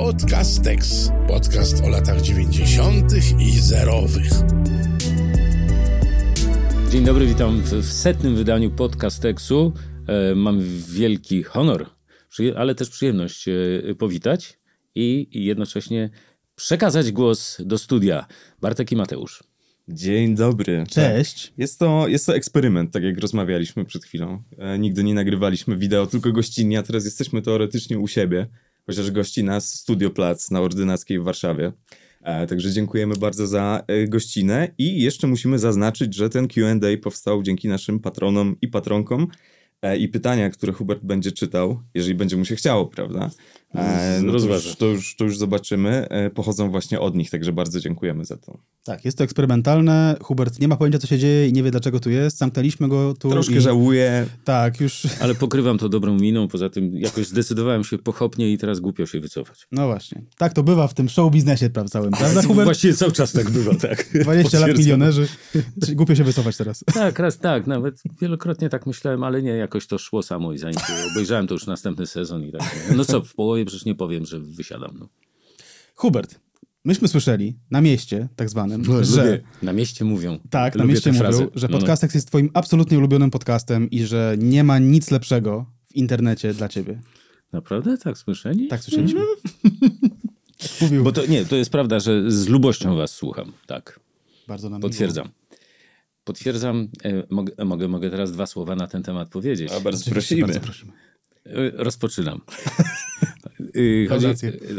Podcastex. Podcast o latach 90. i zerowych. Dzień dobry, witam w setnym wydaniu Podcastexu. E, mam wielki honor, ale też przyjemność e, powitać i jednocześnie przekazać głos do studia. Bartek i Mateusz. Dzień dobry. Cześć. Tak. Jest, to, jest to eksperyment, tak jak rozmawialiśmy przed chwilą. E, nigdy nie nagrywaliśmy wideo, tylko gościnnie, a teraz jesteśmy teoretycznie u siebie, chociaż gości nas Studio Plac na Ordynackiej w Warszawie. E, także dziękujemy bardzo za e, gościnę i jeszcze musimy zaznaczyć, że ten Q&A powstał dzięki naszym patronom i patronkom e, i pytania, które Hubert będzie czytał, jeżeli będzie mu się chciało, prawda? E, no to, już, to, już, to już zobaczymy. E, pochodzą właśnie od nich, także bardzo dziękujemy za to. Tak, jest to eksperymentalne. Hubert nie ma pojęcia, co się dzieje i nie wie, dlaczego tu jest. Zamknęliśmy go tu. Troszkę i... żałuję. Tak, już. Ale pokrywam to dobrą miną, poza tym jakoś zdecydowałem się pochopnie i teraz głupio się wycofać. No właśnie. Tak to bywa w tym show biznesie całym, prawda Hubert? Właściwie cały czas tak bywa, tak. 20 lat milionerzy. Głupio się wycofać teraz. Tak, raz tak, nawet wielokrotnie tak myślałem, ale nie, jakoś to szło samo i zanim obejrzałem to już następny sezon i tak. No co, w połowie przecież nie powiem, że wysiadam. No. Hubert, myśmy słyszeli na mieście, tak zwanym, no, że... Lubię. Na mieście mówią. Tak, na mieście mówią, frazy. że Podcastek no, no. jest twoim absolutnie ulubionym podcastem i że nie ma nic lepszego w internecie dla ciebie. Naprawdę? Tak słyszeli? Tak słyszeliśmy. Mówił. Bo to nie, to jest prawda, że z lubością was słucham, tak. Bardzo nam Potwierdzam. Miło. Potwierdzam, e, mogę, mogę, mogę teraz dwa słowa na ten temat powiedzieć. A bardzo prosimy. Bardzo prosimy. E, rozpoczynam. Y, chodzi,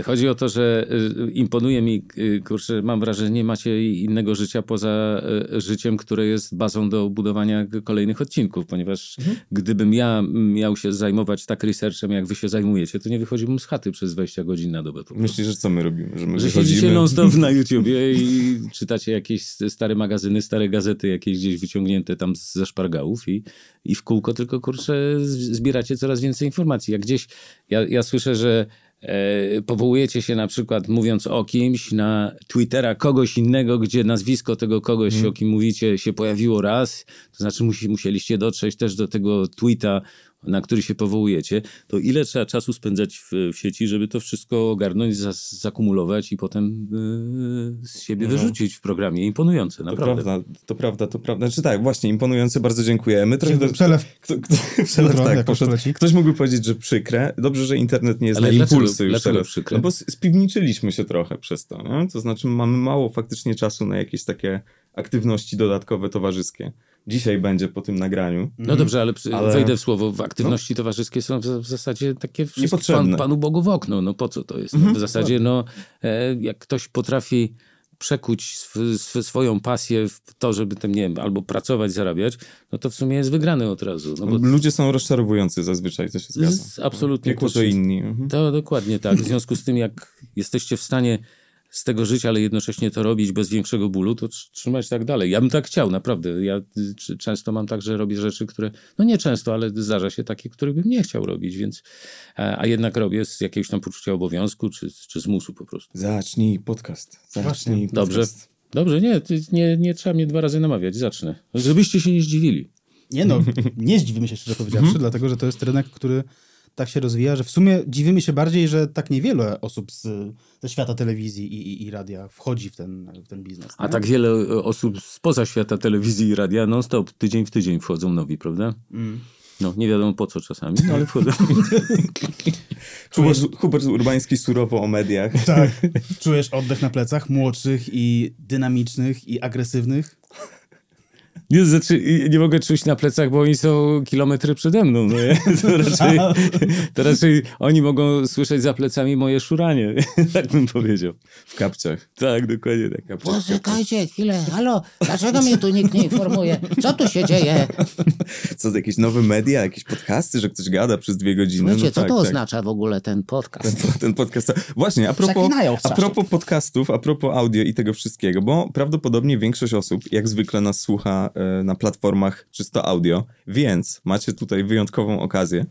chodzi, o to, że y, imponuje mi, y, kurczę, mam wrażenie, nie macie innego życia poza życiem, które jest bazą do budowania kolejnych odcinków, ponieważ mhm. gdybym ja miał się zajmować tak researchem, jak wy się zajmujecie, to nie wychodziłbym z chaty przez 20 godzin na dobę. Myślisz, że co my robimy? Że, my że siedzicie non-stop na YouTubie i czytacie jakieś stare magazyny, stare gazety, jakieś gdzieś wyciągnięte tam ze szpargałów i, i w kółko tylko, kurczę, zbieracie coraz więcej informacji. Jak gdzieś, ja, ja słyszę, że powołujecie się na przykład, mówiąc o kimś, na Twittera kogoś innego, gdzie nazwisko tego kogoś, hmm. o kim mówicie, się pojawiło raz, to znaczy musi, musieliście dotrzeć też do tego tweeta na który się powołujecie, to ile trzeba czasu spędzać w, w sieci, żeby to wszystko ogarnąć, zas, zakumulować i potem yy, z siebie no. wyrzucić w programie. Imponujące, naprawdę. To prawda, to prawda, to prawda. Znaczy tak, właśnie, imponujące, bardzo dziękujemy. Trochę do, przelew. Kto, kto, przelew, tak, poszedł. Ktoś mógłby powiedzieć, że przykre. Dobrze, że internet nie jest Ale na dlaczego, impulsy już teraz. Przykre? No bo spiwniczyliśmy się trochę przez to. Nie? To znaczy mamy mało faktycznie czasu na jakieś takie aktywności dodatkowe, towarzyskie dzisiaj będzie po tym nagraniu. No dobrze, ale, ale... wejdę w słowo. W aktywności no. towarzyskie są w, w zasadzie takie pan, Panu Bogu w okno. No po co to jest? No, mhm. w zasadzie no, e, jak ktoś potrafi przekuć sw sw swoją pasję w to, żeby tam, nie wiem, albo pracować, zarabiać, no to w sumie jest wygrany od razu. No bo... Ludzie są rozczarowujący zazwyczaj, to się zgadza. Z, absolutnie. Piekło to inni. Mhm. To dokładnie tak. W związku z tym, jak jesteście w stanie z tego żyć, ale jednocześnie to robić bez większego bólu, to trzymać tak dalej. Ja bym tak chciał, naprawdę. Ja często mam tak, że robię rzeczy, które, no nie często, ale zdarza się takie, które bym nie chciał robić, więc, a, jednak robię z jakiegoś tam poczucia obowiązku, czy, czy zmusu po prostu. Zacznij podcast. Zacznij podcast. Dobrze. Dobrze, nie, nie, nie trzeba mnie dwa razy namawiać, zacznę. Żebyście się nie zdziwili. Nie no, nie zdziwimy się szczerze powiedziawszy, mhm. dlatego, że to jest rynek, który tak się rozwija, że w sumie dziwimy się bardziej, że tak niewiele osób z, ze świata telewizji i, i, i radia wchodzi w ten, w ten biznes. Nie? A tak wiele osób spoza świata telewizji i radia non-stop, tydzień w tydzień wchodzą nowi, prawda? Mm. No, nie wiadomo po co czasami, no ale wchodzą. Czujesz... Hubert Urbański surowo o mediach. Tak. Czujesz oddech na plecach młodszych i dynamicznych i agresywnych? Nie, znaczy, nie mogę czuć na plecach, bo oni są kilometry przede mną. No, to, raczej, to raczej oni mogą słyszeć za plecami moje szuranie, tak bym powiedział. W kapciach. Tak, dokładnie tak. Kapciach, Poczekajcie chwilę, halo, dlaczego mnie tu nikt nie informuje? Co tu się dzieje? Co, jakieś nowe media, jakieś podcasty, że ktoś gada przez dwie godziny? Słuchajcie, no, co tak, to tak. oznacza w ogóle ten podcast? Ten, ten podcast. Właśnie, a propos, a propos podcastów, a propos audio i tego wszystkiego, bo prawdopodobnie większość osób, jak zwykle nas słucha E, na platformach czysto audio, więc macie tutaj wyjątkową okazję,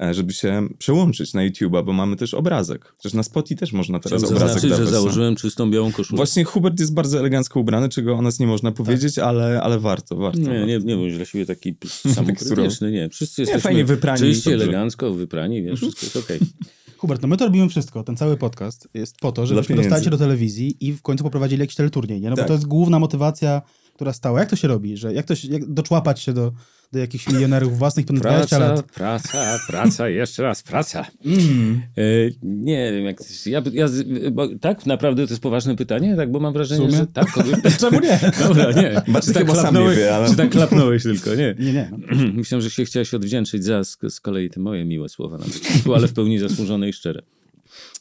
e, żeby się przełączyć na YouTube'a, bo mamy też obrazek. Przecież na Spotify też można teraz Chciałem obrazek zaznaczyć, dawać. że założyłem czystą białą koszulę. Właśnie Hubert jest bardzo elegancko ubrany, czego o nas nie można powiedzieć, tak. ale, ale warto, warto. Nie, warto. nie, nie bądź dla siebie taki samokrytyczny, nie. Wszyscy nie, jesteśmy fajnie wyprani. Czyście, elegancko wyprani, wiesz, wszystko jest okej. Okay. Hubert, no my to robimy wszystko. Ten cały podcast jest po to, żebyśmy dostali się do telewizji i w końcu poprowadzili jakiś teleturniej, nie? No Tak. bo to jest główna motywacja, która stała. Jak to się robi? Że jak to się, jak doczłapać się do, do jakichś milionerów własnych ponad 20 Praca, lat? praca, praca, jeszcze raz praca. Mm. E, nie wiem, jak... Ja, ja, bo, tak? Naprawdę to jest poważne pytanie? Tak, bo mam wrażenie, że tak. Czemu nie? Dobra, nie. Maciek Czy tak chyba sam nie klapnąłeś- wie, ale- Czy tak klapnąłeś tylko, nie. Nie, nie. Myślę, że się chciałeś odwdzięczyć za z, z kolei te moje miłe słowa na początku, ale w pełni zasłużone i szczere.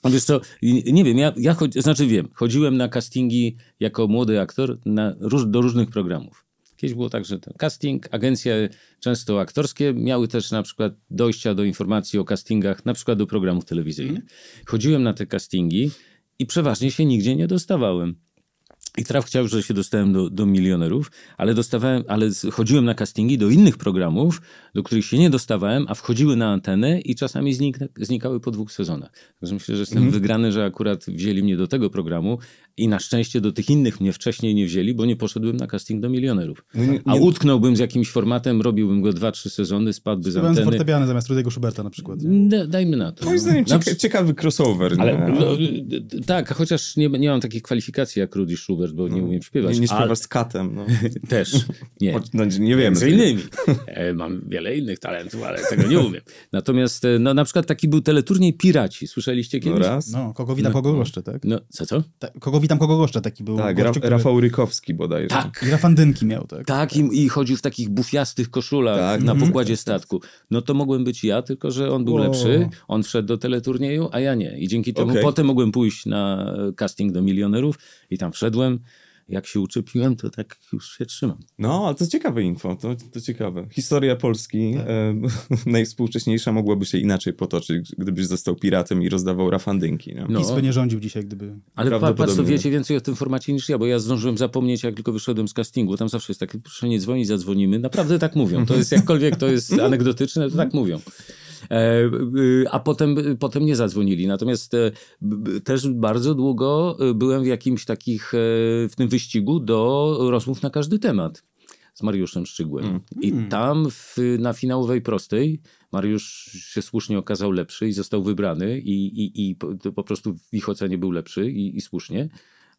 A Wiesz co, nie wiem, ja, ja chodzi, znaczy wiem, chodziłem na castingi jako młody aktor na, do różnych programów. Kiedyś było tak, że ten casting, agencje często aktorskie miały też na przykład dojścia do informacji o castingach, na przykład do programów telewizyjnych. Chodziłem na te castingi i przeważnie się nigdzie nie dostawałem. I traf chciał, że się dostałem do, do milionerów, ale dostawałem, ale chodziłem na castingi do innych programów, do których się nie dostawałem, a wchodziły na antenę i czasami znik, znikały po dwóch sezonach. Także myślę, że jestem wygrany, że akurat wzięli mnie do tego programu i na szczęście do tych innych mnie wcześniej nie wzięli, bo nie poszedłem na casting do milionerów. No nie- A nie- utknąłbym z jakimś formatem, robiłbym go dwa, trzy sezony, spadłby z Byłem z anteny. fortepiany zamiast Rudiego Schuberta na przykład. Da, dajmy na to. Moim no. zdaniem ciekawy crossover. ale nie? no, tak, chociaż nie, nie mam takich kwalifikacji jak Rudy Schubert, bo nie umiem śpiewać. nie, nie ale- śpiewasz z katem. No. Też. Nie. No, nie wiemy. Między innymi. E, Mam wiele innych talentów, ale tego nie umiem. Natomiast e, no, na przykład taki był teleturniej Piraci. Słyszeliście No kiedyś? raz. No, kogo witam, kogo goszczę, tak? No, co, co? Ta, kogo witam, kogo goszczę, taki był. Tak, gościu, który- Rafał Rykowski bodajże. Tak. I Rafandynki miał, tak? Tak, i, i chodził w takich bufiastych koszulach Tak. na Mhm. pokładzie statku. No to mogłem być ja, tylko że on był Wow. lepszy, on wszedł do teleturnieju, a ja nie. I dzięki temu Okej. potem mogłem pójść na casting do milionerów i tam wszedłem. Jak się uczepiłem, to tak już się trzymam. No, ale to ciekawe info, to, to ciekawe. Historia Polski Tak. e, najwspółcześniejsza mogłaby się inaczej potoczyć, gdybyś został piratem i rozdawał rafandynki. Nie? No. PiS by nie rządził dzisiaj, gdyby... Ale pa, patrz, to wiecie więcej o tym formacie niż ja, bo ja zdążyłem zapomnieć, jak tylko wyszedłem z castingu. Tam zawsze jest takie, proszę nie dzwonić, zadzwonimy. Naprawdę tak mówią. To jest jakkolwiek to jest anegdotyczne, to tak mówią. E, y, a potem, potem nie zadzwonili. Natomiast e, też bardzo długo e, byłem w jakimś takich, w tym wyścigu do rozmów na każdy temat z Mariuszem Szczygłem. I tam w, na finałowej prostej Mariusz się słusznie okazał lepszy i został wybrany i, i, i po, po prostu w ich ocenie był lepszy i, i słusznie.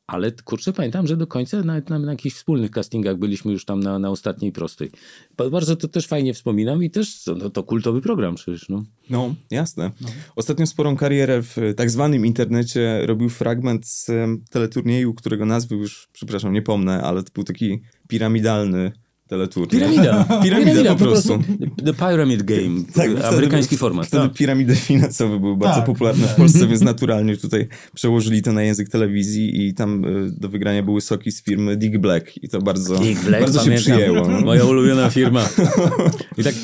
Ale kurczę, pamiętam, że do końca nawet na, na jakichś wspólnych castingach byliśmy już tam na, na ostatniej prostej. Ba- Bardzo to też fajnie wspominam i też to, no, to kultowy program przecież. No. No, jasne. Ostatnio sporą karierę w e, tak zwanym internecie robił fragment z em, teleturnieju, którego nazwy już, przepraszam, nie pomnę, ale to był taki piramidalny teleturniej. Piramida. Piramida po prostu. The Pyramid Game. Tak, wtedy amerykański był- format. Wtedy tak. piramidy finansowe były bardzo Tak. popularne w Polsce, więc naturalnie tutaj przełożyli to na język telewizji i tam y, do wygrania były soki z firmy Dick Black i to bardzo, Dick Black, bardzo się przyjęło. no. Moja ulubiona firma. I tak,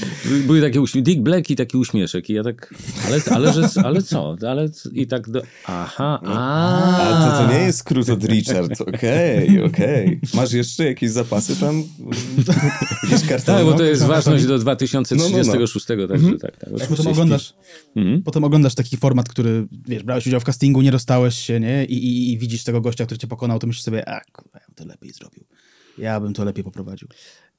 były takie uśmie- Dick Black i taki uśmieszek. I ja tak, ale, ale, że, ale co? Ale, I tak do, aha, a. A to, to nie jest skrót od Richard, okej, okej. Masz jeszcze jakieś zapasy tam? Jakieś kartony? Tak, bo to jest no, ważność to- do 2036, także tak. tak Jak potem oglądasz, Mhm. potem oglądasz taki format, który, wiesz, brałeś udział w castingu, nie dostałeś się, nie? I, i, i widzisz tego gościa, który cię pokonał, to myślisz sobie, a kurwa, ja bym to lepiej zrobił. Ja bym to lepiej poprowadził.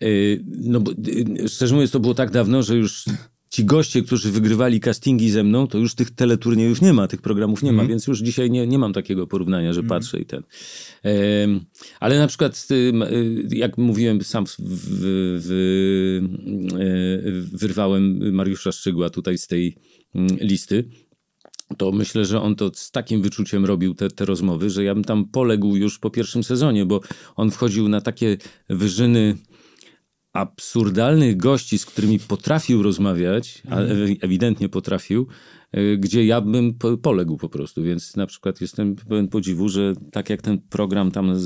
Y, No bo y, szczerze mówiąc, to było tak dawno, że już ci goście, którzy wygrywali castingi ze mną, to już tych teleturniejów nie ma, tych programów nie ma, więc już dzisiaj nie, nie mam takiego porównania, że patrzę i ten. Ale na przykład, y, y, jak mówiłem, sam w, w, w, y, wyrwałem Mariusza Szczygła tutaj z tej mm, listy to myślę, że on to z takim wyczuciem robił te, te rozmowy, że ja bym tam poległ już po pierwszym sezonie, bo on wchodził na takie wyżyny absurdalnych gości, z którymi potrafił rozmawiać, a ewi- ewidentnie potrafił, y, gdzie ja bym po- poległ po prostu. Więc na przykład jestem pełen podziwu, że tak jak ten program tam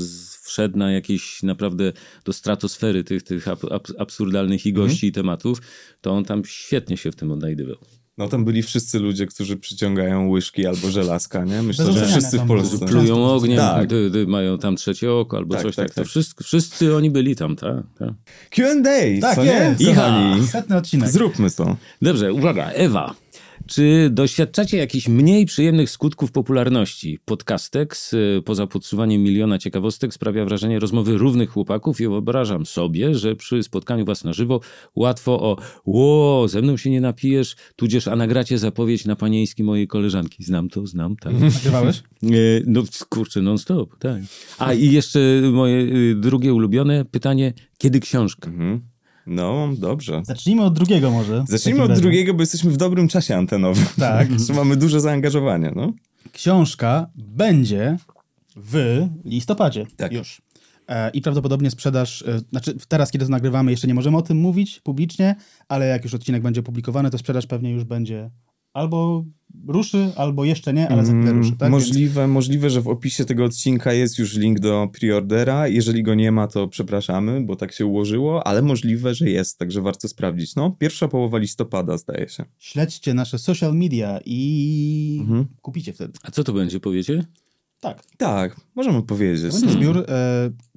wszedł na jakieś naprawdę do stratosfery tych, tych ab, ab, absurdalnych i gości i tematów, to on tam świetnie się w tym odnajdywał. No tam byli wszyscy ludzie, którzy przyciągają łyżki albo żelazka, nie? Myślę, Bez że wszyscy w Polsce. Plują ogniem, Tak. ty, ty, mają tam trzecie oko albo Tak, coś tak, tak. To tak. Wszyscy, wszyscy oni byli tam, tak. tak. Q&A, Tak co jest. nie? Setny odcinek. zróbmy to. Dobrze, uwaga, Ewa. Czy doświadczacie jakichś mniej przyjemnych skutków popularności? Podcastek, y, poza podsuwaniem miliona ciekawostek, sprawia wrażenie rozmowy równych chłopaków i wyobrażam sobie, że przy spotkaniu was na żywo łatwo o ło, ze mną się nie napijesz, tudzież a nagracie zapowiedź na panieński mojej koleżanki. Znam to, znam, tak. Nagrywałeś? E, No kurczę, non stop, tak. A i jeszcze moje y, drugie ulubione pytanie, kiedy książka? Mhm. No, dobrze. Zacznijmy od drugiego może. Zacznijmy od razie. drugiego, bo jesteśmy w dobrym czasie antenowym. Tak. Mamy duże zaangażowanie, no. Książka będzie w listopadzie Tak. już. E, I prawdopodobnie sprzedaż, e, znaczy teraz, kiedy to nagrywamy, jeszcze nie możemy o tym mówić publicznie, ale jak już odcinek będzie opublikowany, to sprzedaż pewnie już będzie albo ruszy, albo jeszcze nie, ale za chwilę ruszy. Tak? Mm, możliwe, możliwe, że w opisie tego odcinka jest już link do preordera. Jeżeli go nie ma, to przepraszamy, bo tak się ułożyło, ale możliwe, że jest, także warto sprawdzić. No, pierwsza połowa listopada, zdaje się. Śledźcie nasze social media i Mhm. kupicie wtedy. A co to będzie, powiecie? Tak. Tak, możemy powiedzieć. To będzie zbiór e,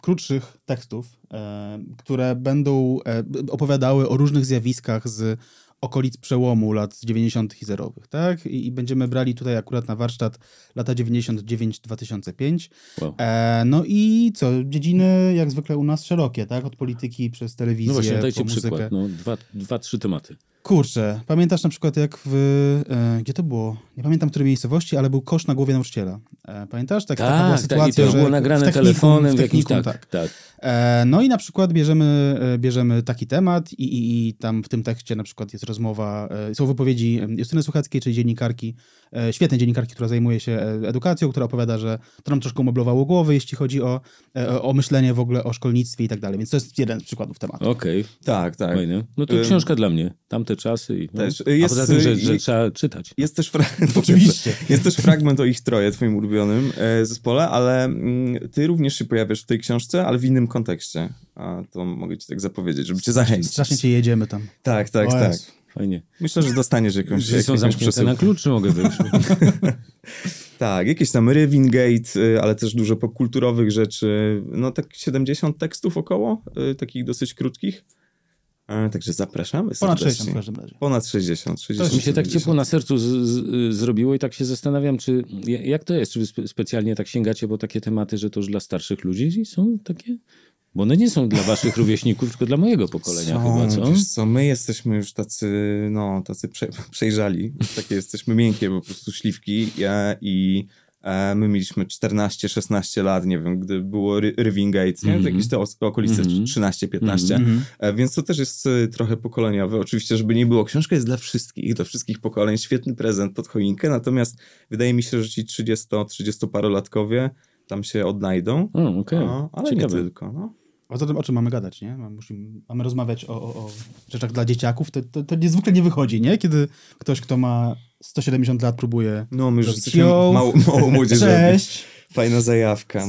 krótszych tekstów, e, które będą e, opowiadały o różnych zjawiskach z okolic przełomu lat 90. i zerowych, tak? I, I będziemy brali tutaj akurat na warsztat lata 99-2005. Wow. E, no i co? Dziedziny jak zwykle u nas szerokie, tak? Od polityki przez telewizję No właśnie, dajcie po muzykę. przykład. No, dwa, dwa, trzy tematy. Kurczę, pamiętasz na przykład jak w... E, gdzie to było? Nie pamiętam której miejscowości, ale był kosz na głowie nauczyciela. E, pamiętasz? Tak, taka była Tak, tak, i sytuacja, to że było w nagrane technikum- telefonem w w jakimś, technikum, tak, tak. E, No i na przykład bierzemy, e, bierzemy taki temat i, i, i tam w tym tekście na przykład jest rozmowa, e, są wypowiedzi Justyny Słuchackiej, czyli dziennikarki, e, świetnej dziennikarki, która zajmuje się edukacją, która opowiada, że to nam troszkę umeblowało głowy, jeśli chodzi o, e, o myślenie w ogóle o szkolnictwie i tak dalej. Więc to jest jeden z przykładów tematu. Okej, Tak, tak. fajnie. No to książka dla mnie. Tamte czasy. I, no. Też. A Jest, poza tym, że, y, że trzeba czytać. Jest też, fra- Oczywiście. jest też fragment o ich troje, twoim ulubionym e, zespole, ale mm, ty również się pojawiasz w tej książce, ale w innym kontekście. A to mogę ci tak zapowiedzieć, żeby cię zachęcić. Strasznie cię jedziemy tam. Tak, tak, O tak. Fajnie. Myślę, że dostaniesz jakąś, Drzwi są zamknięte przesyłkę. na klucz, czy mogę wyjść? Tak, jakieś tam Rivingate, y, ale też dużo popkulturowych rzeczy. No tak 70 tekstów około, y, takich dosyć krótkich. E, Także zapraszamy Ponad serdecznie. 60 w każdym razie. Ponad 60. 60 Mi się tak 70. ciepło na sercu z, z, zrobiło i tak się zastanawiam, czy jak to jest? Czy wy spe, specjalnie tak sięgacie po takie tematy, że to już dla starszych ludzi są takie? Bo one nie są dla waszych rówieśników, tylko dla mojego pokolenia Są, chyba, co? Wiesz co, my jesteśmy już tacy, no, tacy prze, przejrzali. Takie jesteśmy miękkie, po prostu śliwki. Ja, I my mieliśmy 14-16 lat, nie wiem, gdy było Rivingate, nie? Mhm. Jakieś te okolice Mhm. 13-15. Mhm. E, Więc to też jest e, trochę pokoleniowe. Oczywiście, żeby nie było, książka jest dla wszystkich, dla wszystkich pokoleń. Świetny prezent pod choinkę, natomiast wydaje mi się, że ci 30-30-parolatkowie tam się odnajdą. O, okej. A, ale Ciekawe. nie tylko. No. Poza tym o czym mamy gadać, nie? Mamy, musimy, mamy rozmawiać o, o, o rzeczach dla dzieciaków. To, to, to niezwykle nie wychodzi, nie? Kiedy ktoś, kto ma 170 lat próbuje... No, my już jesteśmy mało, mało młodzieżowi. Cześć! Fajna zajawka.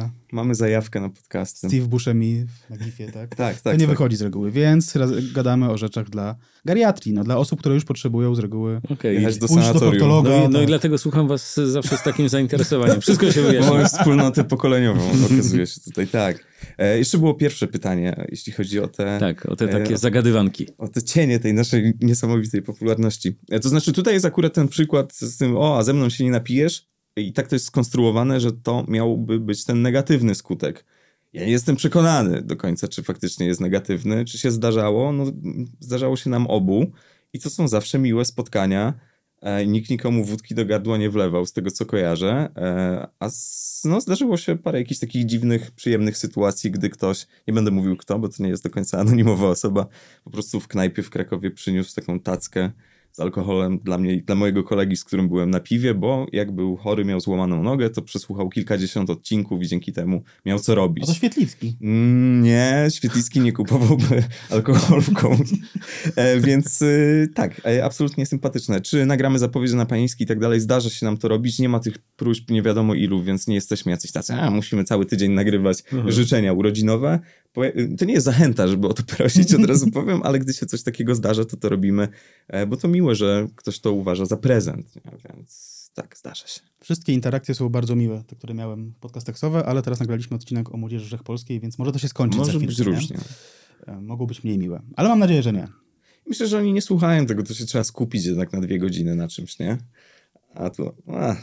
No. Mamy zajawkę na podcasty. Steve Buscemi na gifie, tak? Tak, To tak. nie tak. wychodzi z reguły, więc raz, gadamy o rzeczach dla geriatrii, no, dla osób, które już potrzebują z reguły Okej. Jechać do pójść do sanatorium. proktologa. No, i, no i tak. dlatego słucham was zawsze z takim zainteresowaniem. Wszystko się wyjaśni. Mamy wspólnotę pokoleniową, okazuje się tutaj, tak. E, jeszcze było pierwsze pytanie, jeśli chodzi o te, Tak, o te E, takie zagadywanki. o te cienie tej naszej niesamowitej popularności. E, to znaczy tutaj jest akurat ten przykład z tym, o, a ze mną się nie napijesz i tak to jest skonstruowane, że to miałby być ten negatywny skutek. Ja nie jestem przekonany do końca, czy faktycznie jest negatywny, czy się zdarzało. No, zdarzało się nam obu i to są zawsze miłe spotkania. E, nikt nikomu wódki do gardła nie wlewał, z tego co kojarzę. E, a z, no, zdarzyło się parę jakichś takich dziwnych, przyjemnych sytuacji, gdy ktoś, nie będę mówił kto, bo to nie jest do końca anonimowa osoba, po prostu w knajpie w Krakowie przyniósł taką tackę z alkoholem dla mnie i dla mojego kolegi, z którym byłem na piwie, bo jak był chory, miał złamaną nogę, to przesłuchał kilkadziesiąt odcinków i dzięki temu miał co robić. A to Świetlicki. Mm, Nie, Świetlicki nie kupowałby alkoholu w komuś. E, więc y, tak, e, absolutnie sympatyczne. Czy nagramy zapowiedź na pański i tak dalej, zdarza się nam to robić. Nie ma tych próśb nie wiadomo ilu, więc nie jesteśmy jacyś tacy, a musimy cały tydzień nagrywać życzenia urodzinowe. To nie jest zachęta, żeby o to prosić, od razu powiem, ale gdy się coś takiego zdarza, to to robimy, e, bo to miłe, że ktoś to uważa za prezent. Więc tak, zdarza się. Wszystkie interakcje są bardzo miłe, te, które miałem podcast tekstowe, ale teraz nagraliśmy odcinek o młodzieży wszechpolskiej, więc może to się skończyć Może chwilę. być nie? różnie. E, Mogą być mniej miłe. Ale mam nadzieję, że nie. Myślę, że oni nie słuchają tego, to się trzeba skupić jednak na dwie godziny na czymś, nie? A tu... A.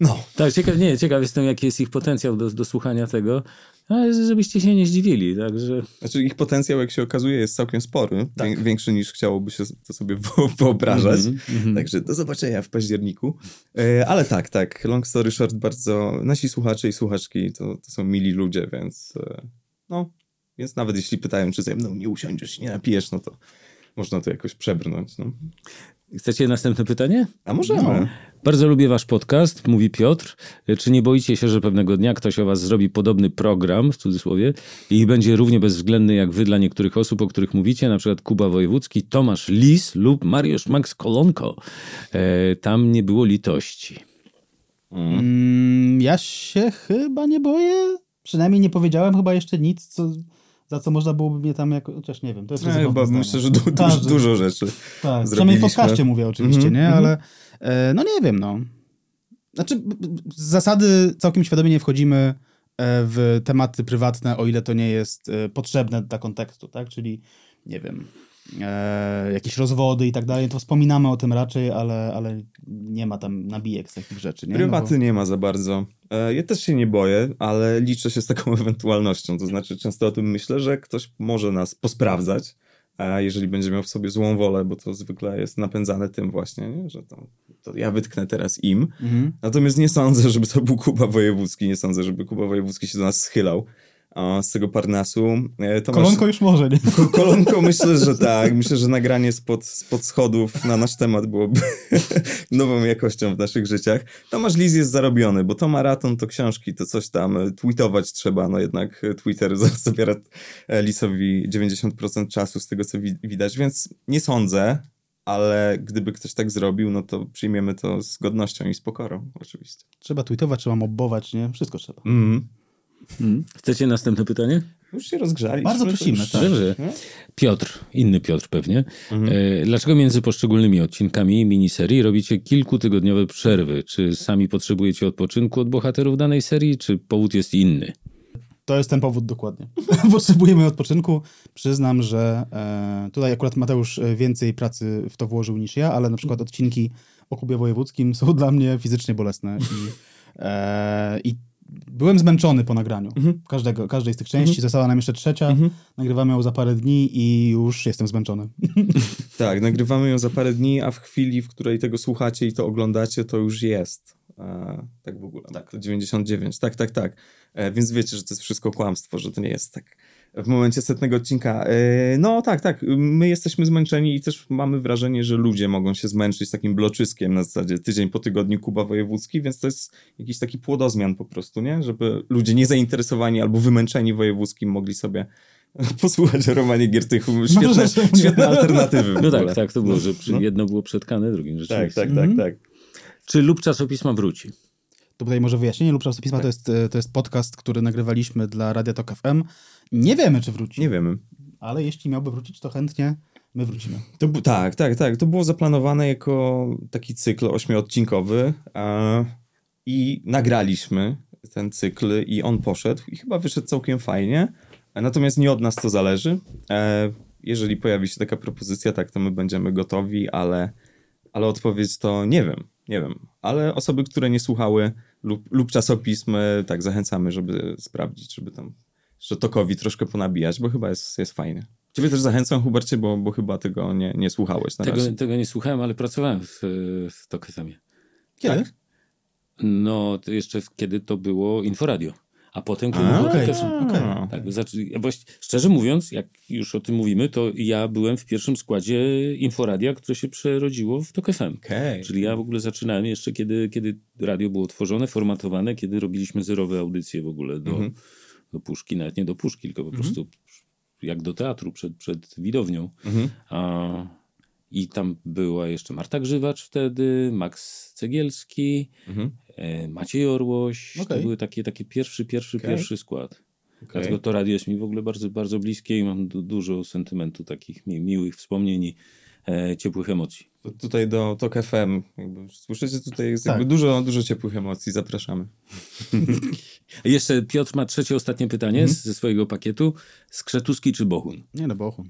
No. Tak, ciekaw, nie, ciekaw jestem, jaki jest ich potencjał do, do słuchania tego, ale żebyście się nie zdziwili, także... Znaczy ich potencjał, jak się okazuje, jest całkiem spory. Wię- Większy niż chciałoby się to sobie wyobrażać. Także do zobaczenia w październiku. E, ale tak, tak. Long story short, bardzo... Nasi słuchacze i słuchaczki to, to są mili ludzie, więc... E, no, więc nawet jeśli pytają, czy ze mną nie usiądziesz, nie napijesz, no to można to jakoś przebrnąć. No. Chcecie następne pytanie? A możemy. No. Bardzo lubię wasz podcast, mówi Piotr. Czy nie boicie się, że pewnego dnia ktoś o was zrobi podobny program, w cudzysłowie, i będzie równie bezwzględny jak wy dla niektórych osób, o których mówicie, na przykład Kuba Wojewódzki, Tomasz Lis lub Mariusz Max Kolonko. E, tam nie było litości. Mm, ja się chyba nie boję. Przynajmniej nie powiedziałem chyba jeszcze nic, co, za co można byłoby mnie tam jako... Chociaż nie wiem, to jest Ja ryzykowne chyba myślę, że du- du- Każdy- dużo rzeczy. Tak, przynajmniej w podcaście mówię oczywiście, Mhm, nie? mhm. Ale e, no nie wiem, no. Znaczy, z zasady całkiem świadomie nie wchodzimy e, w tematy prywatne, o ile to nie jest e, potrzebne dla kontekstu, tak? Czyli, nie wiem, e, jakieś rozwody i tak dalej, to wspominamy o tym raczej, ale, ale nie ma tam nabijek z takich rzeczy, nie? No bo- Prywaty nie ma za bardzo. E, Ja też się nie boję, ale liczę się z taką ewentualnością. To znaczy, często o tym myślę, że ktoś może nas posprawdzać, a jeżeli będzie miał w sobie złą wolę, bo to zwykle jest napędzane tym właśnie, nie? że to, to ja wytknę teraz im. Mhm. Natomiast nie sądzę, żeby to był Kuba Wojewódzki, nie sądzę, żeby Kuba Wojewódzki się do nas schylał z tego Parnasu. E, Tomasz- Kolonko już może, nie? Ko- Kolonko myślę, że tak. Myślę, że nagranie spod, spod schodów na nasz temat byłoby nową jakością w naszych życiach. Tomasz Liz jest zarobiony, bo to maraton, to książki, to coś tam. e, Tweetować trzeba, no jednak e, Twitter za- zabiera Lisowi 90% czasu z tego, co wi- widać, więc nie sądzę, ale gdyby ktoś tak zrobił, no to przyjmiemy to z godnością i z pokorą, oczywiście. Trzeba tweetować, trzeba mobbować, nie? Wszystko trzeba. Mhm. Chcecie następne pytanie? Już się rozgrzaliśmy. Bardzo prosimy, już- tak. Dobrze. No. Piotr, inny Piotr pewnie. Mhm. E, Dlaczego między poszczególnymi odcinkami miniserii robicie kilkutygodniowe przerwy? Czy sami potrzebujecie odpoczynku od bohaterów danej serii, czy powód jest inny? To jest ten powód dokładnie. Potrzebujemy odpoczynku. Przyznam, że e, tutaj akurat Mateusz e, więcej pracy w to włożył niż ja, ale na przykład odcinki o Kubie Wojewódzkim są dla mnie fizycznie bolesne i, e, i byłem zmęczony po nagraniu każdego, każdej z tych części. Została nam jeszcze trzecia. Nagrywamy ją za parę dni i już jestem zmęczony. Tak, nagrywamy ją za parę dni, a w chwili, w której tego słuchacie i to oglądacie, to już jest. E, tak w ogóle. Tak. To 99. Tak, tak, tak. E, więc wiecie, że to jest wszystko kłamstwo, że to nie jest tak. W momencie setnego odcinka. E, no tak, tak. My jesteśmy zmęczeni i też mamy wrażenie, że ludzie mogą się zmęczyć takim bloczyskiem na zasadzie tydzień po tygodniu Kuba Wojewódzki, więc to jest jakiś taki płodozmian po prostu, nie? Żeby ludzie niezainteresowani albo wymęczeni wojewódzkim mogli sobie posłuchać o Romanie Giertychu. Świetne, nie? świetne alternatywy. No tak, tak, to było, że przy, no. jedno było przetkane, drugim Tak, rzeczywiście. tak, tak, tak. Czy lub czasopisma wróci? To tutaj może wyjaśnienie. Lub czasopisma to, jest, e, to jest podcast, który nagrywaliśmy dla Radia Tok FM. Nie wiemy, czy wróci, Nie wiemy. ale jeśli miałby wrócić, to chętnie my wrócimy. To, tak, tak, tak. To było zaplanowane jako taki cykl ośmiodcinkowy e, i nagraliśmy ten cykl i on poszedł i chyba wyszedł całkiem fajnie. Natomiast nie od nas to zależy. E, jeżeli pojawi się taka propozycja, tak, to my będziemy gotowi, ale, ale odpowiedź to nie wiem, nie wiem. Ale osoby, które nie słuchały lub, lub czasopism, tak, zachęcamy, żeby sprawdzić, żeby tam jeszcze Tokowi troszkę ponabijać, bo chyba jest, jest fajnie. Ciebie też zachęcam, Hubercie, bo, bo chyba tego nie, nie słuchałeś na Tego, razie. tego nie słuchałem, ale pracowałem w, w Tok FM-ie. Kiedy? Tak? No, to jeszcze kiedy to było Inforadio. A potem, kiedy było FM. okej. Tak, znaczy, szczerze mówiąc, jak już o tym mówimy, to ja byłem w pierwszym składzie Inforadia, które się przerodziło w Tok FM. Okej. Czyli ja w ogóle zaczynałem jeszcze, kiedy, kiedy radio było tworzone, formatowane, kiedy robiliśmy zerowe audycje w ogóle do, Mhm. Do puszki, nawet nie do puszki, tylko po prostu jak do teatru przed, przed widownią. Mhm. A, I tam była jeszcze Marta Grzywacz wtedy, Max Cegielski, Mhm. e, Maciej Orłoś. To Okej. były takie, takie pierwszy, pierwszy, Okej. pierwszy skład. Dlatego to radio jest mi w ogóle bardzo, bardzo bliskie i mam du- dużo sentymentu, takich mi, miłych wspomnień i e, ciepłych emocji. To tutaj do Tok FM. Jakby, słyszycie, tutaj jest Tak. jakby dużo, dużo ciepłych emocji. Zapraszamy. Jeszcze Piotr ma trzecie, ostatnie pytanie Mhm. z- ze swojego pakietu. Skrzetuski czy Bohun? Nie no, Bochum.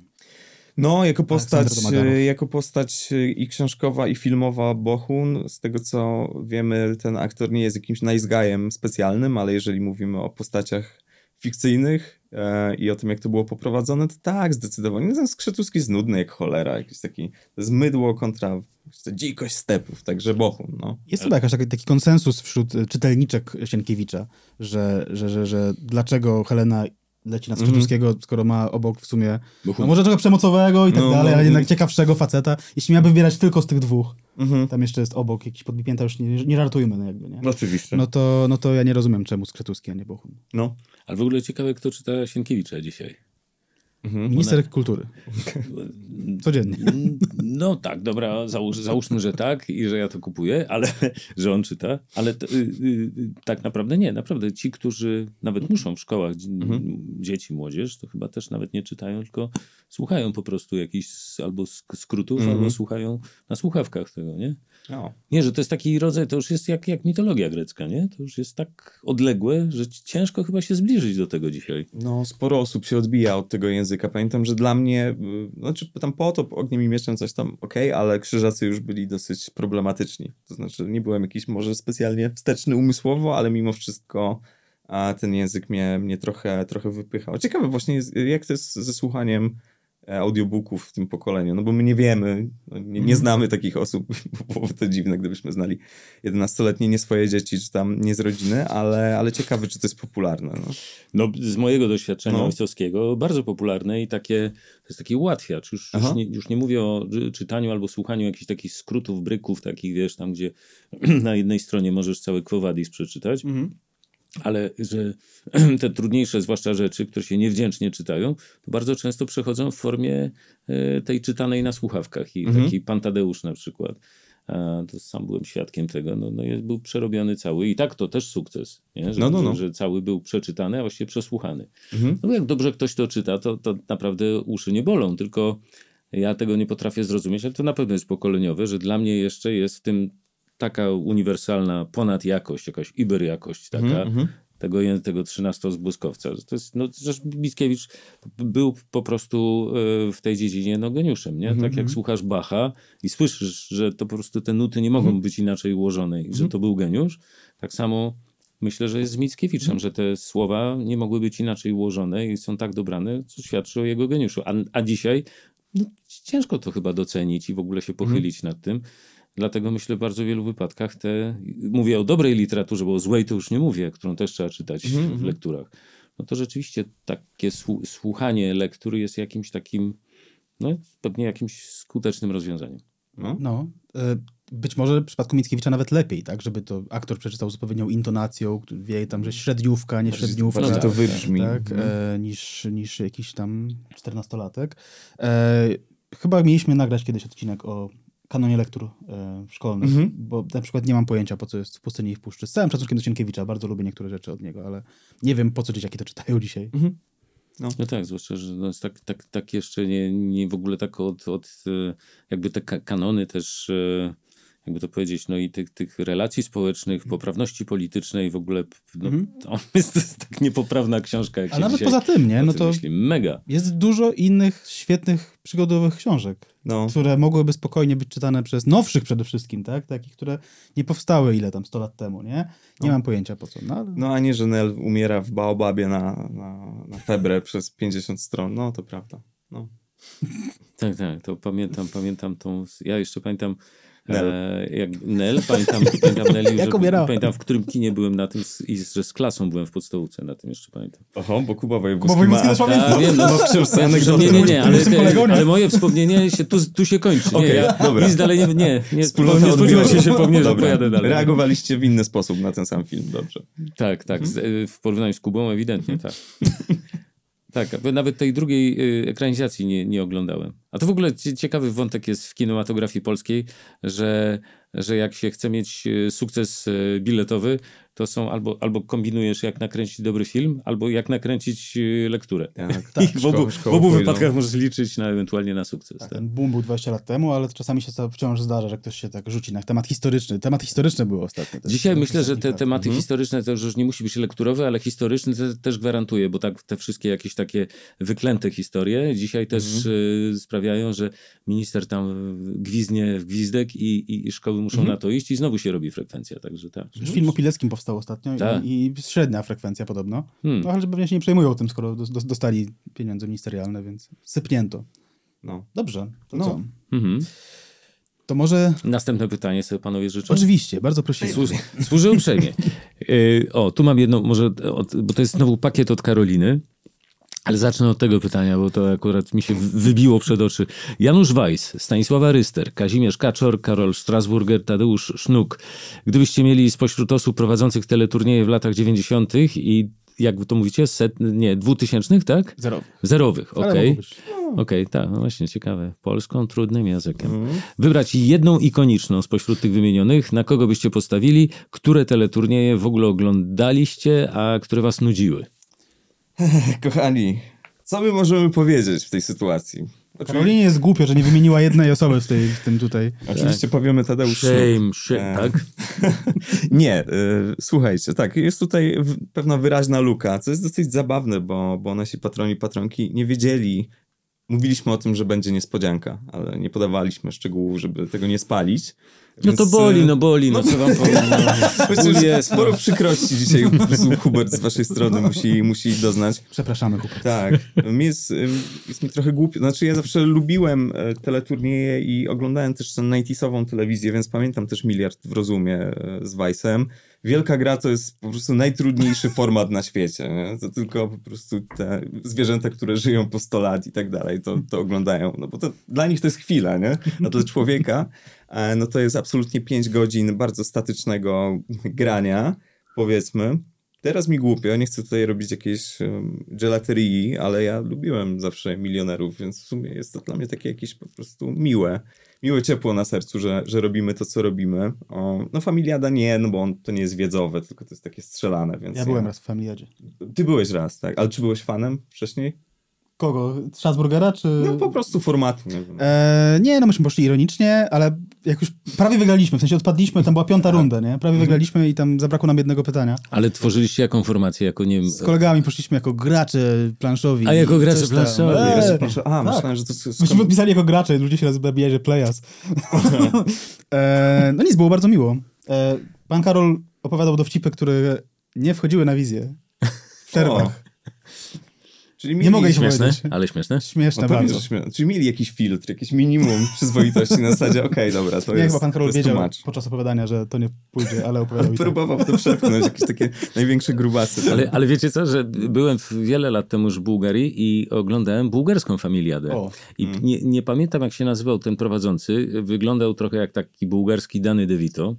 No, jako postać, e, jako postać e, i książkowa, i filmowa Bohun, z tego co wiemy, ten aktor nie jest jakimś nice guyem specjalnym, ale jeżeli mówimy o postaciach fikcyjnych e, i o tym, jak to było poprowadzone, to tak, zdecydowanie. No, ten Skrzetuski jest nudny jak cholera, jakiś taki, to jest mydło kontra dzikość stepów, także Bohun, no. Jest chyba jakaś taki, taki konsensus wśród y, czytelniczek Sienkiewicza, że, że, że, że dlaczego Helena leci na Skrzytuskiego, skoro ma obok w sumie no może trochę przemocowego i tak No, dalej, no, ale no. jednak ciekawszego faceta. Jeśli miałby wybierać tylko z tych dwóch, Mhm. tam jeszcze jest obok jakiś podbipięta, już nie, nie żartujmy, no jakby, nie? Oczywiście. No to, no to ja nie rozumiem, czemu Skrzytuski, a nie Bohun. No. Ale w ogóle ciekawe, kto czyta Sienkiewicza dzisiaj. Minister kultury. Codziennie. No tak, dobra, załóż, załóżmy, że tak i że ja to kupuję, ale że on czyta, ale to, y, y, tak naprawdę nie. Naprawdę ci, którzy nawet muszą w szkołach, dzi- dzieci, młodzież, to chyba też nawet nie czytają, tylko słuchają po prostu jakichś albo sk- skrótów, albo słuchają na słuchawkach tego, nie? No. Nie, że to jest taki rodzaj, to już jest jak, jak mitologia grecka, nie? To już jest tak odległe, że ciężko chyba się zbliżyć do tego dzisiaj. No, sporo osób się odbija od tego języka. Pamiętam, że dla mnie, y, znaczy tam potop, ogniem i mieczem coś tam okej, ale krzyżacy już byli dosyć problematyczni. To znaczy, nie byłem jakiś może specjalnie wsteczny umysłowo, ale mimo wszystko a ten język mnie, mnie trochę, trochę wypychał. Ciekawe właśnie, jak to jest ze słuchaniem audiobooków w tym pokoleniu, no bo my nie wiemy, no, nie, nie znamy takich osób, bo to dziwne, gdybyśmy znali 11-letnie nie swoje dzieci, czy tam nie z rodziny, ale, ale ciekawe, czy to jest popularne. No. No, z mojego doświadczenia No. ojcowskiego bardzo popularne i takie, to jest taki ułatwiacz. Już, już, nie, już nie mówię o czytaniu albo słuchaniu jakichś takich skrótów, bryków, takich wiesz, tam gdzie na jednej stronie możesz cały Quo przeczytać, ale że te trudniejsze, zwłaszcza rzeczy, które się niewdzięcznie czytają, to bardzo często przechodzą w formie e, tej czytanej na słuchawkach. I taki Pan Tadeusz na przykład. To sam byłem świadkiem tego. No, no jest, był przerobiony cały. I tak to też sukces. Nie? Że, No, no, no. Że, że cały był przeczytany, a właściwie przesłuchany. Mhm. No jak dobrze ktoś to czyta, to, to naprawdę uszy nie bolą. Tylko ja tego nie potrafię zrozumieć, ale to na pewno jest pokoleniowe, że dla mnie jeszcze jest w tym taka uniwersalna ponadjakość, jakaś iberjakość taka, mhm. tego, tego 13 z Błyskowca. To jest, no, Mickiewicz był po prostu e, w tej dziedzinie no, geniuszem, nie? Tak jak słuchasz Bacha i słyszysz, że to po prostu te nuty nie mogą być inaczej ułożone i że to był geniusz, tak samo myślę, że jest z Mickiewiczem, że te słowa nie mogły być inaczej ułożone i są tak dobrane, co świadczy o jego geniuszu. A, a dzisiaj no, ciężko to chyba docenić i w ogóle się pochylić nad tym. Dlatego myślę w bardzo wielu wypadkach te, mówię o dobrej literaturze, bo o złej to już nie mówię, którą też trzeba czytać w lekturach. No to rzeczywiście takie słu- słuchanie lektury jest jakimś takim, no pewnie jakimś skutecznym rozwiązaniem. No. No, e, być może w przypadku Mickiewicza nawet lepiej, tak, żeby to aktor przeczytał z odpowiednią intonacją, wie tam, że średniówka, nie średniówka. bardziej to wybrzmi. Tak, Mhm. e, niż, niż jakiś tam czternastolatek. E, chyba mieliśmy nagrać kiedyś odcinek o kanonie lektur e, szkolnych, Mhm. bo na przykład nie mam pojęcia, po co jest w pustyni i w puszczy. Z całym szacunkiem do Sienkiewicza, bardzo lubię niektóre rzeczy od niego, ale nie wiem, po co dzieciaki to czytają dzisiaj. No tak, zwłaszcza, że no jest tak, tak, tak jeszcze nie, nie w ogóle tak od, od e, jakby te ka- kanony też, e, jakby to powiedzieć, no i tych, tych relacji społecznych, poprawności politycznej w ogóle, no, to jest, to jest tak niepoprawna książka, jak A się nawet poza tym, nie? No to myśli. Mega. jest dużo innych świetnych przygodowych książek. No. które mogłyby spokojnie być czytane przez nowszych przede wszystkim, tak? Takich, które nie powstały ile tam 100 lat temu, nie? Nie mam pojęcia po co. No, ale... No a nie, że Nel umiera w Baobabie na, na, na febrę przez 50 stron. No to prawda. No. Tak, tak, to pamiętam, pamiętam tą, ja jeszcze pamiętam Nel. E, jak Nel, pamiętam, pamiętam Neli, Jak że, pamiętam w którym kinie byłem na tym i że z klasą byłem w podstałówce, na tym jeszcze pamiętam. Oho, bo Kuba Kuba Wojewódzki też wiem, no, anegdotę. nie, nie, nie, ale, nie? ale moje wspomnienie się tu, tu się kończy. Nie, ja dobra. nic dalej nie, nie, nie, nie spodziewałem się, się pewnie, że pojadę dalej. Reagowaliście w inny sposób na ten sam film, dobrze. Tak, tak, z, y, w porównaniu z Kubą ewidentnie, Mhm. tak. Tak, a nawet tej drugiej y, ekranizacji nie, nie oglądałem. A to w ogóle cie- ciekawy wątek jest w kinematografii polskiej, że, że jak się chce mieć y, sukces y, biletowy, to są albo, albo kombinujesz jak nakręcić dobry film, albo jak nakręcić y, lekturę. Tak, I w obu, w obu wypadkach możesz liczyć na ewentualnie na sukces. Tak, Tak. ten boom był 20 lat temu, ale czasami się to wciąż zdarza, że ktoś się tak rzuci na temat historyczny. Temat historyczny był ostatnio. też. Dzisiaj myślę, że te tematy historyczne to już nie musi być lekturowe, ale historyczny te, też gwarantuje, bo tak te wszystkie jakieś takie wyklęte historie dzisiaj też y, sprawiają, że minister tam gwizdnie w gwizdek i, i szkoły muszą na to iść i znowu się robi frekwencja, także tak. Film o Pileckim powstał ostatnio Tak. i, i średnia frekwencja podobno. Hmm. No ale że pewnie się nie przejmują tym, skoro dos- dos- dostali pieniądze ministerialne, więc sypnięto. No. Dobrze, to No. co? Mhm. To może... Następne pytanie sobie panowie życzę. Oczywiście, bardzo prosimy. Służy, służy uprzejmie. Y, o, tu mam jedno, może, od, bo to jest znowu pakiet od Karoliny, ale zacznę od tego pytania, bo to akurat mi się wybiło przed oczy. Janusz Weiss, Stanisława Ryster, Kazimierz Kaczor, Karol Strasburger, Tadeusz Sznuk. Gdybyście mieli spośród osób prowadzących teleturnieje w latach 90. i jak to mówicie, set, nie, dwutysięcznych, tak? Zerowy. Zerowych, Ale okej. mogło być. Okej, tak, no właśnie, ciekawe. Polską trudnym językiem. Wybrać jedną ikoniczną spośród tych wymienionych, na kogo byście postawili, które teleturnieje w ogóle oglądaliście, a które was nudziły. Kochani, co my możemy powiedzieć w tej sytuacji? Oczywi- Karolinie jest głupio, że nie wymieniła jednej osoby w, tej, w tym tutaj. Oczywiście powiemy Tadeusz. Shame, shame, E, tak? Nie, y, słuchajcie, tak, jest tutaj pewna wyraźna luka, co jest dosyć zabawne, bo, bo nasi patroni, patronki nie wiedzieli, mówiliśmy o tym, że będzie niespodzianka, ale nie podawaliśmy szczegółów, żeby tego nie spalić. No to Więc, boli, y, no boli, no co wam powiem. No. Jest, sporo przykrości dzisiaj po prostu Hubert z waszej strony musi, musi doznać. Przepraszamy, Hubert. Tak, mi jest, ym, jest mi trochę głupio. Znaczy ja zawsze lubiłem e, teleturnieje i oglądałem też tę 90 telewizję, więc pamiętam też Miliard w Rozumie e, z Weissem. Wielka gra to jest po prostu najtrudniejszy format na świecie. Nie? To tylko po prostu te zwierzęta, które żyją po 100 lat i tak dalej, to, to oglądają. No bo to dla nich to jest chwila, nie? A dla człowieka e, no to jest absolutnie 5 godzin bardzo statycznego grania, powiedzmy. Teraz mi głupio, nie chcę tutaj robić jakiejś um, gelaterii, ale ja lubiłem zawsze milionerów, więc w sumie jest to dla mnie takie jakieś po prostu miłe. Miłe ciepło na sercu, że, że robimy to, co robimy. O, no Familiada nie, no bo on, to nie jest wiedzowe, tylko to jest takie strzelane, więc... Ja byłem raz w Familiadzie. Ty byłeś raz, tak? Ale czy byłeś fanem wcześniej? Kogo? Strasburgera, czy... No po prostu formatu, nie wiem. E, nie, no myśmy poszli ironicznie, ale jak już prawie wygraliśmy, w sensie odpadliśmy, tam była piąta runda, nie? Prawie wygraliśmy i tam zabrakło nam jednego pytania. Ale tworzyliście jaką formację? Jako, nie wiem, Z kolegami poszliśmy jako gracze planszowi. A, jako gracze planszowi. E, proszę. A, tak. myślałem, że to... jest- Myśmy podpisali jako gracze, ludzie się nazywają że Playas. e, no nic, było bardzo miło. E, pan Karol opowiadał dowcipy, które nie wchodziły na wizję. W przerwach. Czyli Nie mieli- mogę ich śmieszne, powiedzieć. ale śmieszne. Śmieszne No bardzo. że śmie- Czyli mieli jakiś filtr, jakieś minimum przyzwoitości na zasadzie, okej, dobra, to Nie, jest chyba pan Karol wiedział tłumacz. podczas opowiadania, że to nie pójdzie, ale opowiadał tak. Próbował to przepchnąć, jakieś takie największe grubasy. Ale, ale wiecie co, że byłem wiele lat temu już w Bułgarii i oglądałem bułgarską familiadę. O. I nie, nie pamiętam, jak się nazywał ten prowadzący. Wyglądał trochę jak taki bułgarski Dany DeVito.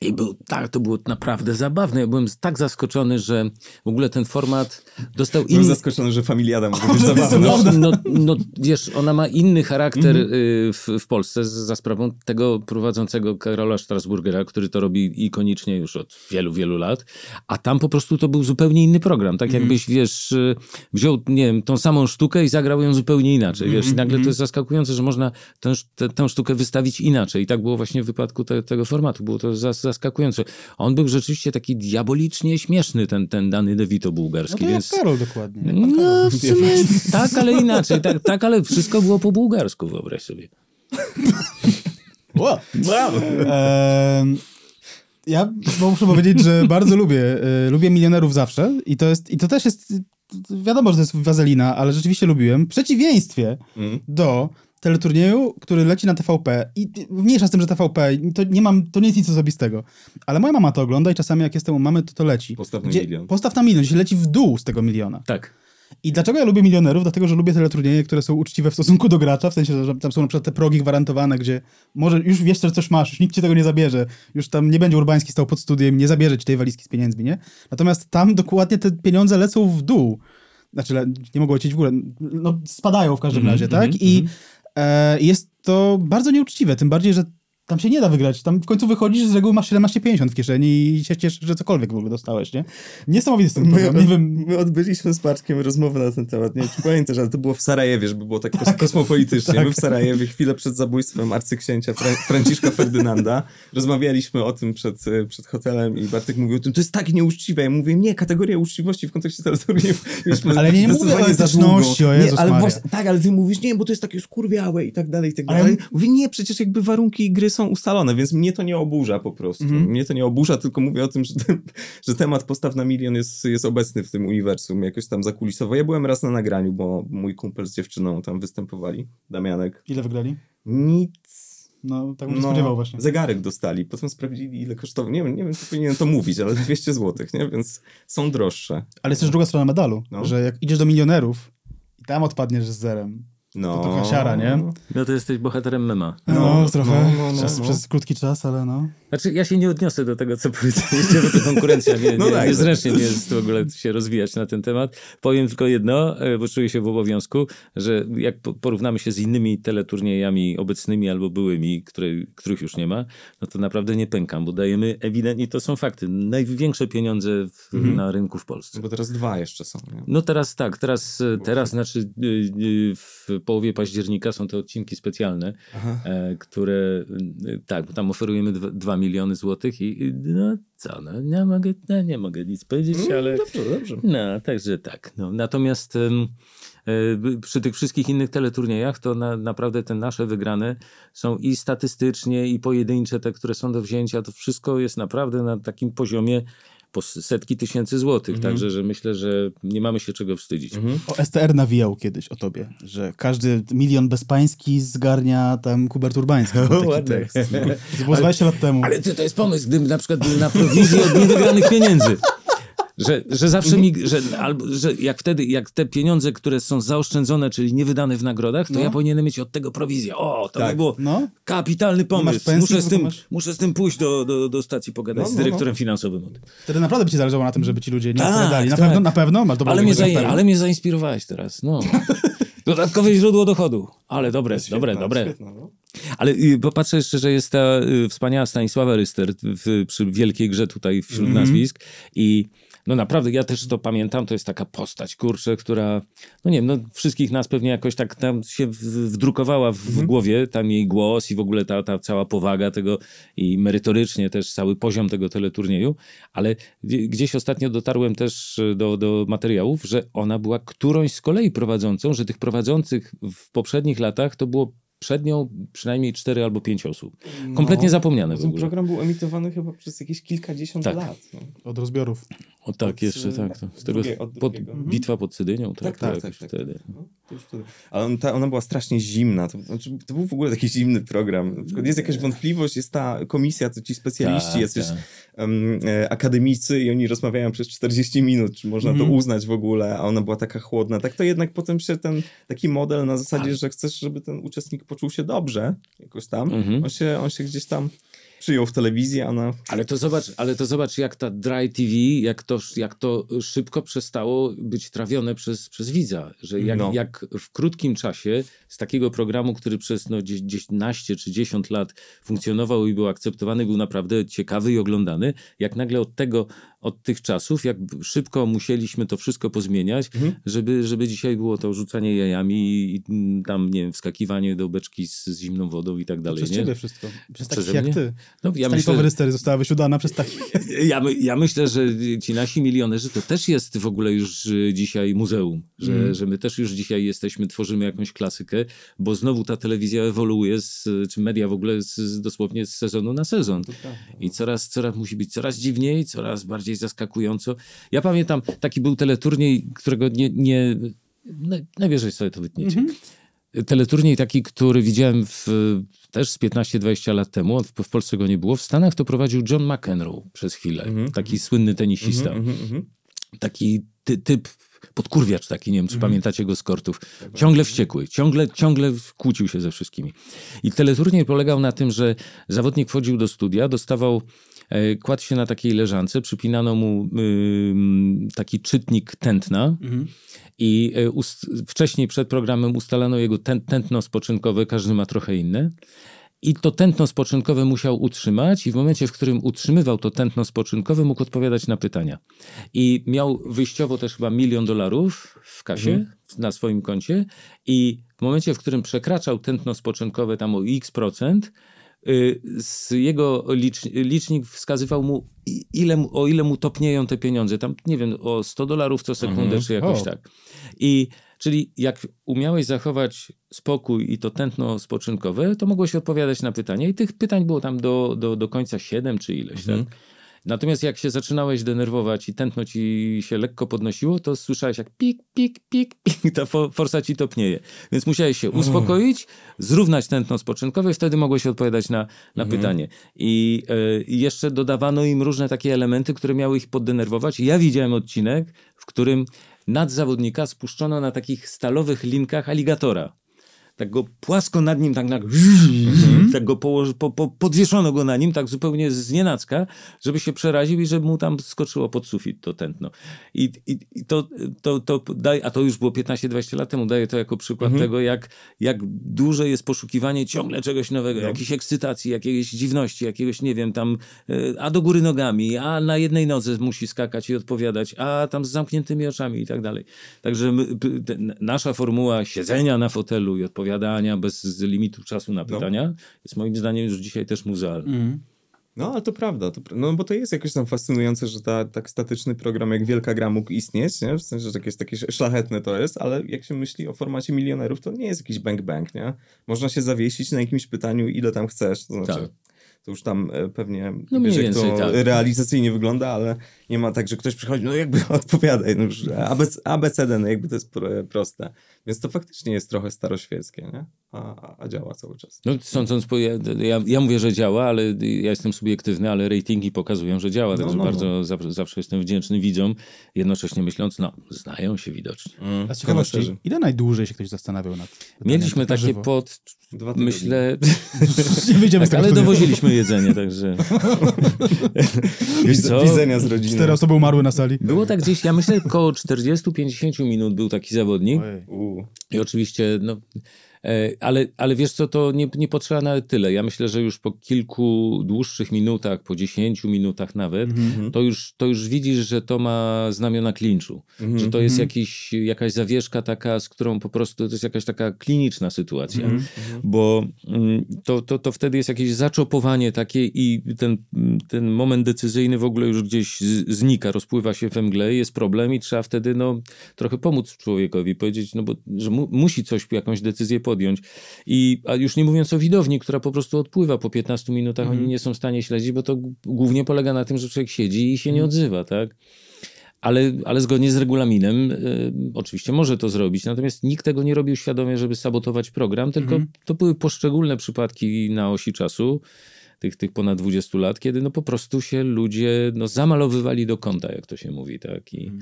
I był, tak, to było naprawdę zabawne. Ja byłem tak zaskoczony, że w ogóle ten format dostał Byłem inny... zaskoczony, że familiada może być zabawna. No, no, no wiesz, ona ma inny charakter y, w, w Polsce za sprawą tego prowadzącego Karola Strasburgera, który to robi ikonicznie już od wielu, wielu lat. A tam po prostu to był zupełnie inny program. Tak jakbyś, wiesz, y, wziął, nie wiem, tą samą sztukę i zagrał ją zupełnie inaczej. Wiesz, i nagle to jest zaskakujące, że można tę, tę, tę sztukę wystawić inaczej. I tak było właśnie w wypadku te, tego formatu. Było to zas, zaskakujące. On był rzeczywiście taki diabolicznie śmieszny, ten, ten dany DeVito No bułgarski. to więc... jak Karol dokładnie. jak No, Karol. w sumie tak, ale inaczej. Tak, tak, ale wszystko było po bułgarsku, wyobraź sobie. Wow. Em, ja muszę powiedzieć, że bardzo lubię, e, lubię milionerów zawsze i to jest, i to też jest, wiadomo, że to jest wazelina, ale rzeczywiście lubiłem. W przeciwieństwie Mm. do teleturnieju, który leci na TVP i mniejsza z tym, że TVP, to nie mam, to nie jest nic osobistego, ale moja mama to ogląda i czasami jak jestem u mamy, to to leci. Postaw na Gdzie- milion. Postaw na milion, się leci w dół z tego miliona. Tak. I dlaczego ja lubię milionerów? Dlatego, że lubię teleturnieje, które są uczciwe w stosunku do gracza, w sensie, że tam są na przykład te progi gwarantowane, gdzie może już wiesz, że coś masz, już nikt ci tego nie zabierze, już tam nie będzie Urbański stał pod studiem, nie zabierze ci tej walizki z pieniędzmi, nie? Natomiast tam dokładnie te pieniądze lecą w dół. Znaczy, nie mogą lecieć w górę, no spadają w każdym razie, tak? I e, jest to bardzo nieuczciwe, tym bardziej, że Tam się nie da wygrać. Tam w końcu wychodzisz, z reguły masz 17,50 w kieszeni i się cieszysz, że cokolwiek w ogóle dostałeś, nie? Niesamowity jest ten program. Nie wiem, My odbyliśmy z Paczkiem rozmowę na ten temat. Nie wiem, czy pamiętasz, ale to było w Sarajewie, żeby było tak kos- kosmopolitycznie. Tak. My w Sarajewie, chwilę przed zabójstwem arcyksięcia Fra- Franciszka Ferdynanda, rozmawialiśmy o tym przed, e, przed hotelem i Bartek mówił o tym, to jest tak nieuczciwe. Ja mówię, nie, kategoria uczciwości w kontekście mieliśmy Ale nie mówię o etyczności, o Jezus nie, ale właśnie, Tak, ale ty mówisz, nie, bo to jest takie skurwiałe i tak dalej, i tak Ale dalej. ja- Mówię, nie, przecież jakby warunki gry są ustalone, więc mnie to nie oburza po prostu. Mhm. Mnie to nie oburza, tylko mówię o tym, że, ten, że temat postaw na milion jest, jest obecny w tym uniwersum, jakoś tam zakulisowo. Ja byłem raz na nagraniu, bo mój kumpel z dziewczyną tam występowali, Damianek. ile wygrali? Nic. No, tak bym się spodziewał właśnie. Zegarek dostali, potem sprawdzili ile kosztował. Nie wiem, nie wiem, czy powinienem to mówić, ale 200 zł, nie? Więc są droższe. Ale jest też druga strona medalu, No. że jak idziesz do milionerów i tam odpadniesz z zerem, No. To trochę siara, nie? No to jesteś bohaterem mema. no, No, trochę, no, no, no, przez, no. przez krótki czas, ale no. Znaczy, ja się nie odniosę do tego, co powiedzieliście, bo to konkurencja nie, No nie, tak, niezręcznie nie jest w ogóle się rozwijać na ten temat. Powiem tylko jedno, e, bo czuję się w obowiązku, że jak po- porównamy się z innymi teleturniejami obecnymi albo byłymi, które, których już nie ma, no to naprawdę nie pękam, bo dajemy ewidentnie, to są fakty, największe pieniądze w, Mhm. na rynku w Polsce. Bo teraz dwa jeszcze są, nie? No teraz tak, teraz, e, teraz znaczy y, w połowie października są te odcinki specjalne, e, które, y, tak, bo tam oferujemy 2 miliony złotych i i no co, no nie mogę, no, nie mogę nic powiedzieć, ale Dobrze, dobrze. no, także tak. No. Natomiast e, przy tych wszystkich innych teleturniejach to na, naprawdę te nasze wygrane są i statystycznie, i pojedyncze, te, które są do wzięcia, to wszystko jest naprawdę na takim poziomie po setki tysięcy złotych, także że myślę, że nie mamy się czego wstydzić. O STR nawijał kiedyś o tobie, że każdy milion bezpański zgarnia tam Hubert Urbański. Był taki ładne. tekst. No. To było z 20 lat temu. Ale to, to jest pomysł, gdybym na przykład był na prowizji od niewygranych pieniędzy. Że, że zawsze mi, że, albo, że jak wtedy, jak te pieniądze, które są zaoszczędzone, czyli niewydane w nagrodach, to No. ja powinienem mieć od tego prowizję. O, to Tak. by było No. kapitalny pomysł. pensji, muszę, z tym, masz- muszę z tym pójść do, do, do stacji pogadać No, z no, dyrektorem finansowym. Wtedy naprawdę by ci zależało na tym, żeby ci ludzie nie Tak, odpowiadali. Na tak. pewno, na pewno masz dobrą Ale mnie, ale mnie zainspirowałeś teraz, no. Dodatkowe źródło dochodu. Ale dobre, dobre, Świetna, dobre. świetna, no. Ale y, popatrzę jeszcze, że jest ta y, wspaniała Stanisława Ryster w, przy wielkiej grze tutaj wśród nazwisk i no naprawdę, ja też to pamiętam, to jest taka postać, kurczę, która, no nie wiem, no wszystkich nas pewnie jakoś tak tam się wdrukowała w, w głowie, tam jej głos i w ogóle ta, ta cała powaga tego i merytorycznie też cały poziom tego teleturnieju, ale gdzie- gdzieś ostatnio dotarłem też y, do, do materiałów, że ona była którąś z kolei prowadzącą, że tych prowadzących w poprzednich latach to było przed nią przynajmniej cztery albo pięć osób. Kompletnie No, zapomniane w Ten ogóle. program był emitowany chyba przez jakieś kilkadziesiąt Tak. lat. No. Od rozbiorów. O tak, Od, jeszcze y, tak. To, z tego, drugiej- od pod, drugiego. bitwa pod Cydynią, tak, Tak, tak, tak, tak. wtedy. No, to już wtedy. Ale on, ta, ona była strasznie zimna. To, znaczy, to był w ogóle taki zimny program. Na przykład jest jakaś wątpliwość, jest ta komisja, to ci specjaliści, Tak, jacyś tak. em, e, akademicy i oni rozmawiają przez 40 minut, czy można Mhm. to uznać w ogóle, a ona była taka chłodna. Tak to jednak potem się ten taki model na zasadzie, że chcesz, żeby ten uczestnik poczuł się dobrze, jakoś tam, Mhm. on, się, on się gdzieś tam przyjął w telewizji, a ona... Ale to zobacz, ale to zobacz jak ta Dry TV, jak to, jak to szybko przestało być trawione przez, przez widza. Że jak, No. jak w krótkim czasie z takiego programu, który przez no, gdzieś, gdzieś naście czy 10 lat funkcjonował i był akceptowany, był naprawdę ciekawy i oglądany, jak nagle od tego, od tych czasów, jak szybko musieliśmy to wszystko pozmieniać, Mhm. żeby, żeby dzisiaj było to rzucanie jajami i tam, nie wiem, wskakiwanie do beczki z, z zimną wodą i tak dalej. Przez nie? ciebie wszystko. Przez Przeze takich jak ty. No, ja myślę, Rystery została wysiudana przez takich. ja, my, ja myślę, że ci nasi milionerzy to też jest w ogóle już y, dzisiaj muzeum, że, Mm. że my też już dzisiaj jesteśmy, tworzymy jakąś klasykę, bo znowu ta telewizja ewoluuje, z, czy media w ogóle z, dosłownie z sezonu na sezon. I coraz, coraz musi być coraz dziwniej, coraz bardziej zaskakująco. Ja pamiętam, taki był teleturniej, którego nie, nie najwyżej sobie to wytniecie. Mhm. Teleturniej taki, który widziałem w, też z 15-20 lat temu, w, Polsce go nie było. W Stanach to prowadził John McEnroe przez chwilę. Mhm. Taki słynny tenisista. Mhm, mhm. Taki ty, typ podkurwiacz taki, nie wiem, czy Mhm. pamiętacie go z kortów. Ciągle wściekły, ciągle, ciągle kłócił się ze wszystkimi. I teleturniej polegał na tym, że zawodnik wchodził do studia, dostawał, kładł się na takiej leżance, przypinano mu taki czytnik tętna i e, wcześniej przed programem ustalano jego tę- tętno spoczynkowe, każdy ma trochę inne. I to tętno spoczynkowe musiał utrzymać, i w momencie, w którym utrzymywał to tętno spoczynkowe, mógł odpowiadać na pytania. I miał wyjściowo też chyba milion dolarów w kasie na swoim koncie, i w momencie, w którym przekraczał tętno spoczynkowe tam o x procent, z jego licz, licznik wskazywał mu, ile, o ile mu topnieją te pieniądze. Tam, nie wiem, o 100 dolarów co sekundę, czy jakoś O. tak. I czyli jak umiałeś zachować spokój i to tętno spoczynkowe, to mogłeś odpowiadać na pytania. I tych pytań było tam do, do, do końca 7 czy ileś. Tak? Natomiast jak się zaczynałeś denerwować i tętno ci się lekko podnosiło, to słyszałeś jak pik, pik, pik, pik, ta fo- forsa ci topnieje. Więc musiałeś się uspokoić, zrównać tętno spoczynkowe i wtedy mogłeś odpowiadać na, na pytanie. I i jeszcze dodawano im różne takie elementy, które miały ich poddenerwować. Ja widziałem odcinek, w którym nad zawodnika spuszczono na takich stalowych linkach aligatora. Tak go płasko nad nim, tak, tak, tak go położy, po, po, podwieszono go na nim, tak zupełnie z nienacka, żeby się przeraził i żeby mu tam skoczyło pod sufit to tętno. I, i, i to, to, to daj, a to już było 15-20 lat temu, daję to jako przykład tego, jak, jak duże jest poszukiwanie ciągle czegoś nowego, jakiejś ekscytacji, jakiejś dziwności, jakiegoś, nie wiem, tam, e, a do góry nogami, a na jednej nodze musi skakać i odpowiadać, a tam z zamkniętymi oczami i tak dalej. Także my, nasza formuła siedzenia na fotelu i odpowiadania bez limitu czasu na pytania jest moim zdaniem już dzisiaj też muzealna. No, ale to prawda. To, no, bo to jest jakoś tam fascynujące, że ta, tak statyczny program jak Wielka Gra mógł istnieć, nie? W sensie, że jakieś takie szlachetne to jest, ale jak się myśli o formacie milionerów, to nie jest jakiś bang-bang, nie? Można się zawiesić na jakimś pytaniu, ile tam chcesz, to znaczy... Tak. To już tam e, pewnie No wiesz, jak to tak. realizacyjnie wygląda, ale nie ma tak, że ktoś przychodzi, no jakby odpowiadaj, no już ABC, ABCD, no jakby to jest pro, proste. Więc to faktycznie jest trochę staroświeckie, nie? A, a, działa cały czas. No, sądząc po, ja, ja, ja mówię, że działa, ale ja jestem subiektywny, ale ratingi pokazują, że działa, także no, no. bardzo zawsze, zawsze jestem wdzięczny widzom, jednocześnie myśląc, no, znają się widocznie. A z ciekawości, koneserzy. ile najdłużej się ktoś zastanawiał nad Mieliśmy na takie żywo? pod, myślę, Nie tak, ale dowoziliśmy jedzenie, także... Wiesz co? Widzenia z rodziny. Cztery osoby umarły na sali. Było tak gdzieś, ja myślę, około 40-50 minut był taki zawodnik. Ojej. I oczywiście, no, ale, ale wiesz co, to nie, nie potrzeba nawet tyle. Ja myślę, że już po kilku dłuższych minutach, po 10 minutach nawet, to, już, to już widzisz, że to ma znamiona klinczu. Że to jest jakiś, jakaś zawieszka taka, z którą po prostu to jest jakaś taka kliniczna sytuacja. Bo mm, to, to, to wtedy jest jakieś zaczopowanie takie i ten, ten moment decyzyjny w ogóle już gdzieś z, znika, rozpływa się we mgle, jest problem i trzeba wtedy no, trochę pomóc człowiekowi, powiedzieć, no bo, że mu, musi coś, jakąś decyzję podjąć. I, a już nie mówiąc o widowni, która po prostu odpływa po 15 minutach, oni nie są w stanie śledzić, bo to głównie polega na tym, że człowiek siedzi i się nie odzywa, tak? Ale, ale zgodnie z regulaminem y, oczywiście może to zrobić, natomiast nikt tego nie robił świadomie, żeby sabotować program, tylko to były poszczególne przypadki na osi czasu, tych, tych ponad 20 lat, kiedy no po prostu się ludzie no, zamalowywali do kąta, jak to się mówi, tak? I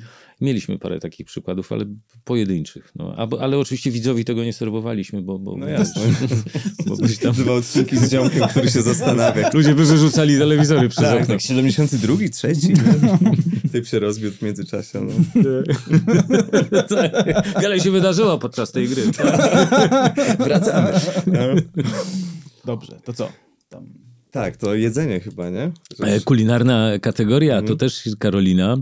mieliśmy parę takich przykładów, ale pojedynczych. No, a, ale oczywiście widzowi tego nie serwowaliśmy, bo, bo, No jasne. bo byś tam... Dwa odcinki z ziomkiem, który się zastanawia. Ludzie by wyrzucali telewizory przez Tak, okno. tak, 72, trzeci. Typ się rozwiódł w międzyczasie. No. Tak. Wiele się wydarzyło podczas tej gry. Wracamy. Dobrze, to co? Tak, to jedzenie chyba, nie? E, Kulinarna kategoria to też Karolina.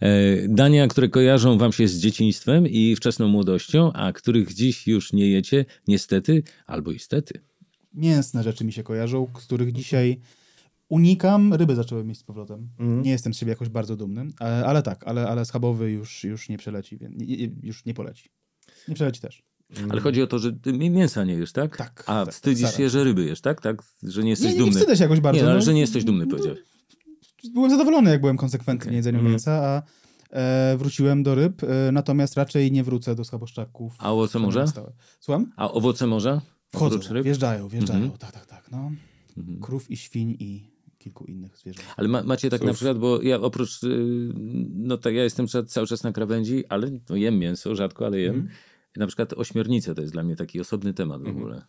E, Dania, które kojarzą wam się z dzieciństwem i wczesną młodością, a których dziś już nie jecie, niestety albo istety. Mięsne rzeczy mi się kojarzą, z których dzisiaj unikam. Ryby zacząłem mieć z powrotem. Mhm. Nie jestem z siebie jakoś bardzo dumny, ale, ale tak, ale, ale schabowy już, już nie przeleci, więc już nie poleci. Nie przeleci też. Ale chodzi o to, że ty mi- mięsa nie jesz, tak? Tak, A tak, wstydzisz staram się, że ryby jesz, tak? tak? Że nie jesteś Nie, nie, dumny. nie wstydzę się jakoś bardzo. Nie, no, ale no. że nie jesteś dumny, powiedziałeś. byłem zadowolony, jak byłem konsekwentny Okej. w jedzeniu Mhm. mięsa, a e, wróciłem do ryb, e, natomiast raczej nie wrócę do schaboszczaków. A owoce morza? Na. Słucham? A owoce morza? Wchodzą, wjeżdżają, wjeżdżają, Mhm. tak, tak, tak, no. Mhm. Krów i świń i kilku innych zwierząt. Ale ma, macie tak na Cóż. przykład, bo ja oprócz, y, no tak ja jestem ca- cały czas na krawędzi, ale no jem mięso, rzadko, ale jem. Mhm. Na przykład ośmiornice to jest dla mnie taki osobny temat w ogóle.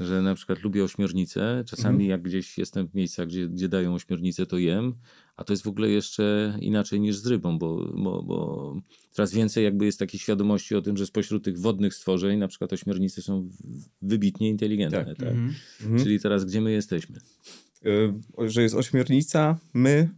Że na przykład lubię ośmiornicę, czasami Mhm. jak gdzieś jestem w miejscach, gdzie, gdzie dają ośmiornicę, to jem, A to jest w ogóle jeszcze inaczej niż z rybą, bo, bo, bo coraz więcej jakby jest takiej świadomości o tym, że spośród tych wodnych stworzeń na przykład ośmiornice są wybitnie inteligentne. Tak. Tak. Mhm. Czyli teraz gdzie my jesteśmy? Y, że jest ośmiornica, my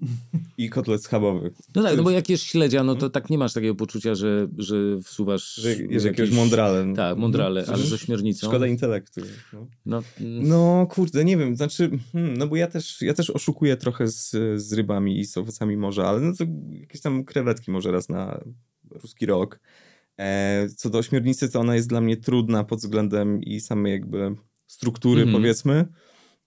i kotlet schabowy. No tak, no bo jak jesz śledzia, no to tak nie masz takiego poczucia, że, że wsuwasz... Że jest jakieś- jakiegoś mądrale. Tak, mądrale, ale z ośmiornicą. Szkoda intelektu. No. No, mm, No kurde, nie wiem, znaczy, hmm, no bo ja też, ja też oszukuję trochę z, z rybami i z owocami morza, ale no to jakieś tam krewetki może raz na ruski rok. E, co do ośmiornicy, to ona jest dla mnie trudna pod względem i samej jakby struktury, Mhm. powiedzmy.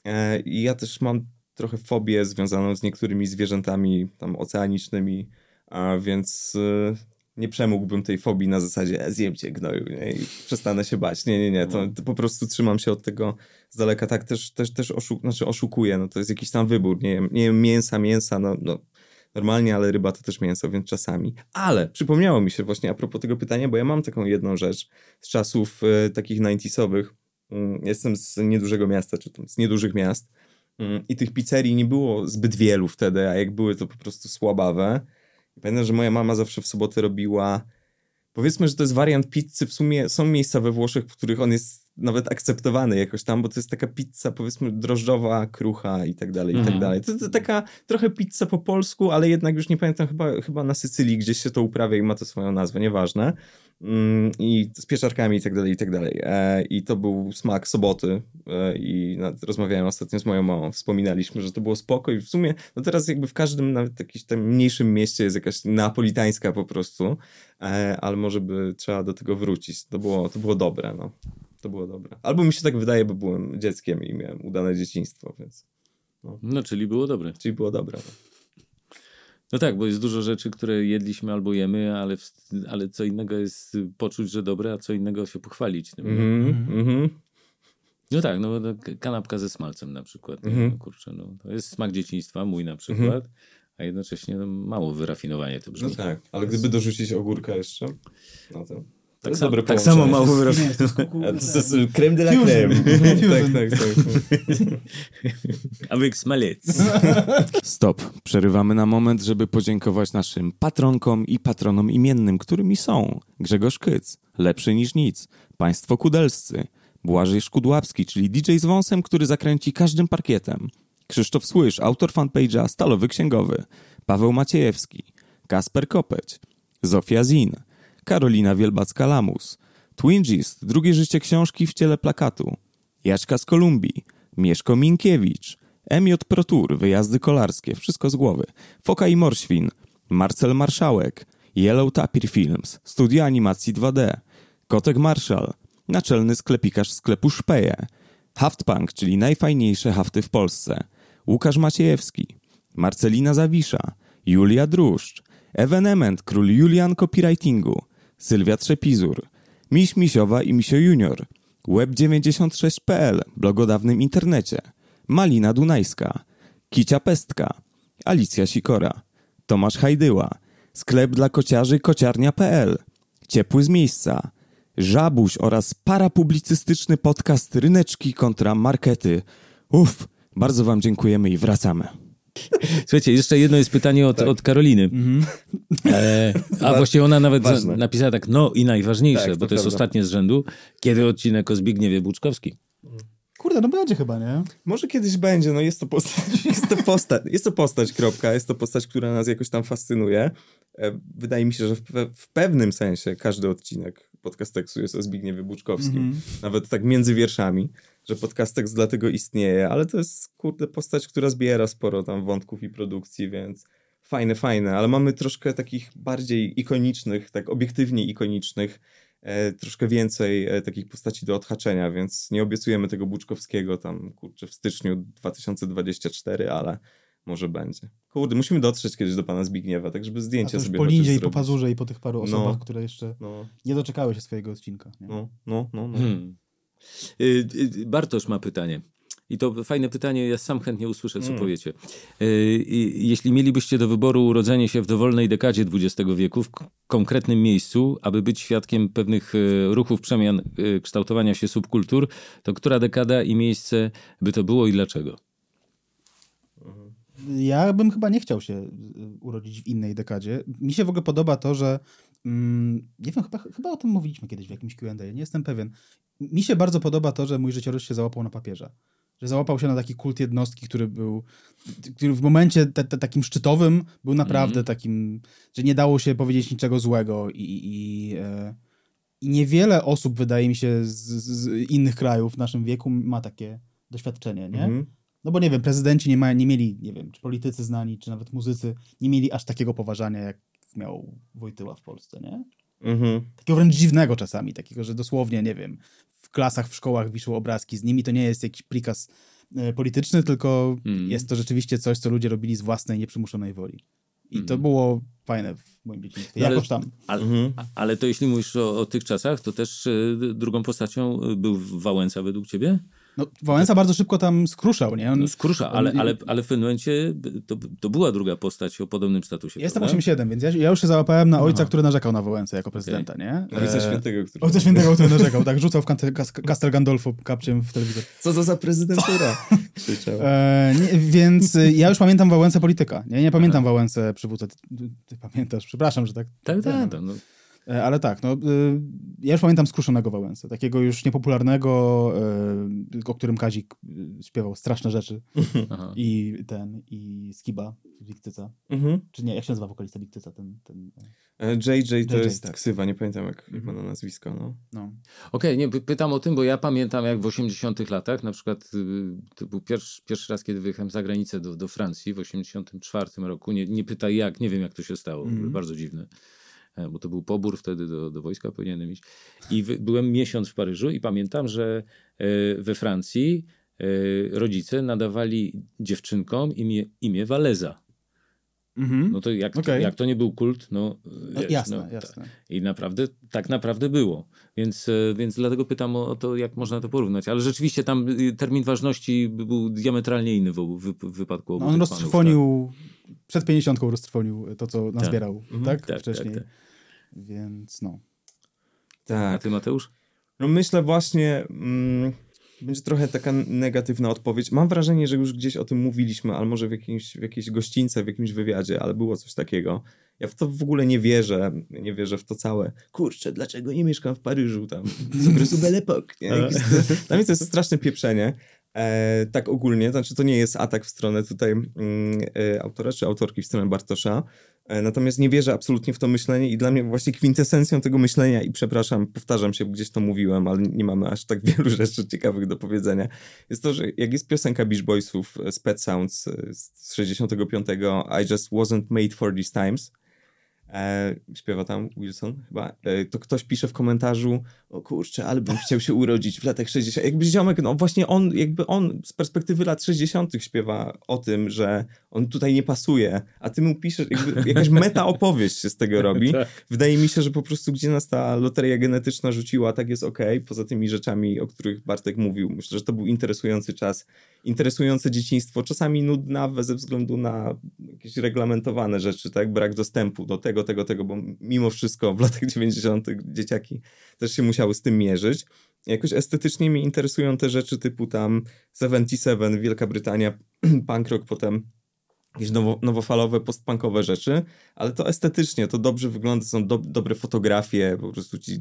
E, I ja też mam trochę fobię związaną z niektórymi zwierzętami tam oceanicznymi, a więc e, nie przemógłbym tej fobii na zasadzie e, zjem cię gnoju nie? i przestanę się bać. Nie, nie, nie, to, to po prostu trzymam się od tego z daleka. Tak też, też, też oszuk znaczy oszukuję, no to jest jakiś tam wybór. Nie wiem, nie wiem mięsa, mięsa, no, no normalnie, ale ryba to też mięso, więc czasami. Ale przypomniało mi się właśnie a propos tego pytania, bo ja mam taką jedną rzecz z czasów e, takich 90sowych. Mm, Jestem z niedużego miasta, czy tam z niedużych miast. Mm, I tych pizzerii nie było zbyt wielu wtedy, a jak były, to po prostu słabawe. I Pamiętam, że moja mama zawsze w sobotę robiła. Powiedzmy, że to jest wariant pizzy. W sumie są miejsca we Włoszech, w których on jest nawet akceptowany jakoś tam, bo to jest taka pizza, powiedzmy, drożdżowa, krucha i tak dalej, i tak Mhm. dalej. To, to taka trochę pizza po polsku, ale jednak już nie pamiętam, chyba, chyba na Sycylii gdzieś się to uprawia i ma to swoją nazwę, nieważne. Mm, I z pieczarkami i tak dalej, i tak dalej. E, I to był smak soboty e, i rozmawiałem ostatnio z moją mamą, wspominaliśmy, że to było spoko i w sumie, no teraz jakby w każdym nawet jakimś tam mniejszym mieście jest jakaś napolitańska po prostu, e, ale może by trzeba do tego wrócić. To było, to było dobre, no. To było dobre. Albo mi się tak wydaje, bo byłem dzieckiem i miałem udane dzieciństwo, więc... no, czyli było dobre. Czyli było dobre. No. No tak, bo jest dużo rzeczy, które jedliśmy albo jemy, ale, w, ale co innego jest poczuć, że dobre, a co innego się pochwalić tym. Mhm, mhm. No tak, no no, kanapka ze smalcem na przykład. Mhm. No, kurczę, no, to jest smak dzieciństwa, mój na przykład, a jednocześnie no, mało wyrafinowanie to brzmi. No tak, ale gdyby dorzucić ogórka jeszcze, no to... Tak, sam, dobre tak samo mało jest creme de la Fusion. creme. Fusion. tak, tak, tak. Avec smalec. Stop. Przerywamy na moment, żeby podziękować naszym patronkom i patronom imiennym, którymi są Grzegorz Kyc, Lepszy niż nic, Państwo Kudelscy, Błażej Szkudłapski, czyli DJ z wąsem, który zakręci każdym parkietem, Krzysztof Słysz, autor fanpage'a Stalowy Księgowy, Paweł Maciejewski, Kasper Kopeć, Zofia Zin, Karolina Wielbacka-Lamus, Twingist, drugie życie książki w ciele plakatu, Jaćka z Kolumbii, Mieszko Minkiewicz, MJ Protur, wyjazdy kolarskie, wszystko z głowy, Foka i Morświn, Marcel Marszałek, Yellow Tapir Films, studio animacji 2D, Kotek Marszal, naczelny sklepikarz sklepu Szpeje, Haftpunk, czyli najfajniejsze hafty w Polsce, Łukasz Maciejewski, Marcelina Zawisza, Julia Druszcz, Evenement, król Julian copywritingu, Sylwia Trzepizur, Miś Misiowa i Misio Junior, Web96.pl, blog o dawnym internecie, Malina Dunajska, Kicia Pestka, Alicja Sikora, Tomasz Hajdyła, sklep dla kociarzy kociarnia.pl, Ciepły z miejsca, Żabuś oraz parapublicystyczny podcast Ryneczki kontra Markety. Uff, bardzo wam dziękujemy i wracamy. Słuchajcie, jeszcze jedno jest pytanie od, od Karoliny. E, a właściwie ona nawet za, napisała tak, no i najważniejsze, Tak, to bo to jest prawda. ostatnie z rzędu. Kiedy odcinek o Zbigniewie Buczkowski? Kurde, no będzie chyba, nie? Może kiedyś będzie, no jest to postać, jest to postać, jest to postać, kropka, jest to postać, która nas jakoś tam fascynuje. E, Wydaje mi się, że w, w pewnym sensie każdy odcinek podcasteksu jest o Zbigniewie Buczkowskim. Nawet tak między wierszami, że podcastekst dlatego istnieje, ale to jest, kurde, postać, która zbiera sporo tam wątków i produkcji, więc fajne, fajne, ale mamy troszkę takich bardziej ikonicznych, tak obiektywnie ikonicznych, e, troszkę więcej e, takich postaci do odhaczenia, więc nie obiecujemy tego Buczkowskiego tam, kurczę, w styczniu 2024, ale może będzie. Kurde, musimy dotrzeć kiedyś do pana Zbigniewa, tak żeby A zdjęcie to już sobie po Lindzie i po. Pazurze i po tych paru No. osobach, które jeszcze No, nie doczekały się swojego odcinka. Nie? no, no, no. no. Hmm. Y, y, Bartosz ma pytanie. I to fajne pytanie, ja sam chętnie usłyszę, co Mm. powiecie. Y, Jeśli mielibyście do wyboru urodzenie się w dowolnej dekadzie XX wieku, w konkretnym miejscu, aby być świadkiem pewnych ruchów, przemian, kształtowania się subkultur, to która dekada i miejsce by to było i dlaczego? Ja bym chyba nie chciał się urodzić w innej dekadzie. Mi się w ogóle podoba to, że nie wiem, chyba, chyba o tym mówiliśmy kiedyś w jakimś Q&A, nie jestem pewien. Mi się bardzo podoba to, że mój życiorys się załapał na papieża. Że załapał się na taki kult jednostki, który był, który w momencie te, te, takim szczytowym był naprawdę Mhm. takim, że nie dało się powiedzieć niczego złego i, i, e, i niewiele osób, wydaje mi się, z, z innych krajów w naszym wieku ma takie doświadczenie, nie? Mhm. No bo nie wiem, prezydenci nie, mają, nie mieli, nie wiem, czy politycy znani, czy nawet muzycy, nie mieli aż takiego poważania, jak miał Wojtyła w Polsce, nie? Mhm. Takiego wręcz dziwnego czasami, takiego, że dosłownie, nie wiem, w klasach, w szkołach wiszą obrazki z nimi, to nie jest jakiś prikaz e, polityczny, tylko Mm. jest to rzeczywiście coś, co ludzie robili z własnej, nieprzymuszonej woli. I to było fajne w moim dzieciństwie. No ale- Jakoś tam. Ale, Mhm. ale to jeśli mówisz o, o tych czasach, to też y, drugą postacią y, był Wałęsa według ciebie? No, Wałęsa bardzo szybko tam skruszał, nie? On, No, skrusza, ale, on- ale, ale w pewnym momencie to, to była druga postać o podobnym statusie. Jestem prawda? 8-7, więc ja, ja już się załapałem na ojca, który narzekał na Wałęsę jako prezydenta, nie? Ojca E, Świętego, który... Ojca Świętego, który narzekał, tak, rzucał w Castel Gandolfo kapciem w telewizor. Co to za prezydentura? Krzyczał. E, nie, więc y, ja już pamiętam Wałęsę polityka, nie, nie pamiętam Wałęsę przywódcę. Ty, ty, ty pamiętasz, przepraszam, że tak. Tak, tak. tak, no. E, ale tak, no, y, ja już pamiętam skruszonego Wałęsę, takiego już niepopularnego, y, o którym Kazik y, śpiewał straszne rzeczy Aha. i ten, i Skiba, Bikcyca, Mhm. czy nie, jak się nazywa wokalista Bikcyca, ten, ten e, E, JJ to JJ, jest tak. ksywa, nie pamiętam jak, jak Mhm. ma na nazwisko, no. no. Okej, nie, py- pytam o tym, bo ja pamiętam jak w 80 latach, na przykład y, to był pierwszy, pierwszy raz, kiedy wyjechałem za granicę do, do Francji w 84 roku. Nie, nie pytaj jak, nie wiem jak to się stało, Mhm. bardzo dziwne. E, Bo to był pobór wtedy do, do wojska, powinienem iść. I wy, byłem miesiąc w Paryżu i pamiętam, że e, we Francji e, rodzice nadawali dziewczynkom imię, imię Waleza. Mhm. No to jak, Okej. jak to nie był kult, no, No, wiesz, jasne, no, jasne. i naprawdę, tak naprawdę było. Więc, e, więc dlatego pytam o to, jak można to porównać. Ale rzeczywiście tam y, termin ważności by- był diametralnie inny w, obu- w, w wypadku obu No, on roztrwonił, przed 50 roztrwonił to, co nazbierał, Mhm. tak? Tak, Wcześniej. tak, tak. Więc no. panów. A Tak. ty, Mateusz? No myślę właśnie, mm, będzie trochę taka negatywna odpowiedź. Mam wrażenie, że już gdzieś o tym mówiliśmy, ale może w, jakimś, w jakiejś gościńce, w jakimś wywiadzie, ale było coś takiego. Ja w to w ogóle nie wierzę, nie wierzę w to całe. Kurczę, dlaczego nie mieszkam w Paryżu tam? Z okresu Belle to- Dla mnie to jest straszne pieprzenie. E, tak ogólnie, znaczy to nie jest atak w stronę tutaj e, autora czy autorki w stronę Bartosza. E, Natomiast nie wierzę absolutnie w to myślenie i dla mnie właśnie kwintesencją tego myślenia, i przepraszam, powtarzam się, gdzieś to mówiłem, ale nie mamy aż tak wielu rzeczy ciekawych do powiedzenia, jest to, że jak jest piosenka Beach Boysów e, z Pet Sounds e, z 65 I just wasn't made for these times, e, śpiewa tam Wilson chyba, e, to ktoś pisze w komentarzu, o kurczę, ale bym chciał się urodzić w latach 60. Jakby ziomek, no właśnie on, jakby on z perspektywy lat 60. śpiewa o tym, że on tutaj nie pasuje, a ty mu piszesz, jakby jakaś meta opowieść się z tego robi. Tak. Wydaje mi się, że po prostu gdzie nas ta loteria genetyczna rzuciła, tak jest okej, poza tymi rzeczami, o których Bartek mówił. Myślę, że to był interesujący czas, interesujące dzieciństwo, czasami nudnawe ze względu na jakieś reglamentowane rzeczy, tak? Brak dostępu do tego, tego, tego, bo mimo wszystko w latach 90. dzieciaki też się musiały z tym mierzyć. Jakoś estetycznie mnie interesują te rzeczy typu tam 77, Wielka Brytania, punk rock, potem jakieś nowo, nowofalowe, postpunkowe rzeczy, ale to estetycznie, to dobrze wygląda, są do, dobre fotografie, po prostu ci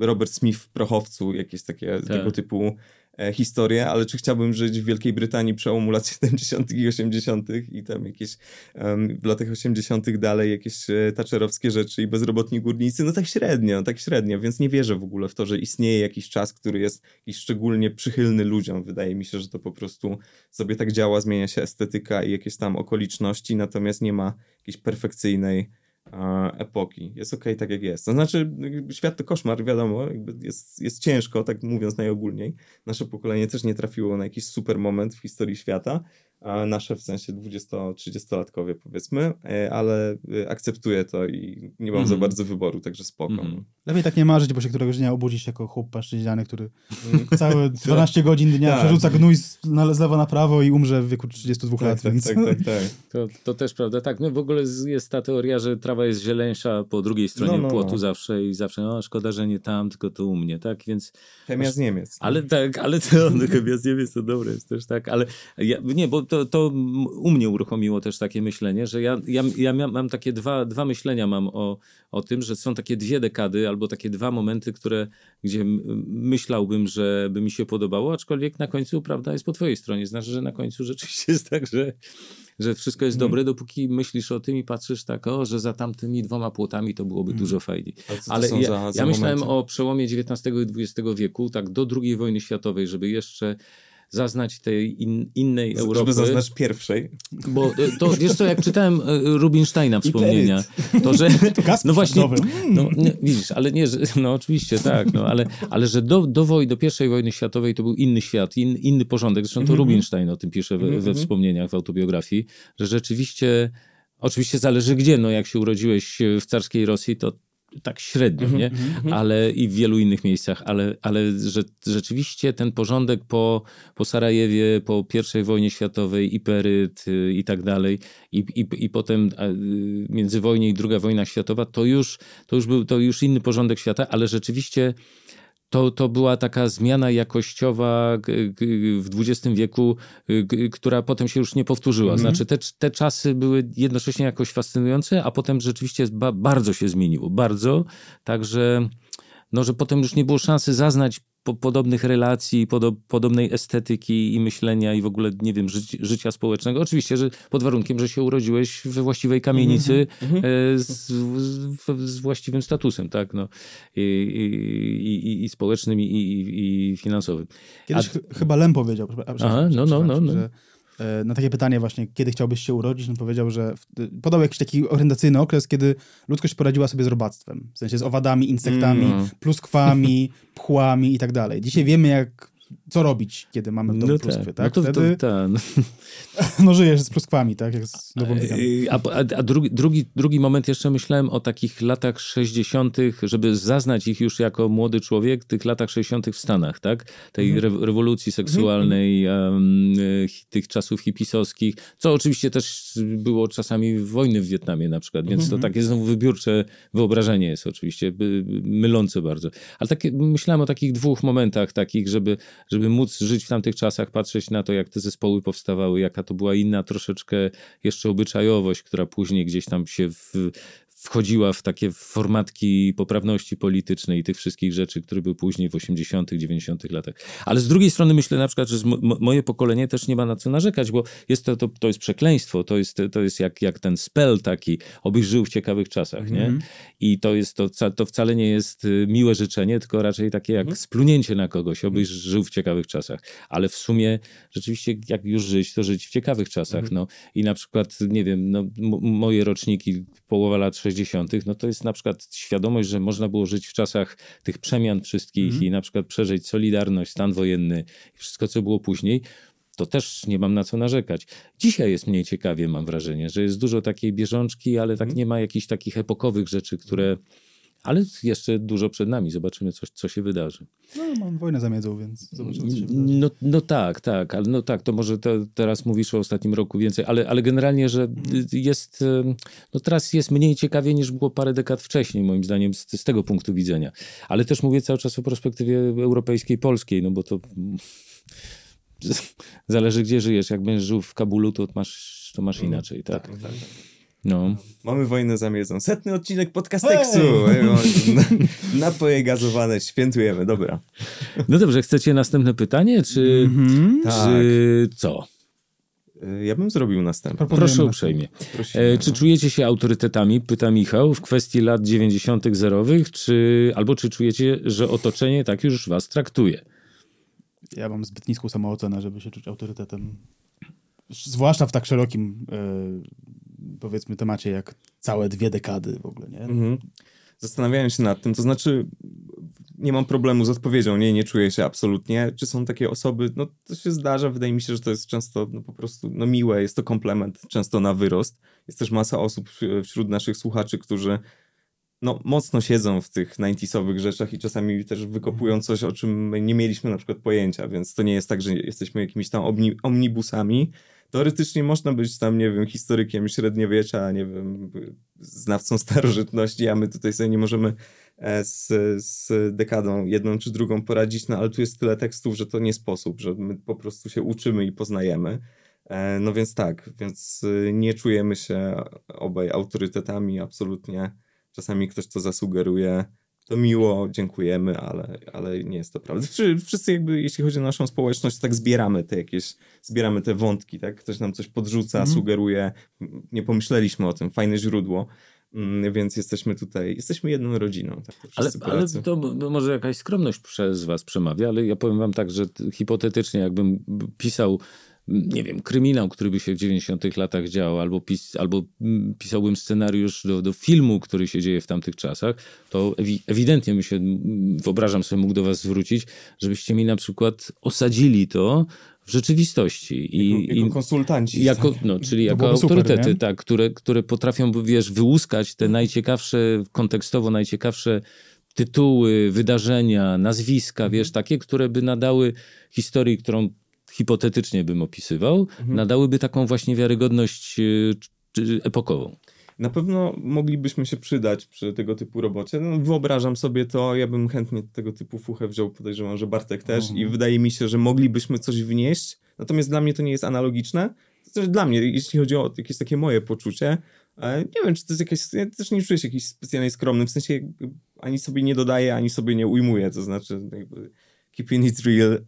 Robert Smith w prochowcu, jakieś takie tego typu e, historie, ale czy chciałbym żyć w Wielkiej Brytanii przełomu lat 70. i 80. i tam jakieś em, w latach 80. dalej jakieś e, tacierowskie rzeczy i bezrobotni górnicy, no tak średnio, tak średnio, więc nie wierzę w ogóle w to, że istnieje jakiś czas, który jest jakiś szczególnie przychylny ludziom. Wydaje mi się, że to po prostu sobie tak działa, zmienia się estetyka i jakieś tam okoliczności, natomiast nie ma jakiejś perfekcyjnej epoki. Jest okej tak jak jest. To znaczy, świat to koszmar, wiadomo, jest, jest ciężko, tak mówiąc najogólniej. Nasze pokolenie też nie trafiło na jakiś super moment w historii świata, nasze w sensie 20-30-latkowie powiedzmy, e, ale e, akceptuję to i nie mam za Mhm. bardzo wyboru, także spoko. Mhm. Lepiej tak nie marzyć, bo się któregoś dnia obudzisz jako chłop paszczyźniany, który całe 12 godzin dnia Tak. przerzuca gnój z, na, z lewa na prawo i umrze w wieku 32 Tak, lat. tak, więc... tak, tak, tak. To, to też prawda. Tak, no w ogóle jest ta teoria, że trawa jest zieleńsza po drugiej stronie No, no, płotu no. zawsze i zawsze, no szkoda, że nie tam, tylko to u mnie, tak? Więc Chemia z Niemiec. Ale tak, ale to no, chyba z Niemiec to dobre jest też, tak, ale ja, nie, bo to, to u mnie uruchomiło też takie myślenie, że ja, ja, ja mam takie dwa, dwa myślenia mam o, o tym, że są takie dwie dekady albo takie dwa momenty, które, gdzie myślałbym, że by mi się podobało, aczkolwiek na końcu prawda jest po twojej stronie. Znaczy, że na końcu rzeczywiście jest tak, że, że wszystko jest dobre, dopóki myślisz o tym i patrzysz tak, o, że za tamtymi dwoma płotami to byłoby dużo fajniej. Ale ja, za- za ja myślałem o przełomie XIX i XX wieku, tak do II wojny światowej, żeby jeszcze zaznać tej in, innej Europy. Żeby zaznać pierwszej. Bo y, to, wiesz co, jak czytałem y, Rubinsteina wspomnienia, to że... No właśnie, no, widzisz, ale nie, że, no oczywiście tak, no, ale, ale że do, do, woj, do pierwszej wojny światowej to był inny świat, in, inny porządek. Zresztą to Rubinstein o tym pisze we, we wspomnieniach, w autobiografii, że rzeczywiście, oczywiście zależy gdzie, no jak się urodziłeś w carskiej Rosji, to tak średnio, nie? Ale i w wielu innych miejscach, ale, ale że rzeczywiście ten porządek po, po Sarajewie, po pierwszej wojnie światowej i Peryt y, i tak dalej i, i, i potem y, międzywojnie i druga wojna światowa, to już, to już był to już inny porządek świata, ale rzeczywiście to, to była taka zmiana jakościowa w XX wieku, która potem się już nie powtórzyła. Znaczy te, te czasy były jednocześnie jakoś fascynujące, a potem rzeczywiście ba, bardzo się zmieniło. Bardzo. Także no, że potem już nie było szansy zaznać po, podobnych relacji, podo, podobnej estetyki i myślenia i w ogóle, nie wiem, życi, życia społecznego. Oczywiście, że pod warunkiem, że się urodziłeś we właściwej kamienicy e, z, z, z właściwym statusem, tak, no. I, i, i, i społecznym, i, i, finansowym. Kiedyś ch- chyba Lem powiedział, a, Aha, no, no, no, no. że na takie pytanie właśnie, kiedy chciałbyś się urodzić, on powiedział, że podał jakiś taki orientacyjny okres, kiedy ludzkość poradziła sobie z robactwem. W sensie z owadami, insektami, Mm. pluskwami, pchłami i tak dalej. Dzisiaj wiemy, jak, co robić, kiedy mamy w domu pluskwy, tak? No to, Wtedy to, ta, no. no, żyjesz z pluskwami, tak? Jak z nową Yy, A, a, a drugi, drugi, drugi moment jeszcze myślałem o takich latach 60., żeby zaznać ich już jako młody człowiek, tych latach 60. w Stanach, tak? Tej re, rewolucji seksualnej, em, y, hi- tych czasów hipisowskich, co oczywiście też było czasami wojny w Wietnamie na przykład, więc to takie znowu wybiórcze wyobrażenie jest oczywiście, mylące bardzo. Ale takie, myślałem o takich dwóch momentach takich, żeby, żeby móc żyć w tamtych czasach, patrzeć na to, jak te zespoły powstawały, jaka to była inna troszeczkę jeszcze obyczajowość, która później gdzieś tam się w, wchodziła w takie formatki poprawności politycznej i tych wszystkich rzeczy, które były później w 80., 90. latach. Ale z drugiej strony myślę na przykład, że moje pokolenie też nie ma na co narzekać, bo jest to, to, to jest przekleństwo, to jest, to jest jak, jak ten spell taki, obyś żył w ciekawych czasach, nie? I to jest to, to wcale nie jest y, miłe życzenie, tylko raczej takie jak splunięcie na kogoś, obyś żył w ciekawych czasach. Ale w sumie rzeczywiście jak już żyć, to żyć w ciekawych czasach, no. I na przykład, nie wiem, no, m- moje roczniki, połowa lat 60., no to jest na przykład świadomość, że można było żyć w czasach tych przemian wszystkich i na przykład przeżyć Solidarność, stan wojenny i wszystko, co było później, to też nie mam na co narzekać. Dzisiaj jest mniej ciekawie, mam wrażenie, że jest dużo takiej bieżączki, ale tak nie ma jakichś takich epokowych rzeczy, które... Ale jeszcze dużo przed nami. Zobaczymy, co, co się wydarzy. No, mam wojnę za miedzą, więc zobaczymy, co się wydarzy. No, no tak, tak, ale no tak, to może te, teraz mówisz o ostatnim roku więcej, ale, ale generalnie, że y, jest, no teraz jest mniej ciekawie niż było parę dekad wcześniej, moim zdaniem, z, z tego punktu widzenia. Ale też mówię cały czas o perspektywie europejskiej, polskiej, no bo to mm, zależy gdzie żyjesz. Jak będziesz żył w Kabulu, to masz, to masz inaczej, tak? No. Mamy wojnę za miedzą. Setny odcinek podcasteksu. Na- Napoje gazowane, świętujemy, dobra. no dobrze, chcecie następne pytanie, czy, Tak. czy co? Y, Ja bym zrobił. Proponujemy Proszę uprzejmie. Prosimy. E, czy czujecie się autorytetami, pyta Michał, w kwestii lat 90. zerowych, czy, albo czy czujecie, że otoczenie tak już was traktuje? Ja mam zbyt niską samoocenę, żeby się czuć autorytetem. Zwłaszcza w tak szerokim, e, powiedzmy, temacie jak całe dwie dekady w ogóle, nie? Mhm. Zastanawiałem się nad tym, to znaczy nie mam problemu z odpowiedzią, nie, nie czuję się absolutnie. Czy są takie osoby, no to się zdarza, wydaje mi się, że to jest często no, po prostu no, miłe, jest to komplement, często na wyrost. Jest też masa osób wś- wśród naszych słuchaczy, którzy no, mocno siedzą w tych 90sowych rzeczach i czasami też wykopują coś, o czym my nie mieliśmy na przykład pojęcia, więc to nie jest tak, że jesteśmy jakimiś tam omni- omnibusami. Teoretycznie można być tam, nie wiem, historykiem średniowiecza, nie wiem, znawcą starożytności, a my tutaj sobie nie możemy e, z, z dekadą jedną czy drugą poradzić, no ale tu jest tyle tekstów, że to nie sposób, że my po prostu się uczymy i poznajemy. E, no więc tak, więc y, nie czujemy się obaj autorytetami absolutnie. Czasami ktoś to zasugeruje, to miło, dziękujemy, ale, ale nie jest to prawda. Wszy- Wszyscy jakby, jeśli chodzi o naszą społeczność, tak zbieramy te jakieś, zbieramy te wątki, tak? Ktoś nam coś podrzuca, sugeruje, m, nie pomyśleliśmy o tym, fajne źródło, Mm, więc jesteśmy tutaj, jesteśmy jedną rodziną. Tak? Ale, ale to może jakaś skromność przez was przemawia, ale ja powiem wam tak, że hipotetycznie jakbym pisał nie wiem, kryminał, który by się w 90 latach działo, albo, pis, albo mm, pisałbym scenariusz do, do filmu, który się dzieje w tamtych czasach, to ewi ewidentnie bym się, wyobrażam sobie, mógł do was zwrócić, żebyście mi na przykład osadzili to w rzeczywistości. I, jako, jako i, konsultanci. jako, tak? no, czyli To jako super, autorytety, nie? tak, które, które potrafią, wiesz, wyłuskać te najciekawsze, kontekstowo najciekawsze tytuły, wydarzenia, nazwiska, Mhm. wiesz, takie, które by nadały historii, którą hipotetycznie bym opisywał, Mhm. nadałyby taką właśnie wiarygodność y, epokową. Na pewno moglibyśmy się przydać przy tego typu robocie. No, wyobrażam sobie to, ja bym chętnie tego typu fuchę wziął, podejrzewam, że Bartek też i wydaje mi się, że moglibyśmy coś wnieść, natomiast dla mnie to nie jest analogiczne. To też dla mnie, jeśli chodzi o jakieś takie moje poczucie, e, nie wiem, czy to jest jakaś, ja też nie czuję się jakiś specjalnie skromny, w sensie ani sobie nie dodaję, ani sobie nie ujmuję, to znaczy jakby keeping it real, e,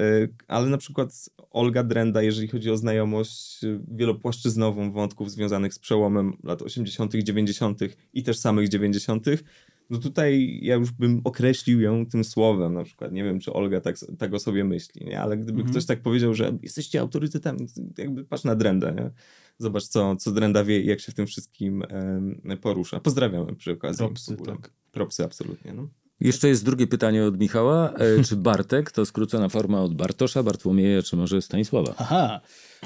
ale na przykład Olga Drenda, jeżeli chodzi o znajomość e, wielopłaszczyznową wątków związanych z przełomem lat 80., 90. i też samych 90., no tutaj ja już bym określił ją tym słowem, na przykład. Nie wiem, czy Olga tak, tak o sobie myśli, nie? ale gdyby ktoś tak powiedział, że jesteście autorytetami, to jakby patrz na Drendę, nie? Zobacz, co, co Drenda wie i jak się w tym wszystkim em, porusza. Pozdrawiamy przy okazji. Propsy, tak. Propsy, absolutnie. No. Jeszcze jest drugie pytanie od Michała. E, czy Bartek to skrócona forma od Bartosza, Bartłomieja, czy może Stanisława? Aha,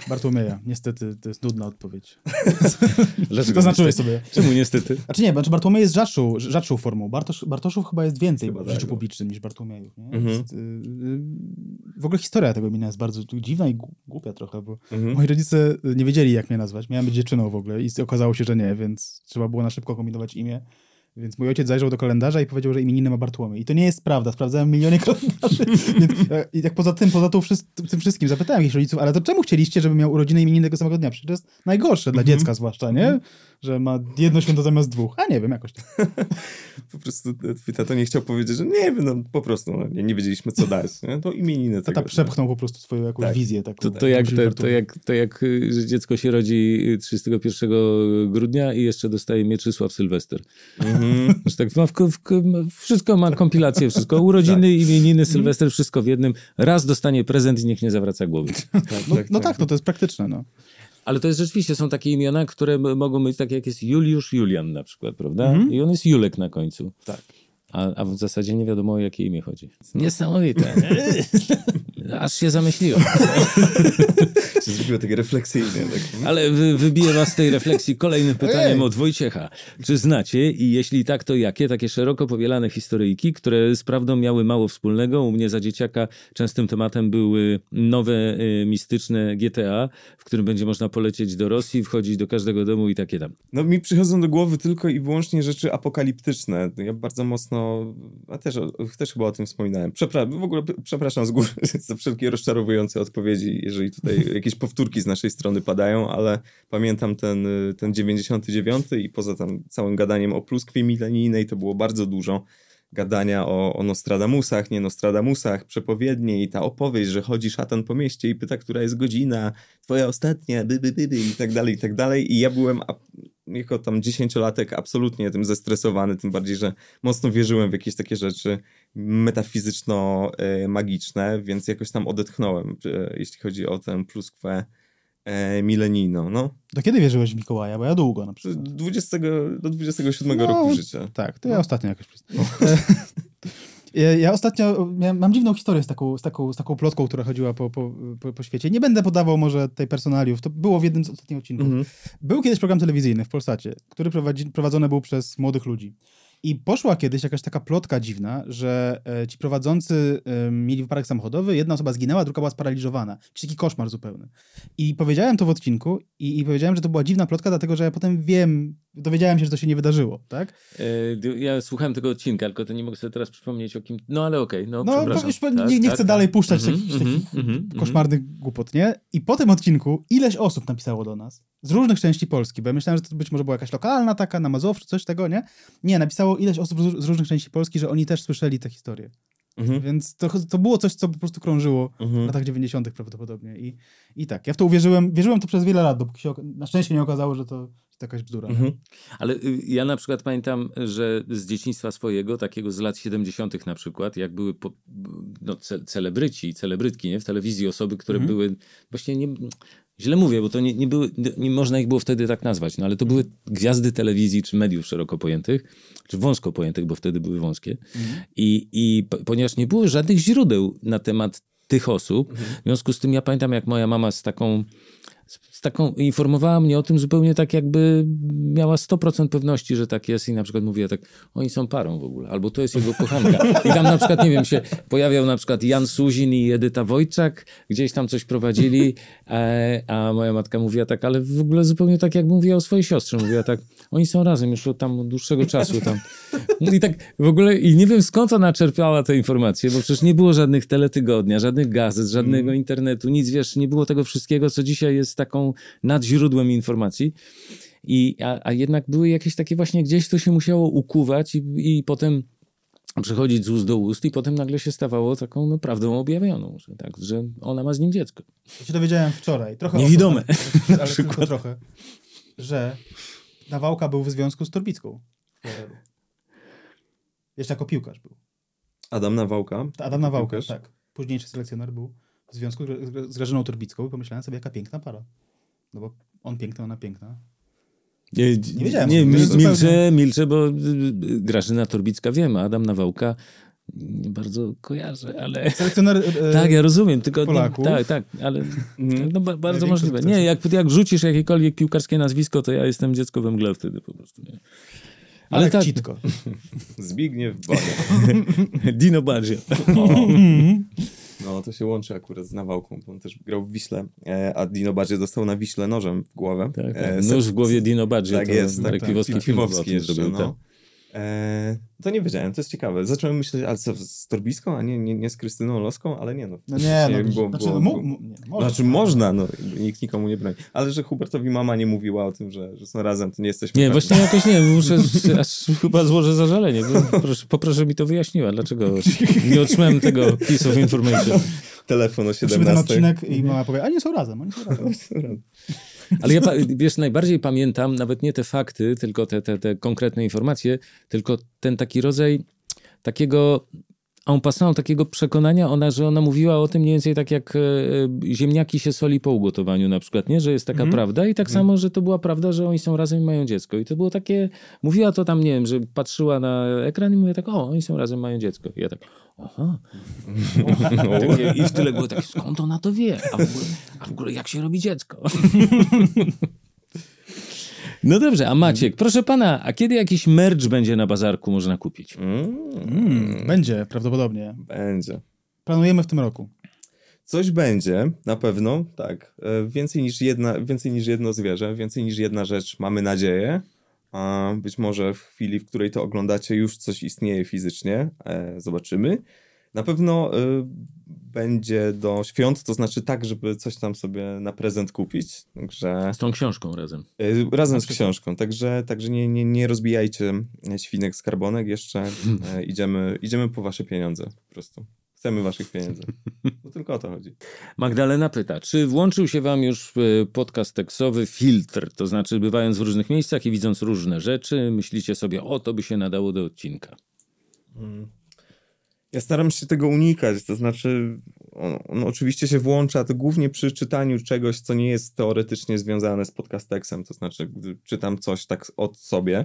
Bartłomieja. Niestety to jest nudna odpowiedź. Dlaczego Zaznaczyłeś sobie. Czemu niestety? Znaczy nie, znaczy Bartłomiej jest rzadszą, rzadszą formą. Bartosz, Bartoszów chyba jest więcej Chyba w tak, życiu no. publicznym niż Bartłomiejów. Mhm. Jest, y, y, w ogóle historia tego imienia jest bardzo dziwna i głupia trochę, bo Mhm. moi rodzice nie wiedzieli, jak mnie nazwać. Miałem być dziewczyną w ogóle i okazało się, że nie, więc trzeba było na szybko kombinować imię. Więc mój ojciec zajrzał do kalendarza i powiedział, że imieniny ma Bartłomiej. I to nie jest prawda. Sprawdzałem milionie kalendarzy. Więc, e, I tak poza tym, poza tą, tym wszystkim zapytałem ich rodziców, ale to czemu chcieliście, żeby miał urodziny imieniny tego samego dnia? Przecież to jest najgorsze dla dziecka zwłaszcza, nie? Że ma jedno święto zamiast dwóch. A nie wiem, jakoś tak. Po prostu twój tato nie chciał powiedzieć, że nie wiem, no po prostu no, nie, nie wiedzieliśmy co dać. Nie? To imieniny tego. Tata przepchnął po prostu swoją jakąś Tak. wizję. Taką, To, to, jak, Musi to, to, jak, to jak, y, że dziecko się rodzi 31 grudnia i jeszcze dostaje Mieczysław Sylwester. Mhm. Tak, ma w, w, wszystko ma kompilację, wszystko. Urodziny, imieniny, Sylwester, wszystko w jednym. Raz dostanie prezent i niech nie zawraca głowy. No, no tak, no to jest praktyczne. No. Ale to jest rzeczywiście, są takie imiona, które mogą być takie jak jest Juliusz Julian na przykład, prawda? I on jest Julek na końcu. Tak. A, a w zasadzie nie wiadomo o jakie imię chodzi. Niesamowite. Aż się zamyśliłem. Się zrobiło takie refleksyjne. Tak. Ale wy, wybiję was z tej refleksji kolejnym pytaniem Ojej. od Wojciecha. Czy znacie i jeśli tak, to jakie takie szeroko powielane historyjki, które z prawdą miały mało wspólnego? U mnie za dzieciaka częstym tematem były nowe, y, mistyczne GTA, którym będzie można polecieć do Rosji, wchodzić do każdego domu i takie tam. No mi przychodzą do głowy tylko i wyłącznie rzeczy apokaliptyczne. Ja bardzo mocno, a też, też chyba o tym wspominałem. Przepra w ogóle przepraszam z góry za wszelkie rozczarowujące odpowiedzi, jeżeli tutaj jakieś powtórki z naszej strony padają, ale pamiętam ten, ten 99 i poza tam całym gadaniem o pluskwie milenijnej to było bardzo dużo gadania o, o Nostradamusach, nie Nostradamusach, przepowiednie i ta opowieść, że chodzi szatan po mieście i pyta, która jest godzina, twoja ostatnia, by, by, by, by i tak dalej, i tak dalej. I ja byłem jako tam dziesięciolatek absolutnie tym zestresowany, tym bardziej, że mocno wierzyłem w jakieś takie rzeczy metafizyczno-magiczne, więc jakoś tam odetchnąłem, e, jeśli chodzi o tę pluskwę e, milenijną. No, Do kiedy wierzyłeś w Mikołaja? Bo ja długo na przykład. 20, do 27 No, roku życia. Tak, to ja ostatnio jakoś. Ja, ja ostatnio miałem, mam dziwną historię z taką, z, taką, z taką plotką, która chodziła po, po, po, po świecie. Nie będę podawał może tej personaliów, to było w jednym z ostatnich odcinków. Mhm. Był kiedyś program telewizyjny w Polsacie, który prowadzi, prowadzony był przez młodych ludzi. I poszła kiedyś jakaś taka plotka dziwna, że e, ci prowadzący mieli wypadek samochodowy, jedna osoba zginęła, druga była sparaliżowana. Jakiś taki koszmar zupełny. I powiedziałem to w odcinku i, i powiedziałem, że to była dziwna plotka, dlatego że ja potem wiem, dowiedziałem się, że to się nie wydarzyło, tak? E, Ja słuchałem tego odcinka, tylko to nie mogę sobie teraz przypomnieć o kim. No ale okej, no, No, przepraszam. już Tak, nie, nie tak, chcę tak. dalej puszczać takich, mhm, takich mhm, mhm. koszmarnych głupot, nie? I po tym odcinku ileś osób napisało do nas z różnych części Polski, bo ja myślałem, że to być może była jakaś lokalna taka, na Mazowszu, coś tego, nie? Nie, napisało ileś osób z, z różnych części Polski, że oni też słyszeli tę historię. Mhm. Więc to, to było coś, co po prostu krążyło w Mhm. latach 90. prawdopodobnie. I, I tak, ja w to uwierzyłem, wierzyłem to przez wiele lat, dopóki się na szczęście nie okazało, że to, że to jakaś bzdura. Mhm. Ale y, ja na przykład pamiętam, że z dzieciństwa swojego, takiego z lat 70. na przykład, jak były po, no, ce, celebryci, celebrytki nie? w telewizji, osoby, które Mhm. były, właśnie nie, źle mówię, bo to nie, nie były, nie, można ich było wtedy tak nazwać, no ale to były gwiazdy telewizji czy mediów szeroko pojętych, czy wąsko pojętych, bo wtedy były wąskie. I, i po- ponieważ nie było żadnych źródeł na temat tych osób, w związku z tym ja pamiętam, jak moja mama z taką z taką informowała mnie o tym zupełnie tak, jakby miała 100% pewności, że tak jest i na przykład mówiła tak, oni są parą w ogóle, albo to jest jego kochanka. I tam na przykład, nie wiem, się pojawiał na przykład Jan Suzin i Edyta Wojczak, gdzieś tam coś prowadzili, e, a moja matka mówiła tak, ale w ogóle zupełnie tak, jak mówiła o swojej siostrze. Mówiła tak, oni są razem już od tam dłuższego czasu tam. No I tak w ogóle, i nie wiem skąd ona czerpała te informacje, bo przecież nie było żadnych teletygodnia, żadnych gazet, żadnego internetu, nic, wiesz, nie było tego wszystkiego, co dzisiaj jest taką nadźródłem informacji. I, a, a jednak były jakieś takie właśnie gdzieś to się musiało ukuwać i, i potem przechodzić z ust do ust i potem nagle się stawało taką no, prawdą objawioną, że, tak, że ona ma z nim dziecko. Ja się dowiedziałem wczoraj, trochę Niewidome. ale tylko trochę, że Nawałka był w związku z Torbicką. Jeszcze jako piłkarz był. Adam Nawałka. Adam Nawałka, Piłkarz. tak. Późniejszy selekcjoner był w związku z, Grażyną Torbicką i pomyślałem sobie, jaka piękna para. No bo on piękny, ona piękna. Nie, Nie wiedziałem, Nie, mil, zupełnie- milczę, milczę, bo y, y, Grażyna Torbicka wiem, a Adam Nawałka nie bardzo kojarzę, ale... Selekcjoner... e, Tak, ja rozumiem, tylko nie, Polaków. tak, tak, ale no, ba, bardzo możliwe. Nie, jak, jak rzucisz jakiekolwiek piłkarskie nazwisko, to ja jestem dziecko we mgle wtedy po prostu. Nie? Ale Marek tak, Citko. Zbigniew Bonia. Dino Baggio. No, to się łączy akurat z Nawałką, bo on też grał w Wiśle, e, a Dino Badzie dostał na Wiśle nożem w głowę. Tak, tak. E, Nóż w głowie Dino Baggio. Tak to jest, tak, tak. Piwowski, Piwowski jeszcze, zrobił. no. Tak. E, to nie wiedziałem, to jest ciekawe. Zacząłem myśleć, ale co, z Torbiską, a nie, nie, nie z Krystyną Loską, ale nie no. No nie, no, Było- znaczy, było- no, nie, może. Znaczy można, no, nikt nikomu nie broni. Ale że Hubertowi mama nie mówiła o tym, że, że są razem, to nie jesteśmy Nie, pewni. właśnie jakoś nie, muszę, aż chyba złożę zażalenie. bo Proszę, poproszę mi to wyjaśniła, dlaczego nie otrzymałem tego piece of information. Telefon o Słyszymy 17. ten odcinek i mama powie, a nie są razem, oni są razem. Ale ja, wiesz, najbardziej pamiętam nawet nie te fakty, tylko te, te, te konkretne informacje, tylko ten taki rodzaj takiego en passant, takiego przekonania, ona, że ona mówiła o tym mniej więcej tak jak e, ziemniaki się soli po ugotowaniu na przykład, nie? Że jest taka prawda i tak samo, że to była prawda, że oni są razem i mają dziecko. I to było takie, mówiła to tam, nie wiem, że patrzyła na ekran i mówiła tak, o, oni są razem, mają dziecko. I ja tak, aha. Takie, I w tyle było tak, skąd ona to wie? A w ogóle, a w ogóle jak się robi dziecko? No dobrze, a Maciek, proszę pana, a kiedy jakiś merch będzie na bazarku można kupić? Mm, będzie prawdopodobnie. Będzie. Planujemy w tym roku. Coś będzie, na pewno, tak. E, Więcej niż, jedna, więcej niż jedno zwierzę, więcej niż jedna rzecz, mamy nadzieję. A być może w chwili, w której to oglądacie, już coś istnieje fizycznie. E, zobaczymy. Na pewno e, będzie do świąt, to znaczy tak, żeby coś tam sobie na prezent kupić. Także Z tą książką razem. e, razem z książką. Także, także nie, nie, nie rozbijajcie świnek skarbonek jeszcze. E, idziemy, idziemy po wasze pieniądze po prostu. Chcemy waszych pieniędzy. No tylko o to chodzi. Magdalena pyta, czy włączył się wam już e, podcast tekstowy filtr? To znaczy, bywając w różnych miejscach i widząc różne rzeczy, myślicie sobie, o, to by się nadało do odcinka. Ja staram się tego unikać, to znaczy on, on oczywiście się włącza, to głównie przy czytaniu czegoś, co nie jest teoretycznie związane z podcastexem, to znaczy gdy czytam coś tak od sobie,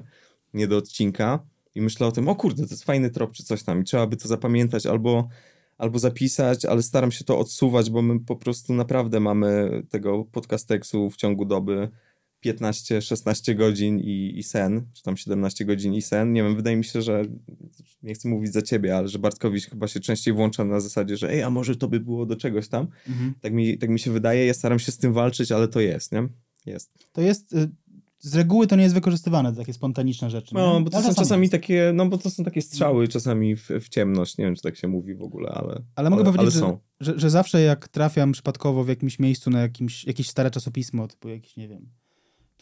nie do odcinka i myślę o tym, o kurde, to jest fajny trop czy coś tam i trzeba by to zapamiętać albo, albo zapisać, ale staram się to odsuwać, bo my po prostu naprawdę mamy tego podcastexu w ciągu doby 15-16 godzin i, i sen, czy tam 17 godzin i sen. Nie wiem, wydaje mi się, że nie chcę mówić za ciebie, ale że Bartkowicz chyba się częściej włącza na zasadzie, że ej, a może to by było do czegoś tam. Tak, mi, tak mi się wydaje, ja staram się z tym walczyć, ale to jest, nie? Jest. To jest, y, z reguły to nie jest wykorzystywane, takie spontaniczne rzeczy. No, nie? bo to Ale są czasami jest. takie, no bo to są takie strzały czasami w, w ciemność, nie wiem, czy tak się mówi w ogóle, ale Ale mogę ale, powiedzieć, ale że, że, że zawsze jak trafiam przypadkowo w jakimś miejscu na jakimś, jakieś stare czasopismo, typu jakiś, nie wiem,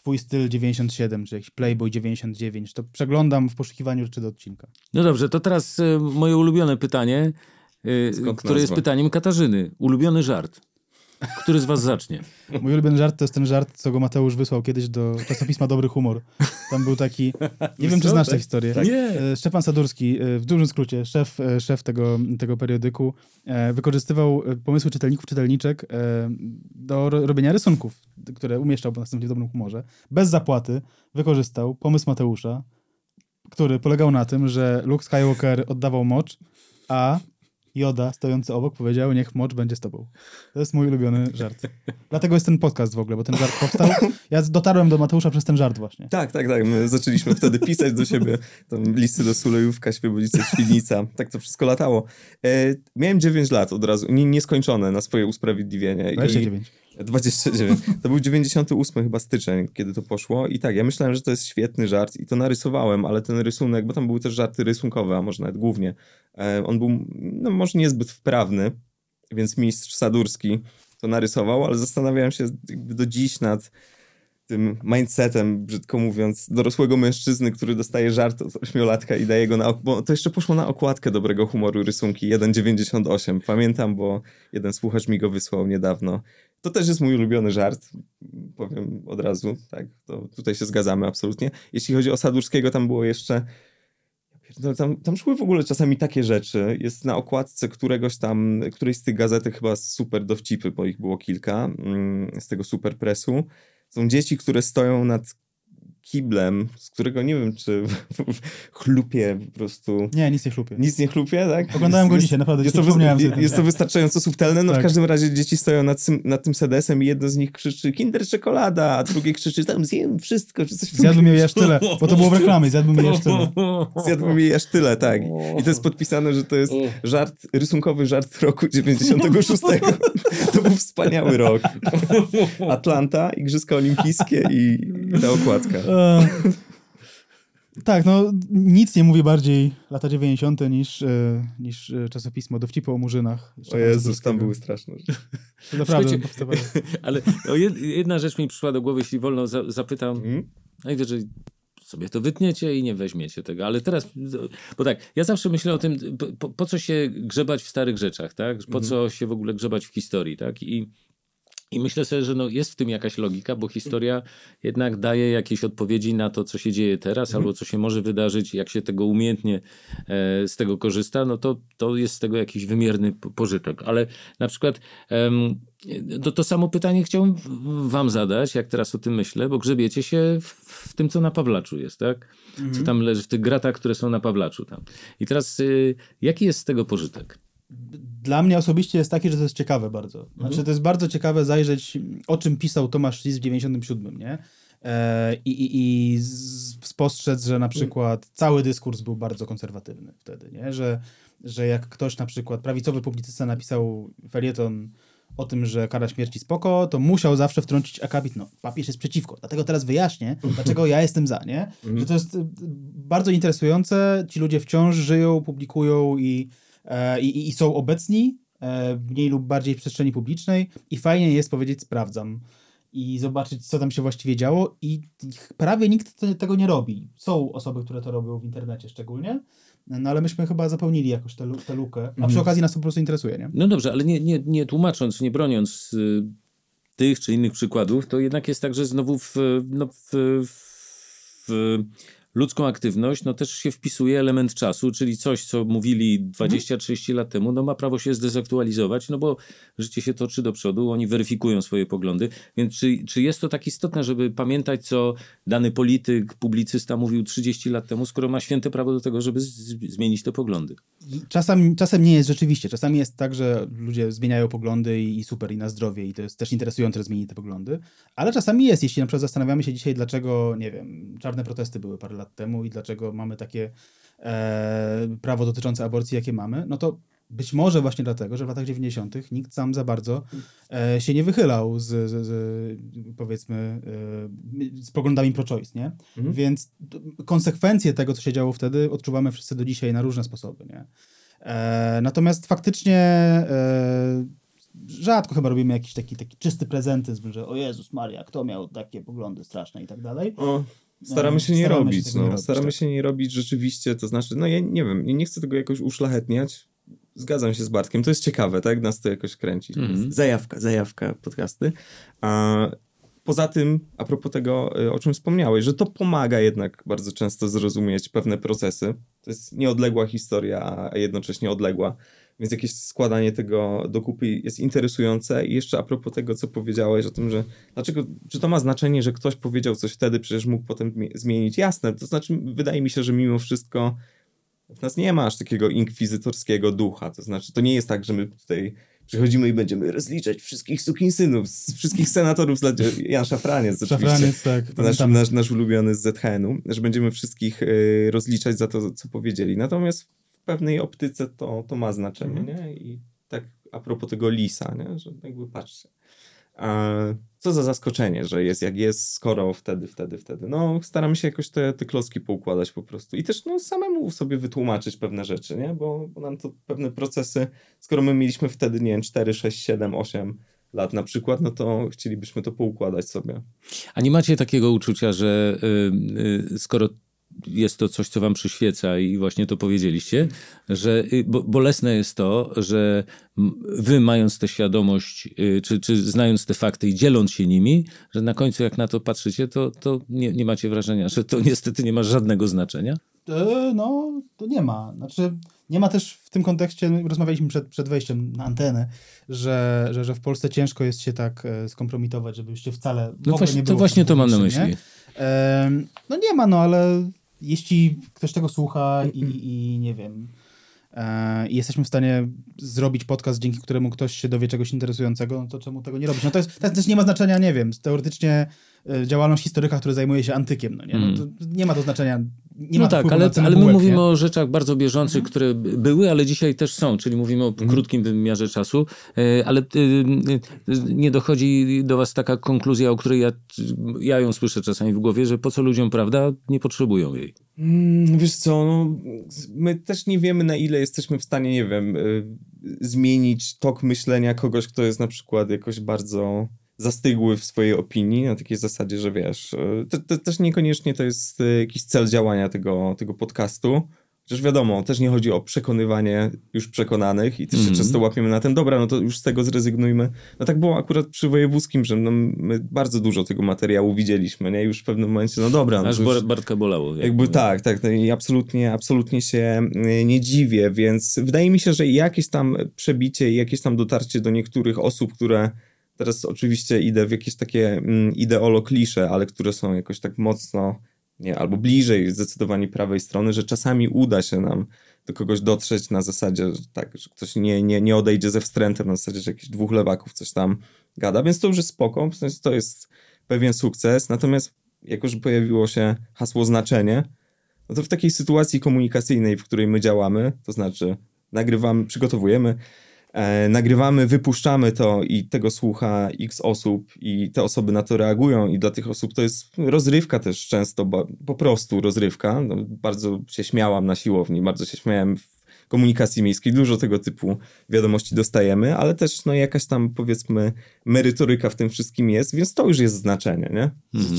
Twój styl 97, czy jakiś Playboy 99, to przeglądam w poszukiwaniu rzeczy do odcinka. No dobrze, to teraz y, moje ulubione pytanie, y, Skąd które jest nazwa? pytaniem Katarzyny. Ulubiony żart. Który z was zacznie? Mój ulubiony żart to jest ten żart, co go Mateusz wysłał kiedyś do czasopisma Dobry Humor. Tam był taki, nie wiem czy znasz tę historię. Nie. E, Szczepan Sadurski, e, w dużym skrócie, szef, e, szef tego, tego periodyku, wykorzystywał pomysły czytelników, czytelniczek do ro- robienia rysunków, które umieszczał następnie w dobrym humorze. Bez zapłaty wykorzystał pomysł Mateusza, który polegał na tym, że Luke Skywalker oddawał mocz, a Joda stojący obok powiedział, niech mocz będzie z tobą. To jest mój ulubiony żart. Dlatego jest ten podcast w ogóle, bo ten żart powstał. Ja dotarłem do Mateusza przez ten żart właśnie. Tak, tak, tak. My zaczęliśmy wtedy pisać do siebie tam listy do Sulejówka, Świebodzice, Świdnica. Tak to wszystko latało. E, miałem 9 lat od razu, nie, nieskończone na swoje usprawiedliwienie. I- 29. 29. To był 98 chyba styczeń, kiedy to poszło. I tak, ja myślałem, że to jest świetny żart i to narysowałem, ale ten rysunek, bo tam były też żarty rysunkowe, a może nawet głównie, e, on był, no może niezbyt wprawny, więc mistrz Sadurski to narysował, ale zastanawiałem się do dziś nad tym mindsetem, brzydko mówiąc, dorosłego mężczyzny, który dostaje żart od ośmiolatka i daje go na... Bo to jeszcze poszło na okładkę dobrego humoru rysunki 1,98. Pamiętam, bo jeden słuchacz mi go wysłał niedawno. To też jest mój ulubiony żart, powiem od razu, tak, to tutaj się zgadzamy absolutnie. Jeśli chodzi o Sadurskiego, tam było jeszcze... Tam, tam szły w ogóle czasami takie rzeczy. Jest na okładce któregoś tam, którejś z tych gazetek chyba super dowcipy, bo ich było kilka, mm, z tego super presu. Są dzieci, które stoją nad kiblem, z którego nie wiem, czy chlupie po prostu. Nie, nic nie chlupie. Nic nie chlupie, tak? Oglądałem go dzisiaj, naprawdę, Jest to, jest to wystarczająco subtelne. No w Tak. każdym razie dzieci stoją nad tym, nad tym sedesem i jedno z nich krzyczy Kinder czekolada, a drugie krzyczy tam zjem wszystko, czy coś w Zjadłbym jej aż tyle, bo to było w reklamie, zjadłbym jej aż tyle. Zjadłbym jej aż tyle, tak. I to jest podpisane, że to jest żart, rysunkowy żart roku 96. To był wspaniały rok. Atlanta, Igrzyska Olimpijskie i, i ta okładka. E, tak, no nic nie mówi bardziej lata 90. niż, e, niż e, czasopismo Dowcipy o Murzynach. O Jezus, tam były straszne rzeczy. Naprawdę. Ale no, jed, jedna rzecz mi przyszła do głowy, jeśli wolno za, zapytam. Mhm. Najwyżej sobie to wytniecie i nie weźmiecie tego. Ale teraz, bo tak, ja zawsze myślę o tym, po, po co się grzebać w starych rzeczach, tak? Po co się w ogóle grzebać w historii, tak? I i myślę sobie, że no jest w tym jakaś logika, bo historia jednak daje jakieś odpowiedzi na to, co się dzieje teraz, albo co się może wydarzyć, jak się tego umiejętnie e, z tego korzysta, no to, to jest z tego jakiś wymierny po- pożytek. Ale na przykład em, to, to samo pytanie chciałbym wam zadać, jak teraz o tym myślę, bo grzebiecie się w, w tym, co na Pawlaczu jest, tak? Co tam leży, w tych gratach, które są na Pawlaczu tam. I teraz, y, jaki jest z tego pożytek? Dla mnie osobiście jest takie, że to jest ciekawe bardzo. Znaczy, to jest bardzo ciekawe zajrzeć, o czym pisał Tomasz Lis w 97, nie? E, I, i, spostrzec, że na przykład cały dyskurs był bardzo konserwatywny wtedy, nie? Że, że jak ktoś na przykład, prawicowy publicysta napisał felieton o tym, że kara śmierci spoko, to musiał zawsze wtrącić akapit, no papież jest przeciwko, dlatego teraz wyjaśnię, dlaczego ja jestem za, nie? Że to jest y, bardzo interesujące, ci ludzie wciąż żyją, publikują i, i, i są obecni e, mniej lub bardziej w przestrzeni publicznej i fajnie jest powiedzieć sprawdzam i zobaczyć, co tam się właściwie działo i prawie nikt te- tego nie robi. Są osoby, które to robią w internecie szczególnie, no ale myśmy chyba zapełnili jakoś tę tę lukę, a przy okazji nas to po prostu interesuje, nie? No dobrze, ale nie, nie, nie tłumacząc, nie broniąc y, tych czy innych przykładów, to jednak jest tak, że znowu w, no w, w ludzką aktywność no też się wpisuje element czasu, czyli coś, co mówili 20-30 lat temu, no ma prawo się zdezaktualizować, no bo życie się toczy do przodu, oni weryfikują swoje poglądy, więc czy, czy jest to tak istotne, żeby pamiętać, co dany polityk, publicysta mówił 30 lat temu, skoro ma święte prawo do tego, żeby zmienić te poglądy? Czasem, czasem nie jest rzeczywiście. Czasami jest tak, że ludzie zmieniają poglądy i, i super, i na zdrowie, i to jest też interesujące, że zmieni te poglądy. Ale czasami jest, jeśli na przykład zastanawiamy się dzisiaj, dlaczego, nie wiem, czarne protesty były parę lat temu i dlaczego mamy takie e, prawo dotyczące aborcji, jakie mamy, no to Być może właśnie dlatego, że w latach 90. nikt sam za bardzo e, się nie wychylał z, z, z powiedzmy e, z poglądami pro-choice, nie? Mhm. Więc konsekwencje tego, co się działo wtedy, odczuwamy wszyscy do dzisiaj na różne sposoby, nie? E, natomiast faktycznie e, rzadko chyba robimy jakiś taki, taki czysty prezentyzm, że o Jezus Maria, kto miał takie poglądy straszne i tak dalej. O, staramy się nie Staramy się robić, nie no. robić, staramy tak. się nie robić rzeczywiście, to znaczy, no ja nie wiem, nie chcę tego jakoś uszlachetniać, zgadzam się z Bartkiem, to jest ciekawe, tak, nas to jakoś kręci. Mhm. Zajawka, zajawka podcasty. A poza tym, a propos tego, y, o czym wspomniałeś, że to pomaga jednak bardzo często zrozumieć pewne procesy. To jest nieodległa historia, a jednocześnie odległa. Więc jakieś składanie tego do kupy jest interesujące. I jeszcze a propos tego, co powiedziałeś o tym, że dlaczego, czy to ma znaczenie, że ktoś powiedział coś wtedy, przecież mógł potem mi- zmienić? Jasne, to znaczy wydaje mi się, że mimo wszystko w nas nie ma aż takiego inkwizytorskiego ducha. To znaczy, to nie jest tak, że my tutaj przychodzimy i będziemy rozliczać wszystkich sukinsynów, wszystkich senatorów z lat... Jan Szafraniec oczywiście. Szafraniec, tak. To nasz, nasz, nasz ulubiony z ZHN-u, że będziemy wszystkich y, rozliczać za to, co powiedzieli. Natomiast w pewnej optyce to, to ma znaczenie, nie? I tak a propos tego lisa, nie? Że jakby patrzcie. Co za zaskoczenie, że jest jak jest, skoro wtedy, wtedy, wtedy. No, staramy się jakoś te, te klocki poukładać po prostu. I też no, samemu sobie wytłumaczyć pewne rzeczy, nie? Bo, bo nam to pewne procesy, skoro my mieliśmy wtedy, nie wiem, 4, 6, 7, 8 lat na przykład, no to chcielibyśmy to poukładać sobie. A nie macie takiego uczucia, że y, y, skoro jest to coś, co wam przyświeca i właśnie to powiedzieliście, że y, bo, bolesne jest to, że wy mając tę świadomość, y, czy, czy znając te fakty i dzieląc się nimi, że na końcu jak na to patrzycie, to, to nie, nie macie wrażenia, że to niestety nie ma żadnego znaczenia? E, No, to nie ma. Znaczy, nie ma też w tym kontekście, rozmawialiśmy przed, przed wejściem na antenę, że, że, że w Polsce ciężko jest się tak e, skompromitować, żebyście wcale No właśnie, nie to było właśnie to mam na myśli. nie? Em, no nie ma, no ale jeśli ktoś tego słucha i, i nie wiem, e, i jesteśmy w stanie zrobić podcast, dzięki któremu ktoś się dowie czegoś interesującego, no to czemu tego nie robić? No to, jest, to też nie ma znaczenia, nie wiem, teoretycznie e, działalność historyka, który zajmuje się antykiem, no nie? No to nie ma to znaczenia, nie no ma tak, ale, ale my mówimy nie? o rzeczach bardzo bieżących, które by- były, ale dzisiaj też są, czyli mówimy o krótkim wymiarze czasu, e, ale y, y, nie dochodzi do was taka konkluzja, o której ja, ja ją słyszę czasami w głowie, że po co ludziom prawda, nie potrzebują jej. Mm, Wiesz co, no, my też nie wiemy na ile jesteśmy w stanie, nie wiem, zmienić tok myślenia kogoś, kto jest na przykład jakoś bardzo zastygły w swojej opinii, na takiej zasadzie, że wiesz, y, to, to też niekoniecznie to jest y, jakiś cel działania tego, tego podcastu. Chociaż wiadomo, też nie chodzi o przekonywanie już przekonanych i też się Mhm. często łapiemy na tym, dobra, no to już z tego zrezygnujmy. No tak było akurat przy wojewódzkim, że no, my bardzo dużo tego materiału widzieliśmy, nie? Już w pewnym momencie, no dobra, no Aż już... Bar- Bartka bolało. jak Jakby mówię. tak, tak. no I absolutnie, absolutnie się y, nie dziwię, więc wydaje mi się, że jakieś tam przebicie i jakieś tam dotarcie do niektórych osób, które teraz oczywiście idę w jakieś takie mm, ideolo klisze, ale które są jakoś tak mocno, nie, albo bliżej zdecydowanie prawej strony, że czasami uda się nam do kogoś dotrzeć na zasadzie, że tak, że ktoś nie, nie, nie odejdzie ze wstrętem na zasadzie, że jakichś dwóch lewaków coś tam gada, więc to już jest spoko, w sensie to jest pewien sukces, natomiast jako, że pojawiło się hasło znaczenie, no to w takiej sytuacji komunikacyjnej, w której my działamy, to znaczy nagrywamy, przygotowujemy, e, nagrywamy, wypuszczamy to i tego słucha x osób i te osoby na to reagują i dla tych osób to jest rozrywka też często, ba, po prostu rozrywka. No, bardzo się śmiałam na siłowni, bardzo się śmiałem w komunikacji miejskiej, dużo tego typu wiadomości dostajemy, ale też no jakaś tam powiedzmy merytoryka w tym wszystkim jest, więc to już jest znaczenie, nie?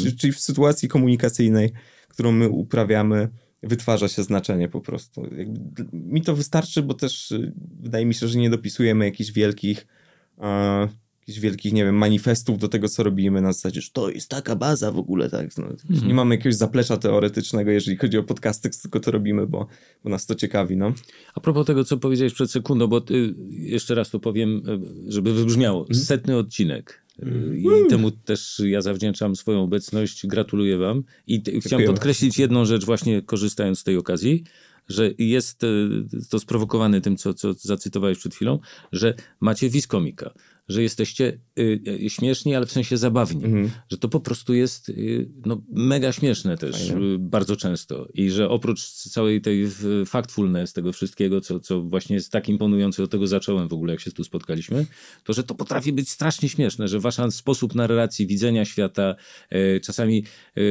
Czyli- Czyli w sytuacji komunikacyjnej, którą my uprawiamy, wytwarza się znaczenie po prostu. Jakby mi to wystarczy, bo też y, wydaje mi się, że nie dopisujemy jakichś wielkich e, jakichś wielkich, nie wiem, manifestów do tego, co robimy na zasadzie, że to jest taka baza w ogóle, tak. No, Nie mamy jakiegoś zaplecza teoretycznego, jeżeli chodzi o podcasty, tylko to robimy, bo, bo nas to ciekawi, no. A propos tego, co powiedziałeś przed sekundą, bo y, jeszcze raz to powiem, y, żeby wybrzmiało. Setny odcinek. I temu też ja zawdzięczam swoją obecność. Gratuluję wam. I t- chciałem podkreślić jedną rzecz, właśnie korzystając z tej okazji, że jest y, to sprowokowane tym, co, co zacytowałeś przed chwilą, że macie wiskomika. Że jesteście y, y, śmieszni, ale w sensie zabawni. Mhm. Że to po prostu jest y, no, mega śmieszne też y, bardzo często. I że oprócz całej tej factfulness tego wszystkiego, co, co właśnie jest tak imponujące, od tego zacząłem w ogóle, jak się tu spotkaliśmy, to że to potrafi być strasznie śmieszne, że wasz sposób narracji, widzenia świata, e, czasami e,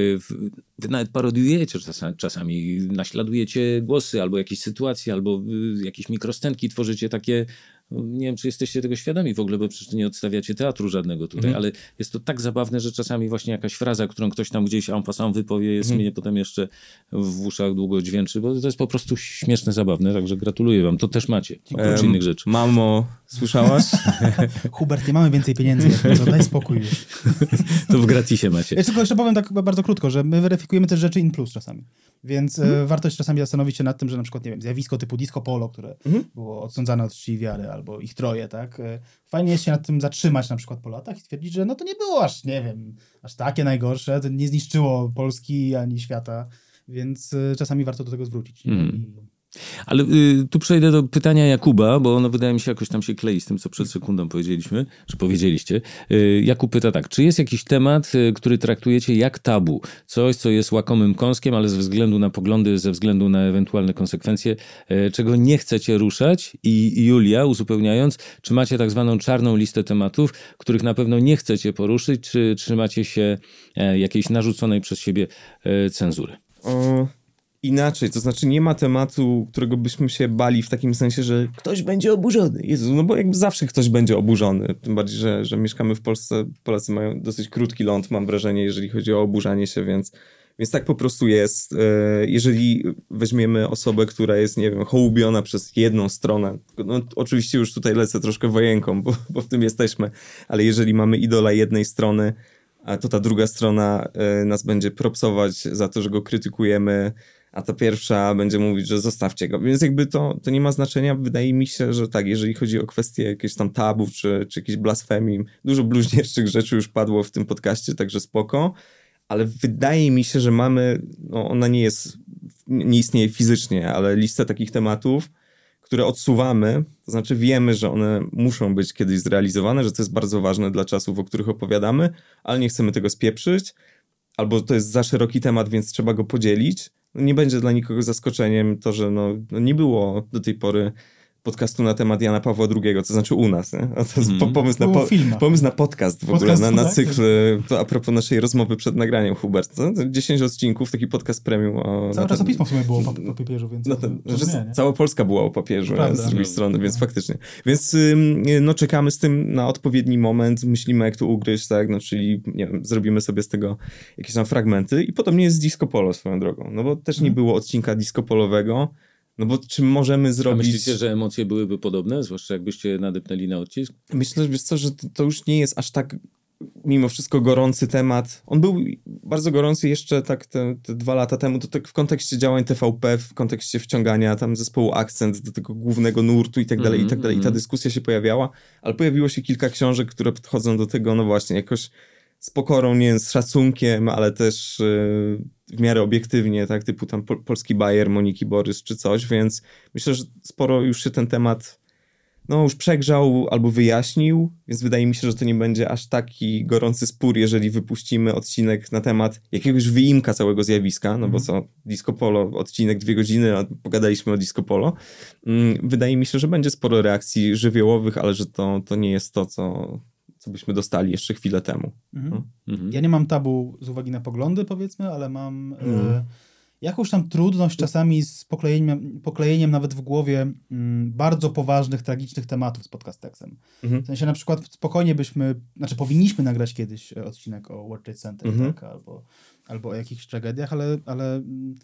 wy nawet parodiujecie, czasami, czasami naśladujecie głosy albo jakieś sytuacje, albo y, jakieś mikroscenki tworzycie takie, nie wiem, czy jesteście tego świadomi w ogóle, bo przecież nie odstawiacie teatru żadnego tutaj, ale jest to tak zabawne, że czasami właśnie jakaś fraza, którą ktoś tam gdzieś en passant wypowie, jest mnie potem jeszcze w uszach długo dźwięczy, bo to jest po prostu śmieszne, zabawne, także gratuluję wam. To też macie, oprócz Em, innych rzeczy. Mamo, słyszałaś? Hubert, nie mamy więcej pieniędzy, to, daj spokój już. To w gratisie macie. Ja tylko jeszcze powiem tak bardzo krótko, że my weryfikujemy też rzeczy in plus czasami. Więc e, warto się czasami zastanowić się nad tym, że na przykład, nie wiem, zjawisko typu disco polo, które było odsądzane od czci wiary, albo ich troje, tak? E, Fajnie jest się nad tym zatrzymać na przykład po latach i stwierdzić, że no to nie było aż, nie wiem, aż takie najgorsze, to nie zniszczyło Polski ani świata, więc e, czasami warto do tego zwrócić. Mhm. I- Ale y, tu przejdę do pytania Jakuba, bo ono wydaje mi się jakoś tam się klei z tym, co przed sekundą powiedzieliśmy, czy powiedzieliście. Y, Jakub pyta tak, czy jest jakiś temat, y, który traktujecie jak tabu? Coś, co jest łakomym kąskiem, ale ze względu na poglądy, ze względu na ewentualne konsekwencje, y, czego nie chcecie ruszać? I Julia, uzupełniając, czy macie tak zwaną czarną listę tematów, których na pewno nie chcecie poruszyć, czy trzymacie się e, jakiejś narzuconej przez siebie e, cenzury? Inaczej, to znaczy nie ma tematu, którego byśmy się bali w takim sensie, że ktoś będzie oburzony. Jezu, no bo jakby zawsze ktoś będzie oburzony. Tym bardziej, że, że mieszkamy w Polsce. Polacy mają dosyć krótki ląd, mam wrażenie, jeżeli chodzi o oburzanie się, więc, więc tak po prostu jest. E, Jeżeli weźmiemy osobę, która jest, nie wiem, hołubiona przez jedną stronę, no oczywiście już tutaj lecę troszkę wojenką, bo, bo w tym jesteśmy, ale jeżeli mamy idola jednej strony, to ta druga strona e, nas będzie propsować za to, że go krytykujemy, a ta pierwsza będzie mówić, że zostawcie go. Więc jakby to, to nie ma znaczenia. Wydaje mi się, że tak, jeżeli chodzi o kwestie jakieś tam tabu, czy, czy jakiejś blasfemii, dużo bluźnierczych rzeczy już padło w tym podcaście, także spoko, ale wydaje mi się, że mamy, no ona nie jest, nie istnieje fizycznie, ale listę takich tematów, które odsuwamy, to znaczy wiemy, że one muszą być kiedyś zrealizowane, że to jest bardzo ważne dla czasów, o których opowiadamy, ale nie chcemy tego spieprzyć, albo to jest za szeroki temat, więc trzeba go podzielić. Nie będzie dla nikogo zaskoczeniem to, że no, no nie było do tej pory podcastu na temat Jana Pawła II, to znaczy u nas. Nie? A to po, pomysł, na po, pomysł na podcast w ogóle, Podcast, na, na tak? cykl, to a propos naszej rozmowy przed nagraniem, Hubert. To, to 10 odcinków, taki podcast premium. O, Całe na ten- czasopismo w sumie było po, po papieżu, więc... no ten, to nie, cała Polska była o papieżu nie, z drugiej No. strony, więc faktycznie. Więc no czekamy z tym na odpowiedni moment, myślimy jak to ugryźć, tak, no czyli nie wiem, zrobimy sobie z tego jakieś tam fragmenty i podobnie jest z disco polo swoją drogą, no bo też Mhm. nie było odcinka disco polowego, no bo czy możemy A zrobić... myślicie, że emocje byłyby podobne, zwłaszcza jakbyście nadepnęli na odcisk? Myślę, że co, że to, już nie jest aż tak mimo wszystko gorący temat. On był bardzo gorący jeszcze tak te, te dwa lata temu, to tak w kontekście działań TVP, w kontekście wciągania tam zespołu Akcent do tego głównego nurtu i tak dalej, i tak dalej. I ta mhm. dyskusja się pojawiała, ale pojawiło się kilka książek, które podchodzą do tego, no właśnie, jakoś z pokorą, nie wiem, z szacunkiem, ale też yy, w miarę obiektywnie, tak, typu tam pol polski Bayer, Moniki Borys czy coś, więc myślę, że sporo już się ten temat no już przegrzał albo wyjaśnił, więc wydaje mi się, że to nie będzie aż taki gorący spór, jeżeli wypuścimy odcinek na temat jakiegoś wyimka całego zjawiska, no bo co, disco polo, odcinek dwie godziny, a pogadaliśmy o disco polo. Mm, Wydaje mi się, że będzie sporo reakcji żywiołowych, ale że to, to nie jest to, co, co byśmy dostali jeszcze chwilę temu. Mhm. Mhm. Ja nie mam tabu z uwagi na poglądy, powiedzmy, ale mam Mm. e, jakąś tam trudność czasami z poklejeniem, poklejeniem nawet w głowie mm, bardzo poważnych, tragicznych tematów z podcastexem. Mhm. W sensie na przykład spokojnie byśmy, znaczy powinniśmy nagrać kiedyś e, odcinek o World Trade Center, Mhm. tak? albo, albo o jakichś tragediach, ale, ale mm,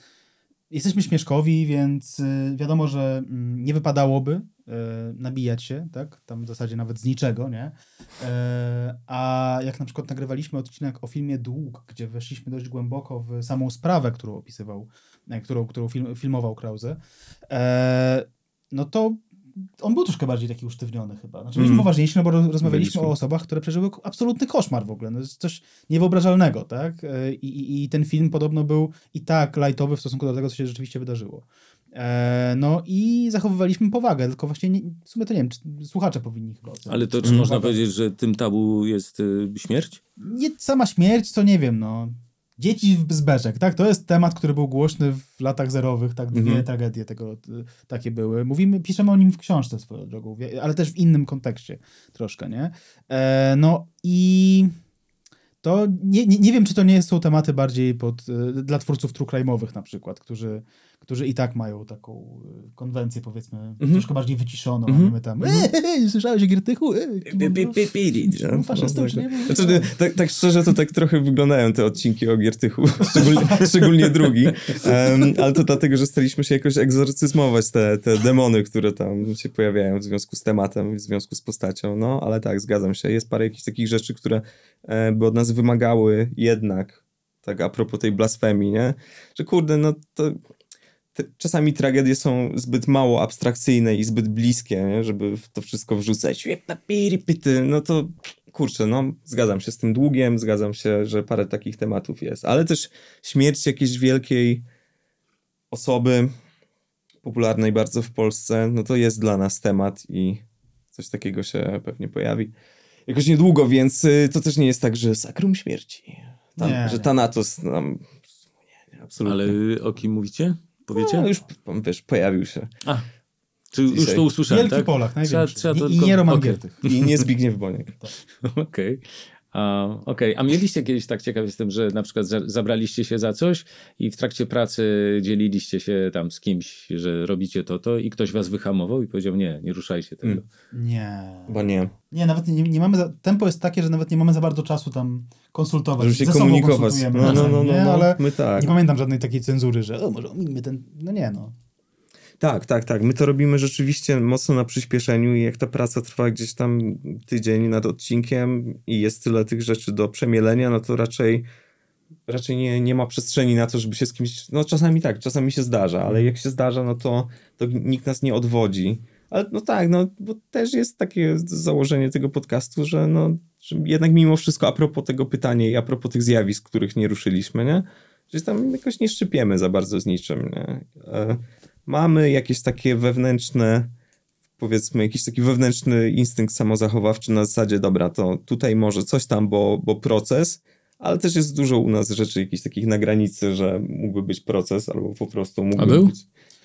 jesteśmy śmieszkowi, więc y, wiadomo, że mm, nie wypadałoby y, nabijać się, tak? Tam w zasadzie nawet z niczego, nie? E, A jak na przykład nagrywaliśmy odcinek o filmie Dług, gdzie weszliśmy dość głęboko w samą sprawę, którą opisywał, e, którą, którą film, filmował Krause, e, no to on był troszkę bardziej taki usztywniony chyba. Znaczy Mm. byliśmy poważniejsi, no bo roz- rozmawialiśmy Byliśmy. o osobach, które przeżyły absolutny koszmar w ogóle. No, to jest coś niewyobrażalnego, tak? E, I, i, I ten film podobno był i tak lightowy w stosunku do tego, co się rzeczywiście wydarzyło. E, no i zachowywaliśmy powagę, tylko właśnie nie, w sumie to nie wiem, czy słuchacze powinni chyba ocenić. Ale to czy Mm. można powiedzieć, że tym tabu jest y, śmierć? nie sama śmierć, co nie wiem, no. Dzieci w- z beczek, tak? To jest temat, który był głośny w latach zerowych, tak? Dwie Mhm. tragedie tego y, takie były. Mówimy, piszemy o nim w książce swoją drogą, ale też w innym kontekście troszkę, nie? E, no i to nie, nie, nie wiem, czy to nie są tematy bardziej pod, y, dla twórców true crime'owych na przykład, którzy, którzy i tak mają taką y, konwencję, powiedzmy, troszkę bardziej wyciszoną, a nie my tam, "Ej, słyszałeś o Giertychu? Tak, tak szczerze, to tak trochę wyglądają te odcinki o Giertychu, szczególnie, szczególnie drugi, ale to dlatego, że staraliśmy się jakoś egzorcyzmować te, te demony, które tam się pojawiają w związku z tematem, w związku z postacią, no, ale tak, zgadzam się. Jest parę jakichś takich rzeczy, które e, by od nas wymagały jednak, tak a propos tej blasfemii, nie, że kurde, no to te, czasami tragedie są zbyt mało abstrakcyjne i zbyt bliskie, nie? żeby w to wszystko wrzucać. Pyty, No to kurczę, no zgadzam się z tym długiem, zgadzam się, że parę takich tematów jest, ale też śmierć jakiejś wielkiej osoby, popularnej bardzo w Polsce, no to jest dla nas temat i coś takiego się pewnie pojawi. Jakoś niedługo, więc y, to też nie jest tak, że sakrum śmierci. Tam, Nie, że. Thanatos nam... Nie, nie, absolutnie. Ale o kim mówicie? Powiecie? No, już, wiesz, pojawił się. A, czy już Dzisiaj. to usłyszałem, Wielki tak? Polak, największy. Trzeba, trzeba I, tylko- I nie Roman. Giertych. I nie Zbigniew Boniek. Okej. A, okej. A mieliście kiedyś, tak ciekaw jestem, że na przykład za, zabraliście się za coś i w trakcie pracy dzieliliście się tam z kimś, że robicie to, to i ktoś was wyhamował i powiedział nie, nie ruszajcie tego. Mm. Nie. Bo nie. Nie, nawet nie, nie mamy. Za, tempo jest takie, że nawet nie mamy za bardzo czasu tam konsultować. Żeby się Ze komunikować. No, no, no, no, nie? no. Ale My tak. nie pamiętam żadnej takiej cenzury, że o, może omińmy ten. No nie, no. Tak, tak, tak. My to robimy rzeczywiście mocno na przyspieszeniu i jak ta praca trwa gdzieś tam tydzień nad odcinkiem i jest tyle tych rzeczy do przemielenia, no to raczej raczej nie, nie ma przestrzeni na to, żeby się z kimś... No czasami tak, czasami się zdarza, ale jak się zdarza, no to, to nikt nas nie odwodzi. Ale no tak, no bo też jest takie założenie tego podcastu, że no że jednak mimo wszystko a propos tego pytania i a propos tych zjawisk, których nie ruszyliśmy, nie? Że tam jakoś nie szczypiemy za bardzo z niczym, nie? Mamy jakieś takie wewnętrzne, powiedzmy, jakiś taki wewnętrzny instynkt samozachowawczy na zasadzie, dobra, to tutaj może coś tam, bo, bo proces, ale też jest dużo u nas rzeczy jakichś takich na granicy, że mógłby być proces, albo po prostu mógłby być...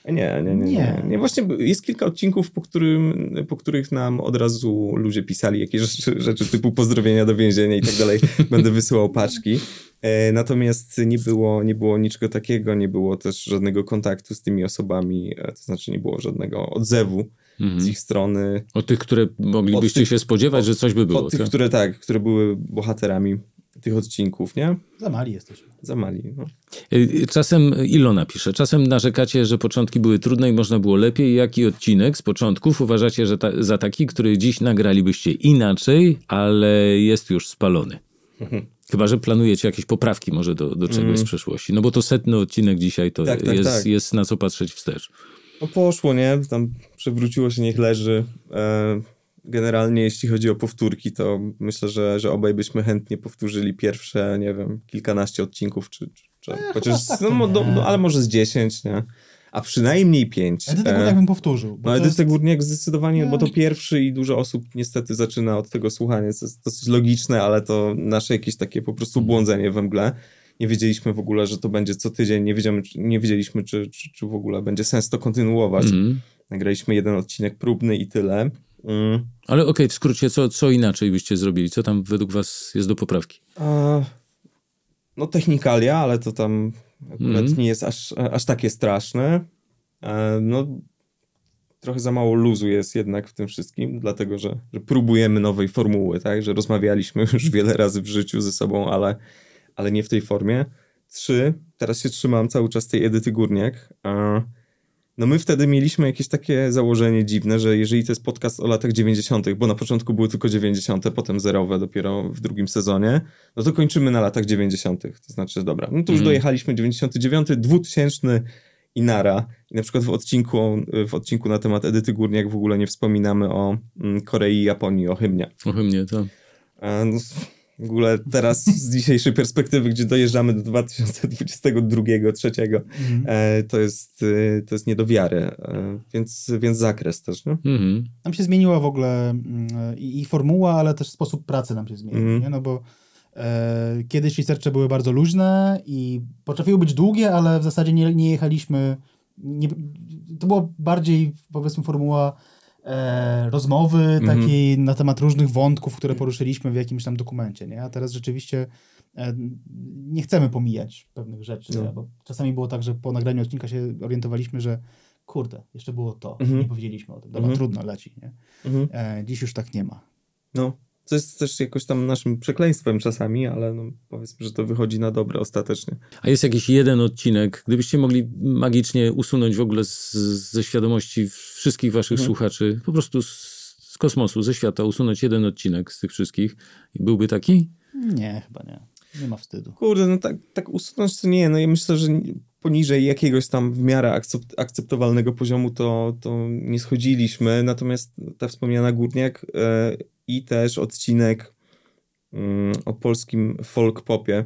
Nie, nie, nie, nie, nie. Nie. nie. Właśnie jest kilka odcinków, po, którym, po których nam od razu ludzie pisali jakieś rzeczy, rzeczy typu pozdrowienia do więzienia i tak dalej. Będę wysyłał paczki. E, natomiast nie było, nie było niczego takiego, nie było też żadnego kontaktu z tymi osobami, e, to znaczy nie było żadnego odzewu z Mhm. ich strony. O tych, które moglibyście tych- się spodziewać, że coś by było. Od tych, tak? które tak, które były bohaterami tych odcinków, nie? Za mali jesteśmy. Za mali. No. Y, Czasem Ilona pisze, czasem narzekacie, że początki były trudne i można było lepiej. Jaki odcinek z początków uważacie że ta, za taki, który dziś nagralibyście inaczej, ale jest już spalony? Chyba, że planujecie jakieś poprawki może do, do czegoś z przeszłości. No bo to setny odcinek dzisiaj to Tak, tak, jest, tak. jest na co patrzeć wstecz. No poszło, nie? Tam przewróciło się, niech leży. E, generalnie jeśli chodzi o powtórki, to myślę, że, że obaj byśmy chętnie powtórzyli pierwsze, nie wiem, kilkanaście odcinków, czy, czy, czy chociaż, tak no, do, no, ale może z dziesięć, nie? A przynajmniej pięć. Edytę E, Górniak bym powtórzył. bo No, Edytę jest- Górniak zdecydowanie, bo to Nie. pierwszy i dużo osób niestety zaczyna od tego słuchania, co jest dosyć logiczne, ale to nasze jakieś takie po prostu błądzenie we mgle. Nie wiedzieliśmy w ogóle, że to będzie co tydzień, nie wiedzieliśmy, czy, nie wiedzieliśmy, czy, czy, czy w ogóle będzie sens to kontynuować. Mhm. Nagraliśmy jeden odcinek próbny i tyle. Mm. Ale okej, w skrócie, co, co inaczej byście zrobili? Co tam według was jest do poprawki? A, no technikalia, ale to tam akurat Mhm. nie jest aż, aż takie straszne. E, no trochę za mało luzu jest jednak w tym wszystkim, dlatego że, że próbujemy nowej formuły, tak? Że rozmawialiśmy już wiele razy w życiu ze sobą, ale, ale nie w tej formie. Trzy, teraz się trzymam cały czas tej Edyty Górniak. A, no my wtedy mieliśmy jakieś takie założenie dziwne, że jeżeli to jest podcast o latach 90., bo na początku były tylko 90., potem zerowe dopiero w drugim sezonie, no to kończymy na latach 90. To znaczy, dobra, no to już Mhm. dojechaliśmy 99, 2000 i nara. I na przykład w odcinku, w odcinku na temat Edyty Górniak w ogóle nie wspominamy o mm, Korei i Japonii, o hymnie. O hymnie, to. A, no, w ogóle teraz z dzisiejszej perspektywy, gdzie dojeżdżamy do 2022 2023 e, to, jest, e, to jest nie do wiary. E, więc, więc zakres też, no? Mhm. Nam się zmieniła w ogóle mm, i, i formuła, ale też sposób pracy nam się zmienił, Mhm. nie? No bo e, kiedyś researche były bardzo luźne i potrafiły być długie, ale w zasadzie nie, nie jechaliśmy, nie, to było bardziej powiedzmy formuła e, rozmowy takiej na temat różnych wątków, które poruszyliśmy w jakimś tam dokumencie, nie? A teraz rzeczywiście e, nie chcemy pomijać pewnych rzeczy, No. bo czasami było tak, że po nagraniu odcinka się orientowaliśmy, że kurde, jeszcze było to, Mhm. nie powiedzieliśmy o tym, dobra, Mhm. trudno, leci, nie? Mhm. E, dziś już tak nie ma. No, to jest też jakoś tam naszym przekleństwem czasami, ale no, powiedzmy, że to wychodzi na dobre ostatecznie. A jest jakiś jeden odcinek, gdybyście mogli magicznie usunąć w ogóle z, ze świadomości wszystkich waszych Mhm. słuchaczy, po prostu z, z kosmosu, ze świata, usunąć jeden odcinek z tych wszystkich, byłby taki? Nie, chyba nie. Nie ma wstydu. Kurde, no tak, tak usunąć to nie, no ja myślę, że poniżej jakiegoś tam w miarę akcept, akceptowalnego poziomu to, to nie schodziliśmy, natomiast ta wspomniana Górniak e, i też odcinek mm, o polskim folk popie,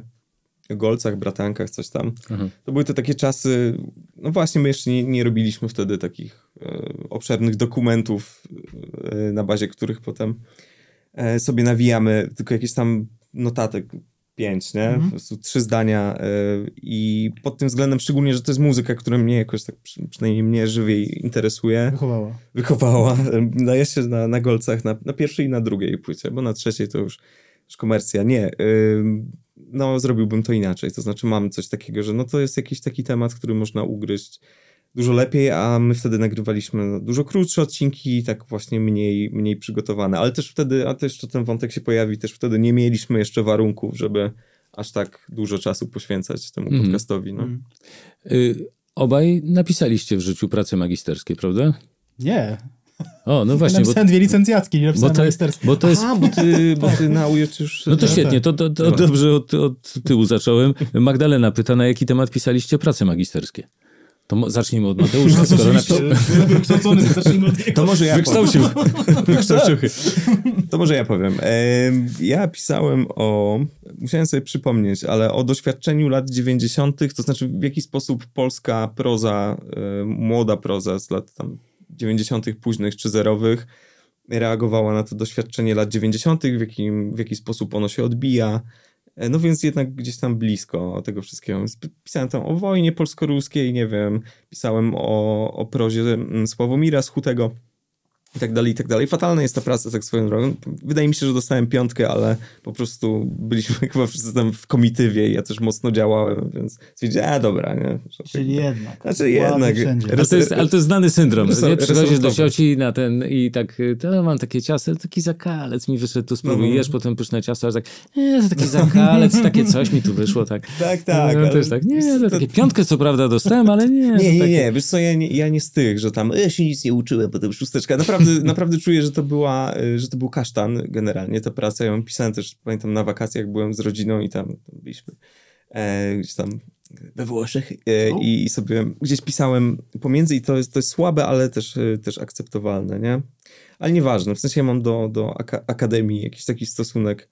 Golcach, Bratankach, coś tam. Aha. To były te takie czasy, no właśnie my jeszcze nie, nie robiliśmy wtedy takich e, obszernych dokumentów, e, na bazie których potem e, sobie nawijamy tylko jakieś tam notatek pięć, nie? Po prostu trzy zdania e, i pod tym względem szczególnie, że to jest muzyka, która mnie jakoś tak, przy- przynajmniej mnie żywiej interesuje, Wychowała. wychowała. Daje się na, na golcach na, na pierwszej i na drugiej płycie, bo na trzeciej to już, już komercja. Nie. ym, no, zrobiłbym to inaczej. To znaczy, mam coś takiego, że no to jest jakiś taki temat, który można ugryźć dużo lepiej, a my wtedy nagrywaliśmy no, dużo krótsze odcinki, tak właśnie mniej, mniej przygotowane. Ale też wtedy, a też jeszcze ten wątek się pojawi, też wtedy nie mieliśmy jeszcze warunków, żeby aż tak dużo czasu poświęcać temu Mhm. podcastowi. No. Mm. Y, obaj napisaliście w życiu prace magisterskie, prawda? Nie. O, no właśnie, bo, napisałem dwie licencjackie, nie bo, napisałem to jest, magisterskie. bo to jest... A, bo ty, bo ty na UJ już... No to No świetnie, tak. to, to, to Dobra. dobrze od, od tyłu zacząłem. Magdalena pyta, na jaki temat pisaliście prace magisterskie? To zacznijmy od Mateusza, skoro napisał... Wykształcony, zacznijmy od To może ja Wykształcił. Wykształciuchy. To może ja powiem. Em, Ja pisałem o, musiałem sobie przypomnieć, ale o doświadczeniu lat 90., to znaczy w jaki sposób polska proza, młoda proza z lat tam 90., późnych czy zerowych reagowała na to doświadczenie lat 90., w, jakim, w jaki sposób ono się odbija. E, No więc jednak gdzieś tam blisko tego wszystkiego. Pisałem tam o wojnie polsko-ruskiej, nie wiem, pisałem o, o prozie mm, Sławomira Schutego i tak dalej, i tak dalej. Fatalna jest ta praca, tak swoją drogą. Wydaje mi się, że dostałem piątkę, ale po prostu byliśmy chyba wszyscy tam w komitywie i ja też mocno działałem, więc stwierdziłem, a dobra, nie? Tak- Czyli jednak. Znaczy jednak. Ale to, jest, ale to jest znany syndrom. Resor- Nie? Przychodzisz do cioci na ten i tak, to mam takie ciasto, taki zakalec mi wyszedł, tu spróbuj, No. jesz potem pyszne ciasto, aż tak, nie, to taki zakalec, takie coś mi tu wyszło, tak. Tak, tak. No, ale- też tak, nie, to to- takie piątkę co prawda dostałem, ale nie. Nie, nie, takie- nie, wiesz co, ja nie, ja nie z tych, że tam ja się nic nie uczyłem, potem szósteczka. Naprawdę, naprawdę czuję, że to była, y, że to był kasztan generalnie, ta praca. Ja ją pisałem też, pamiętam, na wakacjach byłem z rodziną i tam, tam byliśmy e, gdzieś tam we Włoszech e, i, i sobie gdzieś pisałem pomiędzy i to jest, to jest słabe, ale też, e, też akceptowalne, nie? Ale nieważne, w sensie ja mam do, do aka- akademii jakiś taki stosunek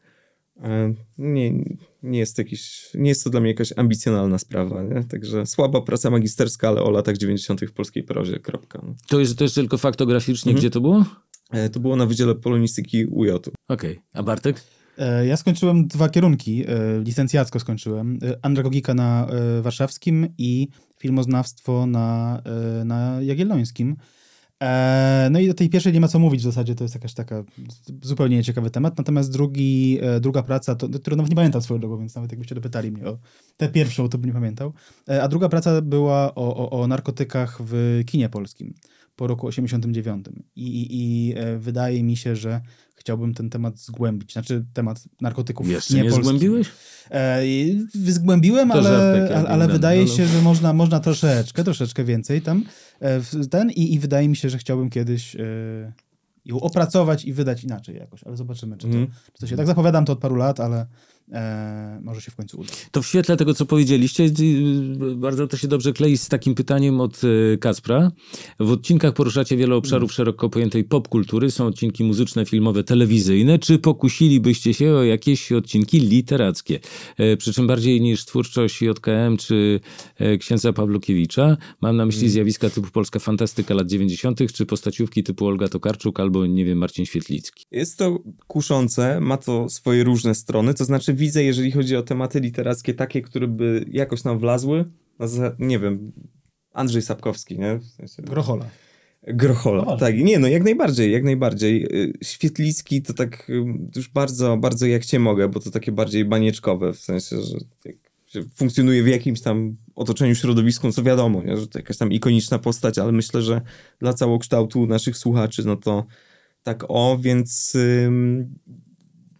nie, nie jest jakiś, nie jest to dla mnie jakaś ambicjonalna sprawa, nie? Także słaba praca magisterska, ale o latach 90. w polskiej prozie, kropka. no. To jest, to jest tylko faktograficznie, Mhm. gdzie to było? E, To było na Wydziale Polonistyki UJ-u. Okej, a Bartek? E, Ja skończyłem dwa kierunki. e, Licencjacko skończyłem. E, Andragogika na e, warszawskim i filmoznawstwo na, e, na Jagiellońskim. E, No i o tej pierwszej nie ma co mówić w zasadzie, to jest jakaś taka zupełnie nieciekawy temat. Natomiast drugi, e, druga praca, to, którą nawet nie pamiętam swoją drogą, więc nawet jakbyście dopytali mnie o tę pierwszą, to bym nie pamiętał. E, A druga praca była o, o, o narkotykach w kinie polskim po roku 89. I, i, i wydaje mi się, że chciałbym ten temat zgłębić. Znaczy temat narkotyków Jeszcze nie polskim. zgłębiłeś? E, zgłębiłem, To ale, żartek, ale, ale wydaje no, no. się, że można, można troszeczkę, troszeczkę więcej tam. e, ten i, i wydaje mi się, że chciałbym kiedyś e, ją opracować i wydać inaczej jakoś, ale zobaczymy, czy to, Mhm. czy to się... Tak zapowiadam to od paru lat, ale, e, może się w końcu uda. To w świetle tego, co powiedzieliście, bardzo to się dobrze klei z takim pytaniem od y, Kacpra. W odcinkach poruszacie wiele obszarów szeroko pojętej popkultury. Są odcinki muzyczne, filmowe, telewizyjne. Czy pokusilibyście się o jakieś odcinki literackie? E, Przy czym bardziej niż twórczość JKM czy e, księdza Pawlukiewicza. Mam na myśli zjawiska typu polska fantastyka lat 90., czy postaciówki typu Olga Tokarczuk albo, nie wiem, Marcin Świetlicki. Jest to kuszące, ma to swoje różne strony, to znaczy widzę, jeżeli chodzi o tematy literackie, takie, które by jakoś nam wlazły, na zasadzie, nie wiem, Andrzej Sapkowski, nie? W sensie, Grochola. Grochola, Grochola. tak. Nie, no jak najbardziej, jak najbardziej. Y, Świetlicki to tak już bardzo, bardzo jak cię mogę, bo to takie bardziej banieczkowe, w sensie, że funkcjonuje w jakimś tam otoczeniu środowisku, no co wiadomo, nie? że to jakaś tam ikoniczna postać, ale myślę, że dla całokształtu naszych słuchaczy, no to tak o, więc ym,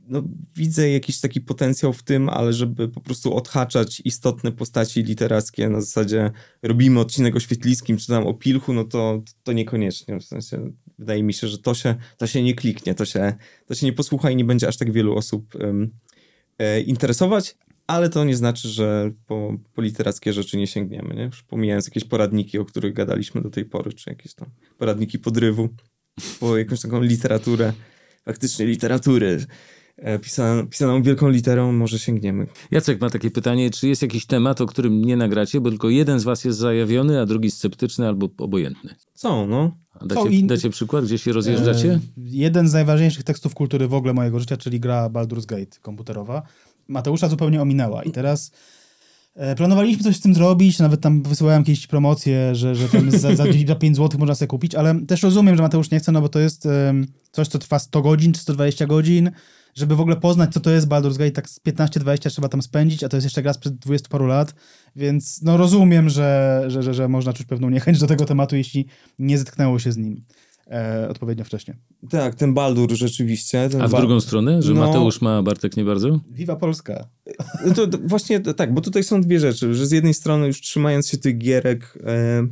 no, widzę jakiś taki potencjał w tym, ale żeby po prostu odhaczać istotne postaci literackie na zasadzie robimy odcinek o Świetlickim czy tam o Pilchu, no to, to niekoniecznie. W sensie wydaje mi się, że to się, to się nie kliknie, to się, to się nie posłucha i nie będzie aż tak wielu osób e, interesować, ale to nie znaczy, że po, po literackie rzeczy nie sięgniemy, nie? Już pomijając jakieś poradniki, o których gadaliśmy do tej pory, czy jakieś tam poradniki podrywu, po jakąś taką literaturę, faktycznie literatury, pisaną, pisaną wielką literą, może sięgniemy. Jacek ma takie pytanie, czy jest jakiś temat, o którym nie nagracie, bo tylko jeden z was jest zajawiony, a drugi sceptyczny albo obojętny? Są, no. A dacie, Są i- dacie przykład, gdzie się rozjeżdżacie? E, jeden z najważniejszych tekstów kultury w ogóle mojego życia, czyli gra Baldur's Gate komputerowa, Mateusza zupełnie ominęła i teraz e, planowaliśmy coś z tym zrobić, nawet tam wysyłałem jakieś promocje, że, że tam za, za, za 5 zł można sobie kupić, ale też rozumiem, że Mateusz nie chce, no bo to jest em, coś, co trwa 100 godzin czy 120 godzin, żeby w ogóle poznać, co to jest Baldur's Gate, tak z 15-20 trzeba tam spędzić, a to jest jeszcze gra sprzed 20 paru lat, więc no rozumiem, że, że, że, że można czuć pewną niechęć do tego tematu, jeśli nie zetknęło się z nim e, odpowiednio wcześnie. Tak, ten Baldur rzeczywiście. Ten A w Ba- drugą stronę, że No. Mateusz ma, Bartek nie bardzo? Viva Polska! No to, to właśnie tak, bo tutaj są dwie rzeczy, że z jednej strony już trzymając się tych gierek e,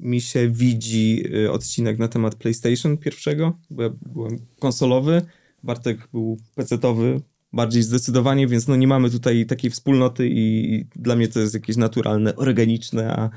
mi się widzi e, odcinek na temat PlayStation pierwszego, bo ja byłem konsolowy, Bartek był PC-towy, bardziej zdecydowanie, więc no nie mamy tutaj takiej wspólnoty i, dla mnie to jest jakieś naturalne, organiczne, a,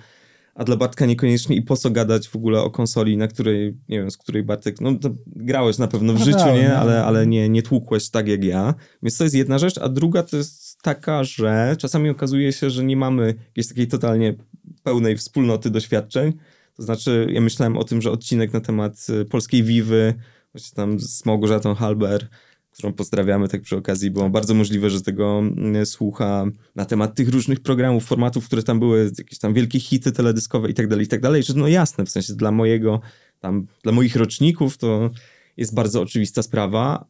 a dla Bartka niekoniecznie i po co gadać w ogóle o konsoli, na której, nie wiem, z której Bartek, no grałeś na pewno w No życiu, grałem, nie? no. Ale, ale nie, nie tłukłeś tak jak ja, więc to jest jedna rzecz, a druga to jest taka, że czasami okazuje się, że nie mamy jakiejś takiej totalnie pełnej wspólnoty doświadczeń, to znaczy ja myślałem o tym, że odcinek na temat y, polskiej Wiwy, właśnie tam z Małgorzatą Halber, którą pozdrawiamy tak przy okazji, było bardzo możliwe, że tego mm, słucha na temat tych różnych programów, formatów, które tam były, jakieś tam wielkie hity teledyskowe i tak dalej, i tak dalej, że no jasne, w sensie dla mojego, tam, dla moich roczników to jest bardzo oczywista sprawa,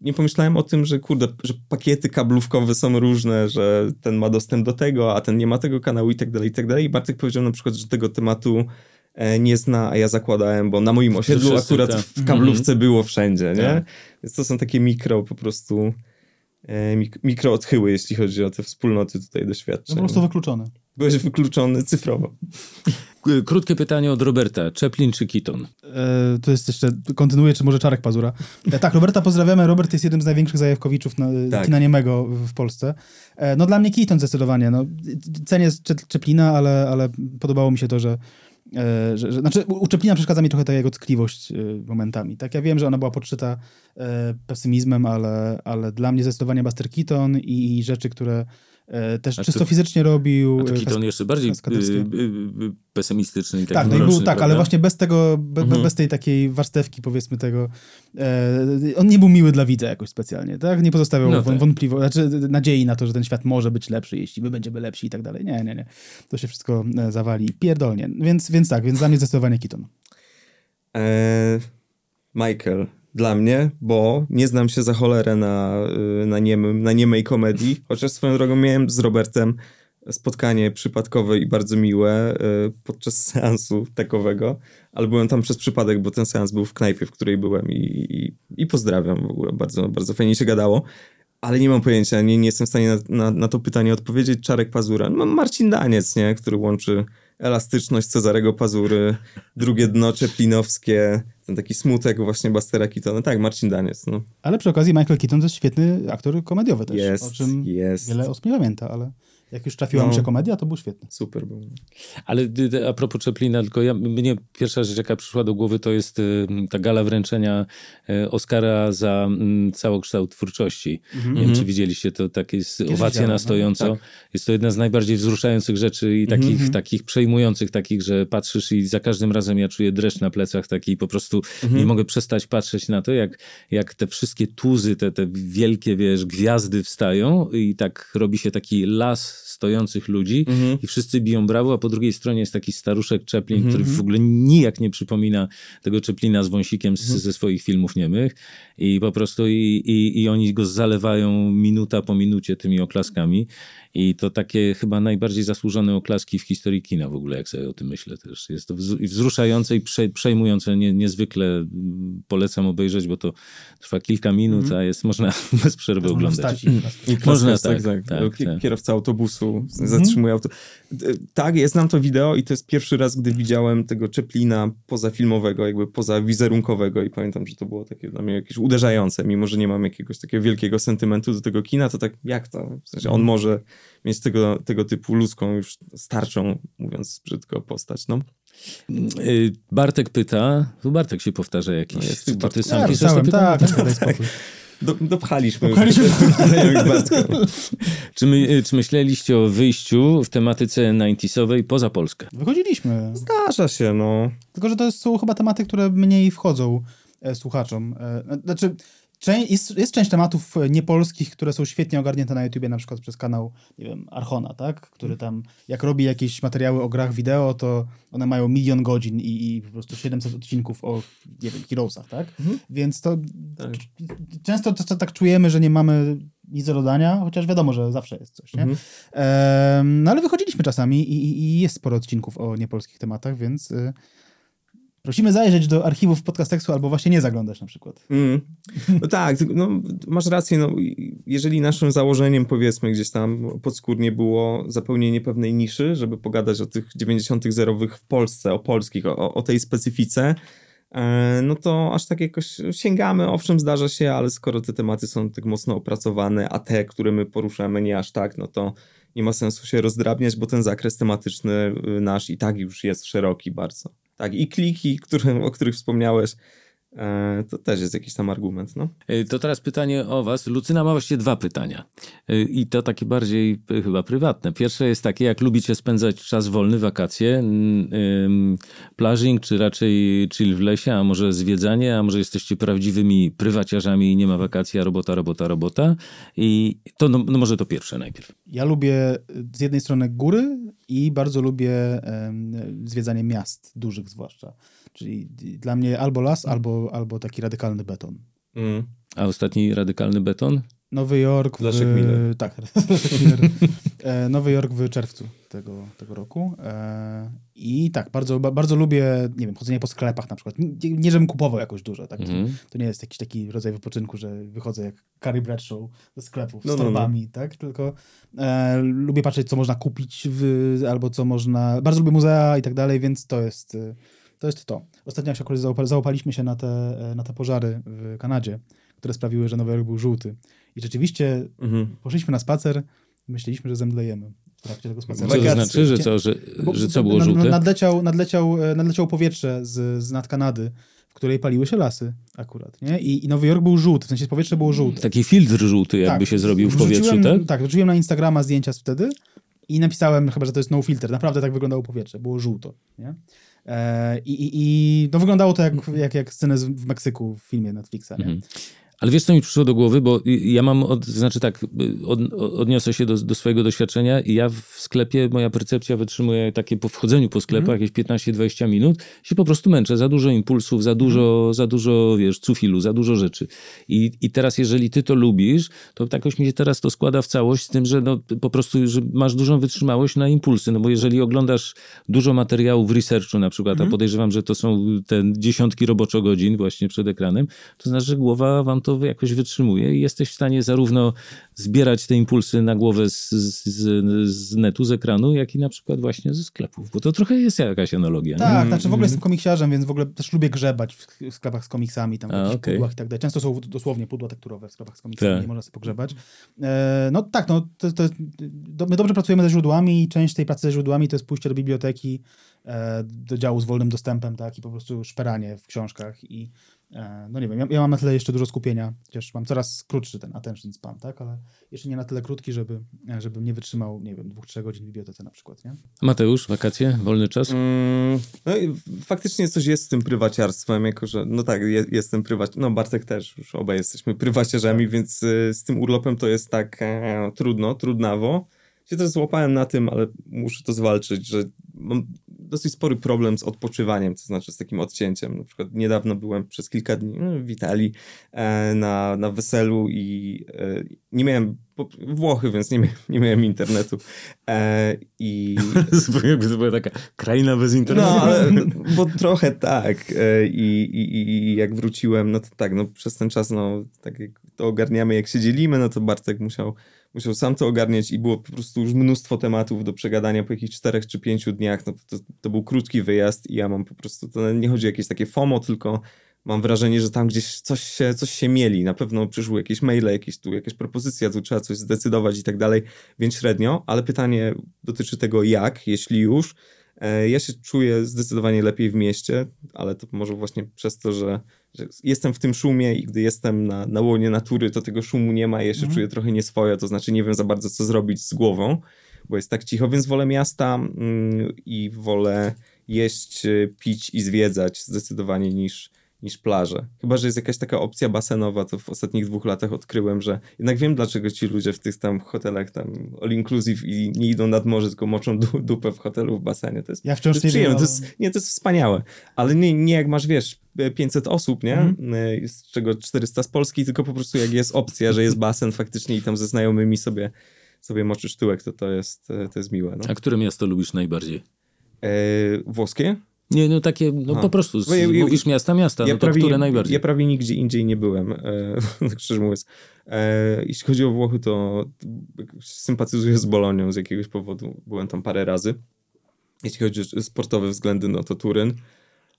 nie pomyślałem o tym, że kurde, że pakiety kablówkowe są różne, że ten ma dostęp do tego, a ten nie ma tego kanału i tak dalej, i tak dalej. I Bartek powiedział na przykład, że tego tematu nie zna, a ja zakładałem, bo na moim osiedlu wszyscy, akurat tak. w kablówce było wszędzie, nie? Tak. Więc to są takie mikro po prostu e, mik- mikro odchyły, jeśli chodzi o te wspólnoty tutaj No doświadczeń. po prostu wykluczony. Byłeś wykluczony cyfrowo. Krótkie pytanie od Roberta. Chaplin czy Keaton? E, to jest jeszcze, kontynuuję, czy może Czarek Pazura. E, tak, Roberta pozdrawiamy. Robert jest jednym z największych zajawkowiczów na, Tak. kina niemego w, Polsce. E, no dla mnie Keaton zdecydowanie. No, cenię Czeplina, ale, ale podobało mi się to, że E, że, że, znaczy, u u Czeplina przeszkadza mi trochę ta jego tkliwość e, momentami. Tak, ja wiem, że ona była podszyta e, pesymizmem, ale, ale dla mnie zdecydowanie Buster Keaton i, i rzeczy, które e, też A czysto to- fizycznie robił. A to e, Keaton jeszcze bardziej y, pesymistyczny i taki Tak, no i był, tak, ale właśnie bez tego, be, be- Mhm. bez tej takiej warstewki, powiedzmy tego, e, on nie był miły dla widza jakoś specjalnie, tak? Nie pozostawiał No tak. wątpliwości, znaczy nadziei na to, że ten świat może być lepszy, jeśli my będziemy lepsi i tak dalej. Nie, nie, nie. To się wszystko e, zawali pierdolnie. Więc, więc tak, więc dla mnie zdecydowanie Keaton. Eee, Michael, dla mnie, bo nie znam się za cholerę na, y, na, niemym, na niemej komedii, chociaż swoją drogą miałem z Robertem spotkanie przypadkowe i bardzo miłe y, podczas seansu takowego, ale byłem tam przez przypadek, bo ten seans był w knajpie, w której byłem i, i, i pozdrawiam w ogóle, bardzo, bardzo fajnie się gadało. Ale nie mam pojęcia, nie, nie jestem w stanie na, na, na to pytanie odpowiedzieć. Czarek Pazura, no, Marcin Daniec, nie? który łączy elastyczność Cezarego Pazury, drugie dno czeplinowskie, ten taki smutek właśnie Bastera Keatona. Tak, Marcin Daniec, no. Ale przy okazji Michael Keaton to jest świetny aktor komediowy też, Jest, o czym jest. wiele osób nie pamięta, ale jak już trafiła No. mu się komedia, to był świetny. Super był. Ale a propos Chaplina, tylko ja, mnie pierwsza rzecz, jaka przyszła do głowy, to jest ta gala wręczenia y, Oscara za całokształt twórczości. Nie wiem, czy widzieliście, to takie jest owacja widziałem, na no, stojąco. tak. Jest to jedna z najbardziej wzruszających rzeczy i takich, takich przejmujących, takich, że patrzysz i za każdym razem ja czuję dreszcz na plecach taki i po prostu nie mogę przestać patrzeć na to, jak, jak te wszystkie tuzy, te, te wielkie, wiesz, gwiazdy wstają i tak robi się taki las stojących ludzi i wszyscy biją brawo, a po drugiej stronie jest taki staruszek Chaplin, który w ogóle nijak nie przypomina tego Chaplina z wąsikiem z, ze swoich filmów niemych i po prostu i, i, i oni go zalewają minuta po minucie tymi oklaskami i to takie chyba najbardziej zasłużone oklaski w historii kina w ogóle, jak sobie o tym myślę też. Jest to wz- wzruszające i prze, przejmujące, nie, niezwykle mm, polecam obejrzeć, bo to trwa kilka minut, a jest można bez przerwy Można oglądać. wstać Można tak, tak, tak, tak. Kierowca autobusu zatrzymuje auto. D- Tak, ja znam to wideo i to jest pierwszy raz, gdy widziałem tego Chaplina pozafilmowego, jakby poza wizerunkowego i pamiętam, że to było takie dla mnie jakieś uderzające, mimo że nie mam jakiegoś takiego wielkiego sentymentu do tego kina, to tak jak to? W sensie on może mieć tego, tego typu ludzką już starczą, mówiąc brzydko, postać, no. Y, Bartek pyta, tu Bartek się powtarza jakiś, No jest to, ty sam Ja piszesz te pytania? tak, tak, spokój. Do, dopchaliśmy, Dopchaliśmy. Czy, my, y, czy myśleliście o wyjściu w tematyce 90sowej poza Polskę? Wychodziliśmy. Zdarza się, no. Tylko, że to są chyba tematy, które mniej wchodzą e, słuchaczom. E, znaczy, jest, jest część tematów e, niepolskich, które są świetnie ogarnięte na YouTubie, na przykład przez kanał, nie wiem, Archona, tak? Który tam, jak robi jakieś materiały o grach wideo, to one mają milion godzin i, i po prostu 700 odcinków o, nie wiem, Heroesach, tak? Więc to Tak. często to, tak czujemy, że nie mamy nic do dodania, chociaż wiadomo, że zawsze jest coś, nie? Em, no ale wychodziliśmy czasami i, i- i jest sporo odcinków o niepolskich tematach, więc y, prosimy zajrzeć do archiwów podcastekstu albo właśnie nie zaglądać na przykład. Mm. No tak, no, masz rację. No, jeżeli naszym założeniem, powiedzmy, gdzieś tam podskórnie było zapełnienie pewnej niszy, żeby pogadać o tych 90. zerowych w Polsce, o polskich, o, o tej specyfice, e, no to aż tak jakoś sięgamy. Owszem, zdarza się, ale skoro te tematy są tak mocno opracowane, a te, które my poruszamy, nie aż tak, no to nie ma sensu się rozdrabniać, bo ten zakres tematyczny y, nasz i tak już jest szeroki bardzo. Tak, i kliki, które, o których wspomniałeś, E, to też jest jakiś tam argument, no. Y, To teraz pytanie o was. Lucyna ma właściwie dwa pytania. Y, I to takie bardziej chyba prywatne. Pierwsze jest takie, jak lubicie spędzać czas wolny, wakacje, plażing, czy raczej chill w lesie, a może zwiedzanie, a może jesteście prawdziwymi prywaciarzami i nie ma wakacji, a robota, robota, robota. I to no, no może to pierwsze najpierw. Ja lubię z jednej strony góry i bardzo lubię zwiedzanie miast, dużych zwłaszcza. Czyli dla mnie albo las, albo, albo taki radykalny beton. Mm. A ostatni radykalny beton? Nowy Jork w... Leszek Miller. Tak, Leszek Miller. E, Nowy Jork w czerwcu tego, tego roku. E, I tak, bardzo, ba- bardzo lubię, nie wiem, chodzenie po sklepach na przykład. Nie, nie żebym kupował jakoś dużo, tak? Mhm. To, to nie jest jakiś taki rodzaj wypoczynku, że wychodzę jak Carrie Bradshaw ze sklepów No, z no, no. torbami, tak? Tylko e, lubię patrzeć, co można kupić w, albo co można... Bardzo lubię muzea i tak dalej, więc to jest... e, To jest to. Ostatnio jak się akurat załapa- załapaliśmy się na te, na te pożary w Kanadzie, które sprawiły, że Nowy Jork był żółty. I rzeczywiście Mhm. poszliśmy na spacer i myśleliśmy, że zemdlejemy w trakcie tego spaceru. Co to znaczy, że co, że, Bo- że co było żółte? Nadleciał, nadleciał, e, nadleciało powietrze z, z nad Kanady, w której paliły się lasy akurat. Nie? I, I Nowy Jork był żółty, w sensie powietrze było żółte. Taki filtr żółty jakby Tak. się zrobił w powietrzu, Wrzuciłem- tak? Tak, wrzuciłem na Instagrama zdjęcia z wtedy i napisałem chyba, że to jest no filter. Naprawdę tak wyglądało powietrze, było żółto. Nie? E, I, i, no wyglądało to jak, jak, jak scenę w Meksyku w filmie Netflixa. Nie? Mhm. Ale wiesz, co mi przyszło do głowy, bo ja mam, od, znaczy tak, od, odniosę się do, do swojego doświadczenia i ja w sklepie, moja percepcja wytrzymuje takie po wchodzeniu po sklepach jakieś 15-20 minut, się po prostu męczę, za dużo impulsów, za dużo, za dużo, wiesz, cufilu, za dużo rzeczy. I, I teraz, jeżeli ty to lubisz, to jakoś mi się teraz to składa w całość z tym, że no, po prostu, że masz dużą wytrzymałość na impulsy, no bo jeżeli oglądasz dużo materiałów w researchu na przykład, a podejrzewam, że to są te dziesiątki roboczo godzin właśnie przed ekranem, to znaczy, że głowa wam to jakoś wytrzymuje i jesteś w stanie zarówno zbierać te impulsy na głowę z, z, z, netu, z ekranu, jak i na przykład właśnie ze sklepów, bo to trochę jest jakaś analogia. Tak, znaczy w ogóle jestem komiksiarzem, więc w ogóle też lubię grzebać w sklepach z komiksami, tam w A, jakichś okej. pudłach i tak dalej. Często są dosłownie pudła tekturowe w sklepach z komiksami, Tak. nie można sobie pogrzebać. E, no tak, no to, to, do, my dobrze pracujemy ze źródłami i część tej pracy ze źródłami to jest pójście do biblioteki, e, do działu z wolnym dostępem, tak, i po prostu szperanie w książkach i no nie wiem, ja, ja mam na tyle jeszcze dużo skupienia, chociaż mam coraz krótszy ten attention span, tak, ale jeszcze nie na tyle krótki, żeby, e, żebym nie wytrzymał, nie wiem, dwóch, trzech godzin w bibliotece na przykład, nie? Mateusz, wakacje, wolny czas? Mm, no i faktycznie coś jest z tym prywaciarstwem, jako że, no tak, je, jestem prywac, no Bartek też, już obaj jesteśmy prywaciarzami, więc y, z tym urlopem to jest tak e, trudno, trudnawo. Się też złapałem na tym, ale muszę to zwalczyć, że mam dosyć spory problem z odpoczywaniem, to znaczy z takim odcięciem. Na przykład niedawno byłem przez kilka dni no, w Italii e, na, na weselu i e, nie miałem, Włochy, więc nie, mia- nie miałem internetu. E, I Jakby to była taka kraina bez internetu. no, ale bo trochę tak. E, I, i, i jak wróciłem, no to tak, no przez ten czas, no tak jak to ogarniamy, jak się dzielimy, no to Bartek musiał, musiał sam to ogarniać i było po prostu już mnóstwo tematów do przegadania po jakichś czterech czy pięciu dniach. No to, to, był krótki wyjazd i ja mam po prostu, to nie chodzi o jakieś takie FOMO, tylko mam wrażenie, że tam gdzieś coś się, coś się mieli. Na pewno przyszły jakieś maile, jakieś tu jakaś propozycja, tu trzeba coś zdecydować i tak dalej, więc średnio, ale pytanie dotyczy tego jak, jeśli już. E, Ja się czuję zdecydowanie lepiej w mieście, ale to może właśnie przez to, że jestem w tym szumie i gdy jestem na, na łonie natury, to tego szumu nie ma ja się czuję trochę nieswojo, to znaczy nie wiem za bardzo, co zrobić z głową, bo jest tak cicho, więc wolę miasta mm, i wolę jeść, y, pić i zwiedzać zdecydowanie niż, niż plaże. Chyba, że jest jakaś taka opcja basenowa, to w ostatnich dwóch latach odkryłem, że jednak wiem, dlaczego ci ludzie w tych tam hotelach tam all inclusive i nie idą nad morze, tylko moczą du- dupę w hotelu w basenie. To jest, Ja wciąż to jest nie wiem, to jest, nie, to jest wspaniałe. Ale nie, nie jak masz, wiesz, 500 osób, nie? Mhm. Y, Z czego 400 z Polski, tylko po prostu jak jest opcja, że jest basen faktycznie i tam ze znajomymi sobie, sobie moczysz tyłek, to to jest, e, to jest miłe. No. A które miasto lubisz najbardziej? E, włoskie? Nie, no takie, no Aha. po prostu, z, Bo ja- ja- mówisz miasta, miasta, no to które najbardziej? Ja prawie nigdzie indziej nie byłem, e, tak szczerze mówiąc. E, jeśli chodzi o Włochy, to sympatyzuję z Bolonią z jakiegoś powodu. Byłem tam parę razy. Jeśli chodzi o sportowe względy, no to Turyn.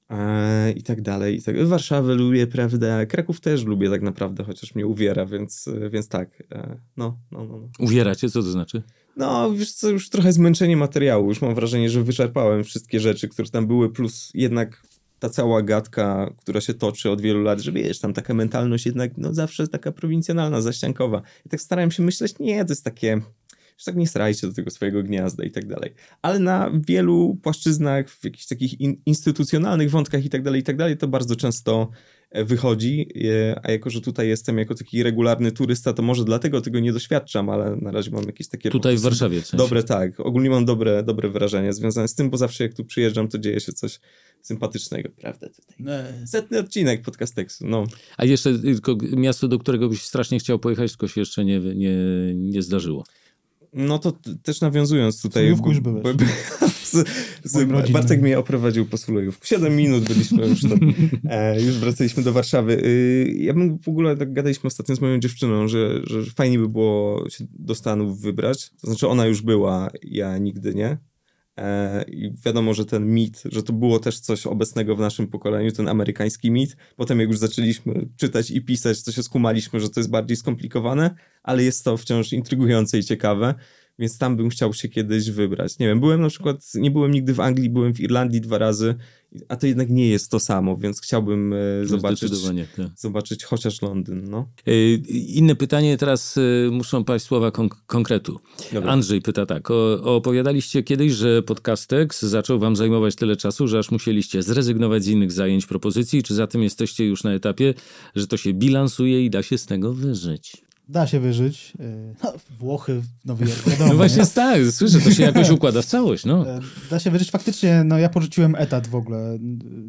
E, I tak dalej. I tak. Warszawę lubię, prawda? Kraków też lubię tak naprawdę, chociaż mnie uwiera, więc, więc tak. E, no, no, no. no. Uwieracie, co to znaczy? No, wiesz co, już trochę zmęczenie materiału. Już mam wrażenie, że wyczerpałem wszystkie rzeczy, które tam były, plus jednak ta cała gadka, która się toczy od wielu lat, że wiesz, tam taka mentalność jednak no zawsze taka prowincjonalna, zaściankowa. I tak starałem się myśleć, nie, to jest takie, że tak nie starajcie do tego swojego gniazda i tak dalej. Ale na wielu płaszczyznach, w jakichś takich in, instytucjonalnych wątkach i tak dalej, i tak dalej, to bardzo często wychodzi, e, a jako, że tutaj jestem jako taki regularny turysta, to może dlatego tego nie doświadczam, ale na razie mam jakieś takie... Tutaj w Warszawie w sensie. Dobre, tak. Ogólnie mam dobre, dobre wrażenie związane z tym, bo zawsze jak tu przyjeżdżam, to dzieje się coś sympatycznego, prawda? Tutaj. Setny odcinek podcasteksu, no. A jeszcze y, tylko miasto, do którego byś strasznie chciał pojechać, tylko się jeszcze nie, nie, nie zdarzyło. No to też nawiązując tutaj... Sulejówku już byłeś. z. Bartek mnie oprowadził po Sulejówku. Siedem minut byliśmy już tam. E, już wracaliśmy do Warszawy. Y, ja bym w ogóle, tak gadaliśmy ostatnio z moją dziewczyną, że, że fajnie by było się do Stanów wybrać. To znaczy ona już była, ja nigdy nie. E, I wiadomo, że ten mit, że to było też coś obecnego w naszym pokoleniu, ten amerykański mit. Potem jak już zaczęliśmy czytać i pisać, to się skumaliśmy, że to jest bardziej skomplikowane, ale jest to wciąż intrygujące i ciekawe, więc tam bym chciał się kiedyś wybrać. Nie wiem, byłem na przykład, nie byłem nigdy w Anglii, byłem w Irlandii dwa razy, a to jednak nie jest to samo, więc chciałbym e, zobaczyć, Zdecydowanie, tak. zobaczyć chociaż Londyn, no. Y, Inne pytanie, teraz y, muszą paść słowa konk- konkretu. Dobra. Andrzej pyta tak, o, opowiadaliście kiedyś, że podcastek zaczął wam zajmować tyle czasu, że aż musieliście zrezygnować z innych zajęć, propozycji, czy zatem jesteście już na etapie, że to się bilansuje i da się z tego wyżyć? Da się wyżyć. Yy, No, Włochy, Nowy Jork, wiadomo. No właśnie nie? tak, słyszę, to się jakoś układa w całość, no. E, Da się wyżyć faktycznie, no ja porzuciłem etat w ogóle.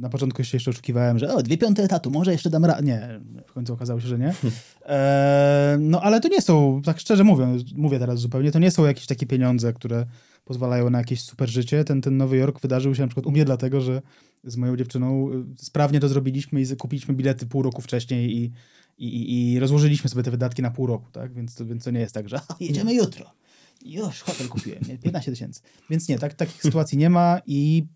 Na początku się jeszcze oszukiwałem, że o, dwie piąte etatu, może jeszcze dam radę. Nie, w końcu okazało się, że nie. E, no ale to nie są, tak szczerze mówiąc, mówię teraz zupełnie, to nie są jakieś takie pieniądze, które pozwalają na jakieś super życie. Ten, ten Nowy Jork wydarzył się na przykład u mnie dlatego, że z moją dziewczyną y, sprawnie to zrobiliśmy i kupiliśmy bilety pół roku wcześniej i, i, i- rozłożyliśmy sobie te wydatki na pół roku, tak? Więc to, więc to nie jest tak, że "A, jedziemy jutro. Już hotel kupiłem, nie? 15 tysięcy. Więc nie, tak, takich sytuacji nie ma i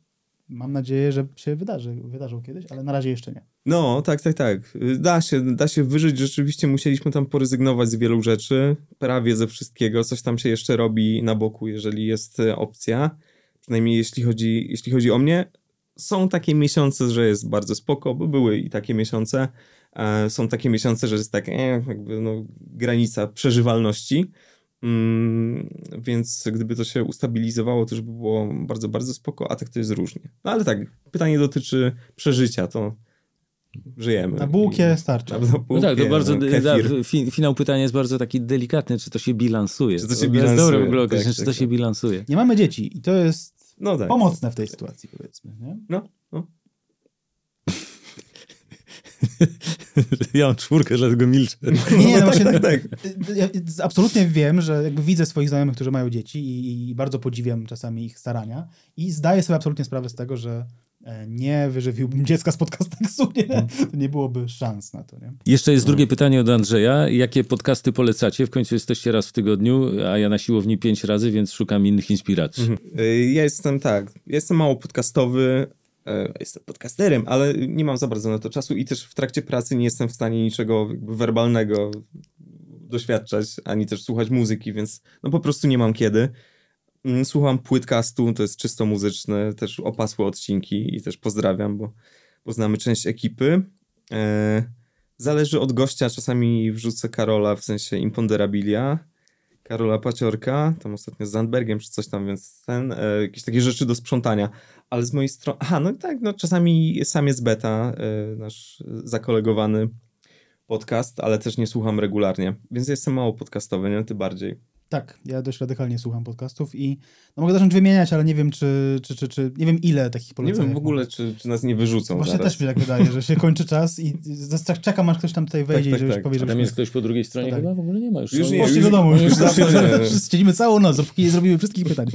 mam nadzieję, że się wydarzy, wydarzą kiedyś, ale na razie jeszcze nie. No, tak, tak, tak. Da się, da się wyżyć. Rzeczywiście musieliśmy tam porezygnować z wielu rzeczy, prawie ze wszystkiego. Coś tam się jeszcze robi na boku, jeżeli jest e, opcja. Przynajmniej jeśli chodzi, jeśli chodzi o mnie. Są takie miesiące, że jest bardzo spoko, bo były i takie miesiące. E, są takie miesiące, że jest tak, e, jakby no, granica przeżywalności. Mm, więc gdyby to się ustabilizowało, to już by było bardzo, bardzo spoko, a tak to jest różnie. No ale tak, pytanie dotyczy przeżycia, to żyjemy. Na bułkie I- starczy. Na, na bułkie, No tak, to bardzo, no, da, kefir. fi, finał pytania jest bardzo taki delikatny, czy to się bilansuje. Czy to się jest bilansuje, dobre w ogóle tak, czy tak, to się tak. bilansuje. Nie mamy dzieci i to jest No tak. pomocne w tej sytuacji, powiedzmy. Nie? No, no. Ja mam czwórkę, dlatego milczę. Nie, nie, no właśnie, tak, tak. Ja absolutnie wiem, że jakby widzę swoich znajomych, którzy mają dzieci i, i bardzo podziwiam czasami ich starania i zdaję sobie absolutnie sprawę z tego, że e, nie wyżywiłbym dziecka z podcasteksu, nie? To nie byłoby szans na to, nie? Jeszcze jest drugie pytanie od Andrzeja. Jakie podcasty polecacie? W końcu jesteście raz w tygodniu, a ja na siłowni pięć razy, więc szukam innych inspiracji. Y, Ja jestem tak, jestem mało podcastowy, jestem podcasterem, ale nie mam za bardzo na to czasu i też w trakcie pracy nie jestem w stanie niczego werbalnego doświadczać, ani też słuchać muzyki, więc no po prostu nie mam kiedy. Mm, Słucham płytcastu, to jest czysto muzyczne, też opasłe odcinki i też pozdrawiam, bo, bo znamy część ekipy. E, zależy od gościa, czasami wrzucę Karola, w sensie Imponderabilia, Karola Paciorka, tam ostatnio z Zandbergiem czy coś tam, więc ten, e, jakieś takie rzeczy do sprzątania. Ale z mojej strony, aha, no tak, no czasami sam jest beta, e, nasz zakolegowany podcast, ale też nie słucham regularnie, więc jestem mało podcastowy, nie? Ty bardziej. Tak, ja dość radykalnie słucham podcastów i no mogę zacząć wymieniać, ale nie wiem, czy, czy, czy, czy nie wiem ile takich Nie poleceń. wiem w ogóle, czy, czy nas nie wyrzucą Właśnie zaraz. też mi tak wydaje, że się kończy czas i z- czekam, aż ktoś tam tutaj wejdzie tak, i że już tak. powie, że tam jest ktoś po drugiej stronie? Tak. Chyba w ogóle nie ma już. Już nie, już- do domu, już, już nie. siedzimy całą noc, dopóki nie zrobimy wszystkich pytań.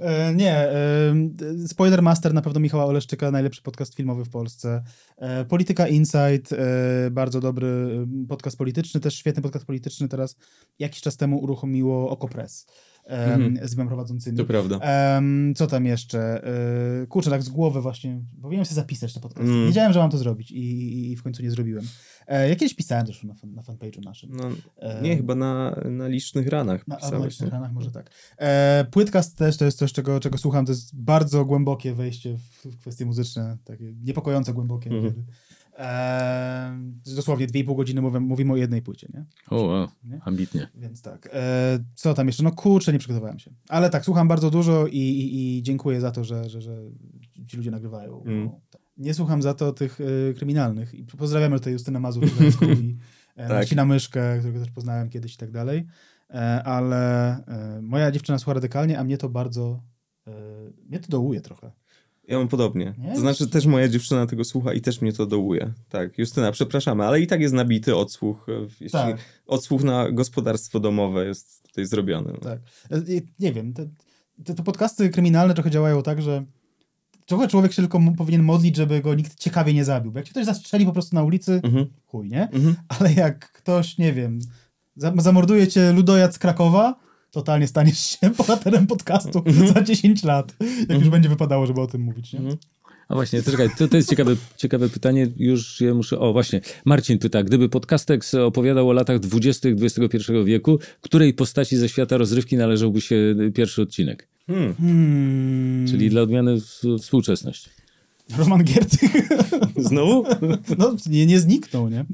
E, nie, e, Spoiler Master na pewno Michała Oleszczyka, najlepszy podcast filmowy w Polsce. E, Polityka Insight, e, bardzo dobry e, podcast polityczny, też świetny podcast polityczny. Teraz jakiś czas temu uruchomiło Okopres e, Mhm. z dwiema prowadzącymi. To prawda. Em, co tam jeszcze? E, kurczę, tak z głowy właśnie. Powinienem sobie zapisać te podcasty. Mm. Wiedziałem, że mam to zrobić i, i, i w końcu nie zrobiłem. E, ja kiedyś pisałem zresztą na, fan, na fanpage'u naszym. No, E, nie, chyba na, na licznych ranach na, na licznych nie? ranach, może tak. E, płytkast też to jest coś, czego, czego słucham. To jest bardzo głębokie wejście w, w kwestie muzyczne. Takie niepokojąco głębokie. Mhm. niekiedy. E, dosłownie 2,5 godziny mówimy, mówimy o jednej płycie, nie? O, wow, Nie? ambitnie. Więc tak. E, co tam jeszcze? No kurczę, nie przygotowałem się. Ale tak, słucham bardzo dużo i, i, i dziękuję za to, że, że, że ci ludzie nagrywają. Mm. No, tak. Nie słucham za to tych e, kryminalnych. I pozdrawiamy tutaj Justynę Mazur i e, Tak. Marcina Myszkę, którego też poznałem kiedyś i tak dalej. E, ale e, moja dziewczyna słucha radykalnie, a mnie to bardzo... E, mnie to dołuje trochę. Ja mam podobnie. Nie? To znaczy też moja dziewczyna tego słucha i też mnie to dołuje. Tak, Justyna, przepraszamy, ale i tak jest nabity odsłuch. e, Jeśli Tak. Odsłuch na gospodarstwo domowe jest tutaj zrobiony. No. Tak. E, nie- wiem, te, te, te podcasty kryminalne trochę działają tak, że trochę człowiek się tylko powinien modlić, żeby go nikt ciekawie nie zabił. Bo jak się ktoś zastrzeli po prostu na ulicy, Mhm. chuj, nie? Mhm. Ale jak ktoś, nie wiem, za- zamorduje cię ludojad z Krakowa, totalnie staniesz się bohaterem podcastu za 10 lat. Jak już będzie wypadało, żeby o tym mówić, nie? Mhm. A właśnie, to czekaj, to, to jest ciekawe, ciekawe pytanie, już je muszę... O, właśnie, Marcin pyta, gdyby Podcastex opowiadał o latach 20. XXI wieku, której postaci ze świata rozrywki należałby się pierwszy odcinek? Hmm. Hmm. Czyli dla odmiany współczesność. Roman Giertych. Znowu? No, nie, nie zniknął, nie?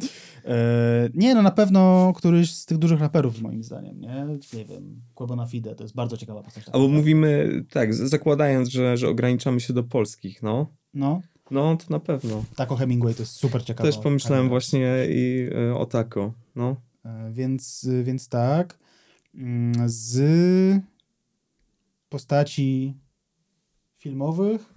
E, nie, no na pewno któryś z tych dużych raperów, moim zdaniem, nie? Nie wiem, Quebona Fide, to jest bardzo ciekawa postać. Albo mówimy, tak, zakładając, że, że ograniczamy się do polskich, no. No, No, to na pewno. Taco Hemingway to jest super ciekawa. Też pomyślałem kariera. właśnie i e, o tako, no. E, Więc, więc tak. Mm, Z postaci filmowych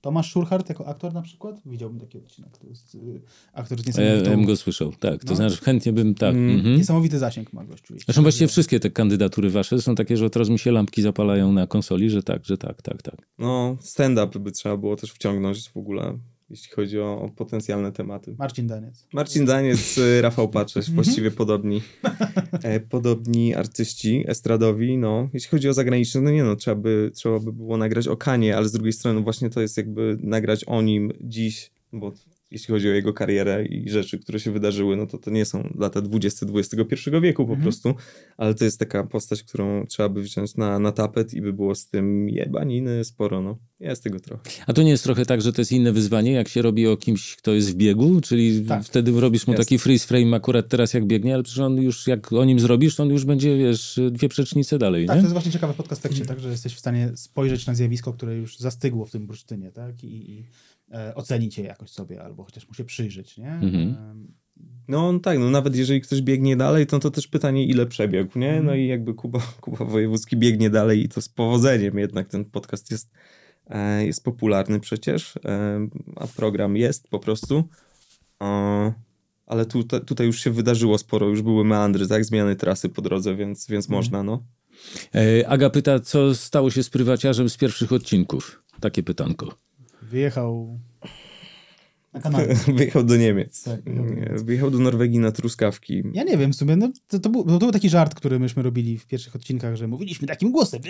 Tomasz Szurchart jako aktor na przykład? Widziałbym taki odcinek. To jest y, aktor z Ja, niesamowitą, ja bym go słyszał, tak. To No. znaczy chętnie bym, tak. Mm. Mhm. niesamowity zasięg ma gościu. Zresztą właściwie wszystkie te kandydatury wasze są takie, że teraz mi się lampki zapalają na konsoli, że tak, że tak, tak, tak. No, stand-up by trzeba było też wciągnąć w ogóle, jeśli chodzi o, o potencjalne tematy. Marcin Daniec. Marcin Daniec, y, Rafał Patrzeć, właściwie podobni, e, podobni artyści estradowi, no. Jeśli chodzi o zagraniczne, no nie no, trzeba by, trzeba by było nagrać o Kanie, ale z drugiej strony właśnie to jest jakby nagrać o nim dziś, bo jeśli chodzi o jego karierę i rzeczy, które się wydarzyły, no to to nie są lata 20 XXI wieku po Mhm. prostu, ale to jest taka postać, którą trzeba by wziąć na, na tapet i by było z tym jebaniny sporo, no. Jest tego trochę. A to nie jest trochę tak, że to jest inne wyzwanie, jak się robi o kimś, kto jest w biegu, czyli Tak. wtedy robisz mu Jest. taki freeze frame akurat teraz jak biegnie, ale przecież on już, jak o nim zrobisz, to on już będzie, wiesz, dwie przecznice dalej, Tak, nie? to jest właśnie ciekawe w podcastekście, tak, że jesteś w stanie spojrzeć na zjawisko, które już zastygło w tym bursztynie, tak, i, i ocenić je jakoś sobie, albo chociaż mu się przyjrzeć, nie? Mhm. No tak, no nawet jeżeli ktoś biegnie dalej, to, to też pytanie, ile przebiegł, nie? Mhm. No i jakby Kuba, Kuba Wojewódzki biegnie dalej i to z powodzeniem jednak ten podcast jest, e, jest popularny przecież, e, a program jest po prostu. E, ale tu, tutaj już się wydarzyło sporo, już były meandry, tak? Zmiany trasy po drodze, więc, więc Mhm. można, no. E, Aga pyta, co stało się z prywaciarzem z pierwszych odcinków? Takie pytanko. Wyjechał na Kanary. Wyjechał do Niemiec. Tak, wyjechał do Norwegii na truskawki. Ja nie wiem, w sumie, no, to, to, był, to był taki żart, który myśmy robili w pierwszych odcinkach, że mówiliśmy takim głosem.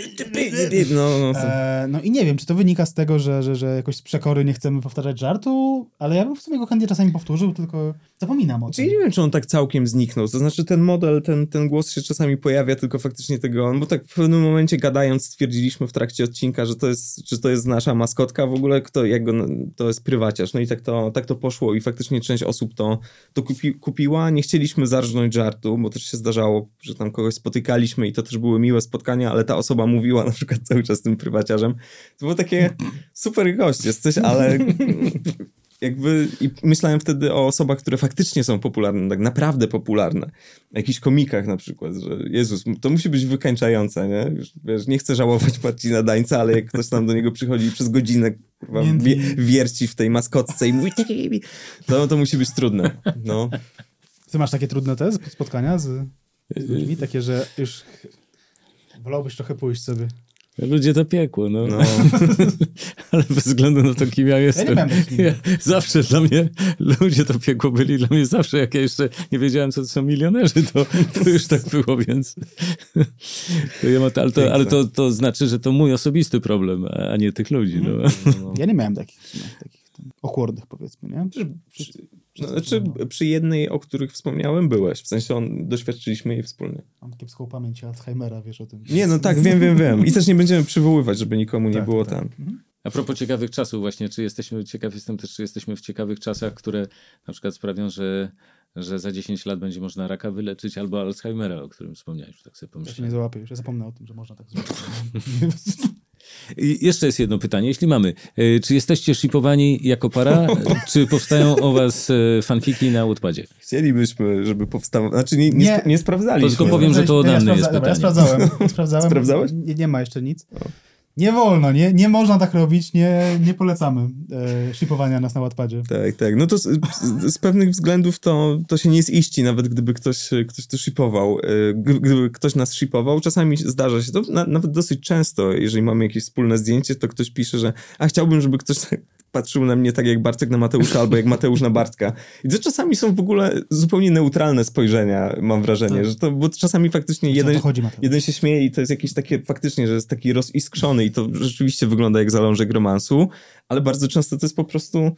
No, no, to- E, no i nie wiem, czy to wynika z tego, że, że, że jakoś z przekory nie chcemy powtarzać żartu, ale ja bym w sumie go chętnie czasami powtórzył, tylko zapominam o Czyli tym. nie wiem, czy on tak całkiem zniknął. To znaczy, ten model, ten, ten głos się czasami pojawia, tylko faktycznie tego. No bo tak w pewnym momencie gadając, stwierdziliśmy w trakcie odcinka, że to jest, czy to jest nasza maskotka w ogóle, kto, jak go, to jest prywaciarz. No i tak to, tak to poszło, i faktycznie część osób to, to kupi, kupiła. Nie chcieliśmy zarżnąć żartu, bo też się zdarzało, że tam kogoś spotykaliśmy i to też były miłe spotkania, ale ta osoba mówiła na przykład cały czas tym prywaciarzem. To było takie super gość jesteś, ale jakby i myślałem wtedy o osobach, które faktycznie są popularne, tak naprawdę popularne. O jakichś komikach na przykład, że Jezus, to musi być wykańczające, nie? Już, wiesz, nie chcę żałować Marcina Dańca, ale jak ktoś tam do niego przychodzi i przez godzinę kurwa, wie, wierci w tej maskotce i mówi to, to musi być trudne. No. Ty masz takie trudne te spotkania z, z ludźmi, takie, że już wolałbyś trochę pójść sobie. Ludzie to piekło, no. No. Ale bez względu na to, kim ja jestem. miałem takich ja, zawsze dla mnie ludzie to piekło byli. Dla mnie zawsze, jak ja jeszcze nie wiedziałem, co to są milionerzy, to, to już tak było, więc... To ja ma, ale to, ale to, to znaczy, że to mój osobisty problem, a nie tych ludzi. No. Ja nie miałem takich, takich tam, powiedzmy, nie? Przy, no, znaczy, przy jednej, o których wspomniałem, byłeś. W sensie on, doświadczyliśmy jej wspólnie. Mam kiepską pamięć Alzheimera, wiesz o tym. Nie, no tak, wiem, wiem, wiem. I też nie będziemy przywoływać, żeby nikomu nie Tak, było tak. tam. A propos ciekawych czasów właśnie, czy jesteśmy, ciekaw jestem też, czy jesteśmy w ciekawych czasach, które na przykład sprawią, że, że za 10 lat będzie można raka wyleczyć albo Alzheimera, o którym wspomniałeś, tak sobie Ja się nie pomyślałem. załapię już, ja zapomnę o tym, że można tak zrobić. I jeszcze jest jedno pytanie, jeśli mamy. E, Czy jesteście shipowani jako para? czy powstają o was e, fanfiki na Wattpadzie? Chcielibyśmy, żeby powstało. Znaczy, nie, nie, Nie. sp- nie sprawdzaliśmy. To tylko powiem, że to ode ja mnie jest sprawdza- dobra, Ja pytanie. sprawdzałem. sprawdzałem. Sprawdzałeś? Nie, nie ma jeszcze nic. Nie wolno, nie, nie można tak robić, nie, nie polecamy e, shipowania nas na Wattpadzie. Tak, tak. No to z, z, pewnych względów to, to się nie ziści, nawet gdyby ktoś, ktoś to shipował. Gdy- Gdyby ktoś nas shipował, czasami zdarza się to, na, nawet dosyć często, jeżeli mamy jakieś wspólne zdjęcie, to ktoś pisze, że a chciałbym, żeby ktoś tak patrzył na mnie tak jak Bartek na Mateusza, albo jak Mateusz na Bartka. I to czasami są w ogóle zupełnie neutralne spojrzenia, mam wrażenie, Tak. że to, bo czasami faktycznie jeden, chodzi, jeden się śmieje i to jest jakieś takie faktycznie, że jest taki roziskrzony i to rzeczywiście wygląda jak zalążek romansu, ale bardzo często to jest po prostu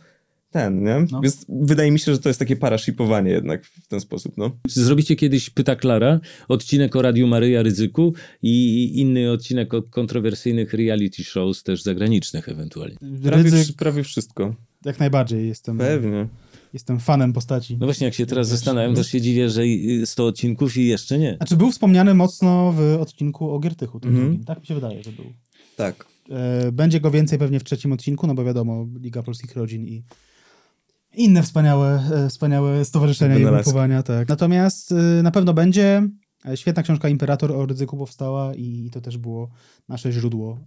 ten, nie? No. Więc wydaje mi się, że to jest takie parashipowanie jednak w ten sposób, no. Czy zrobicie kiedyś, pyta Klara, odcinek o Radiu Maryja Ryzyku i inny odcinek o kontrowersyjnych reality shows, też zagranicznych ewentualnie? Prawie, Ryzyk, prawie wszystko. jak najbardziej jestem, Pewnie. jestem fanem postaci. No właśnie, jak się teraz zastanawiam, też się dziwię, że y, 100 odcinków i jeszcze nie. Znaczy był wspomniany mocno w odcinku o Giertychu, tym Mhm. drugim. Tak mi się wydaje, że był. Tak. E, Będzie go więcej pewnie w trzecim odcinku, no bo wiadomo, Liga Polskich Rodzin i inne wspaniałe, e, wspaniałe stowarzyszenia i Wynalazki. ugrupowania. Tak. Natomiast e, na pewno będzie e, świetna książka Imperator o ryzyku powstała i to też było nasze źródło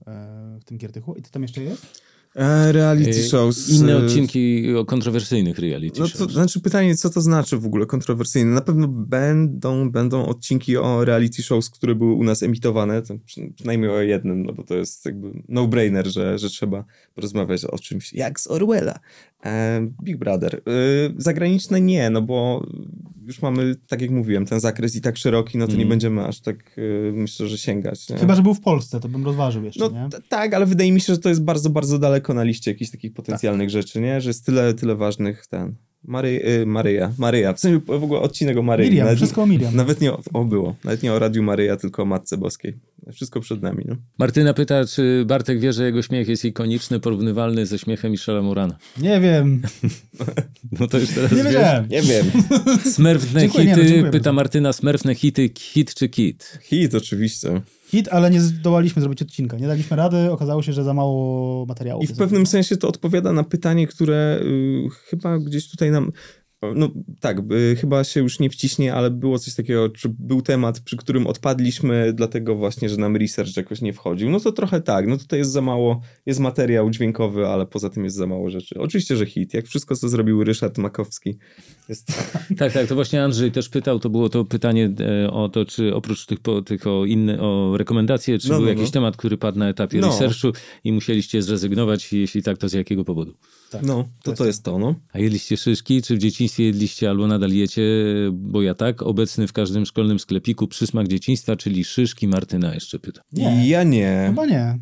w tym Giertychu. I to tam jeszcze jest? E, reality E, shows. Inne e, odcinki o kontrowersyjnych reality No shows. to znaczy pytanie, co to znaczy w ogóle kontrowersyjne? Na pewno będą, będą odcinki o reality shows, które były u nas emitowane, to przy- przynajmniej o jednym, no bo to jest jakby no-brainer, że, że trzeba porozmawiać o czymś jak z Orwella. E, Big Brother. E, zagraniczne nie, no bo już mamy, tak jak mówiłem, ten zakres i tak szeroki, no to nie Mhm. będziemy aż tak, e, myślę, że sięgać. Nie? Chyba, że był w Polsce, to bym rozważył jeszcze, No nie? tak, ale wydaje mi się, że to jest bardzo, bardzo daleko na liście jakichś takich potencjalnych rzeczy, nie? Że jest tyle, tyle ważnych, ten... Mary, y, Maryja, Maryja, w sensie w ogóle odcinek o Maryi. Miriam, nawet, wszystko o Miriam. Nawet nie o, o, było, nawet nie o Radiu Maryja, tylko o Matce Boskiej. Wszystko przed nami, no. Martyna pyta, czy Bartek wie, że jego śmiech jest ikoniczny, porównywalny ze śmiechem Michela Morana. Nie wiem. No to już teraz Nie wiesz. wiedziałem. Nie wiem. Smerfne Dziękuję, nie, no, hity, dziękuję pyta. Martyna, smerfne hity, hit czy kit? Hit oczywiście. Hit, ale nie zdołaliśmy zrobić odcinka. Nie daliśmy rady, okazało się, że za mało materiału. I w pewnym sensie to odpowiada na pytanie, które y, chyba gdzieś tutaj nam. No tak, y, chyba się już nie wciśnie, ale było coś takiego, czy był temat, przy którym odpadliśmy, dlatego właśnie, że nam research jakoś nie wchodził. No to trochę tak, no tutaj jest za mało, jest materiał dźwiękowy, ale poza tym jest za mało rzeczy. Oczywiście, że hit, jak wszystko, co zrobił Ryszard Makowski. Jest... Tak, tak, to właśnie Andrzej też pytał, to było to pytanie e, o to, czy oprócz tych, po, tych o inne, o rekomendacje, czy No, był no, jakiś no. temat, który padł na etapie No. researchu i musieliście zrezygnować, jeśli tak, to z jakiego powodu? No, to to jest to, no. A jedliście szyszki, czy w dzieciństwie jedliście albo nadal jecie, bo ja tak, obecny w każdym szkolnym sklepiku przysmak dzieciństwa, czyli szyszki Martyna jeszcze pyta. Nie. Ja nie, Chyba nie.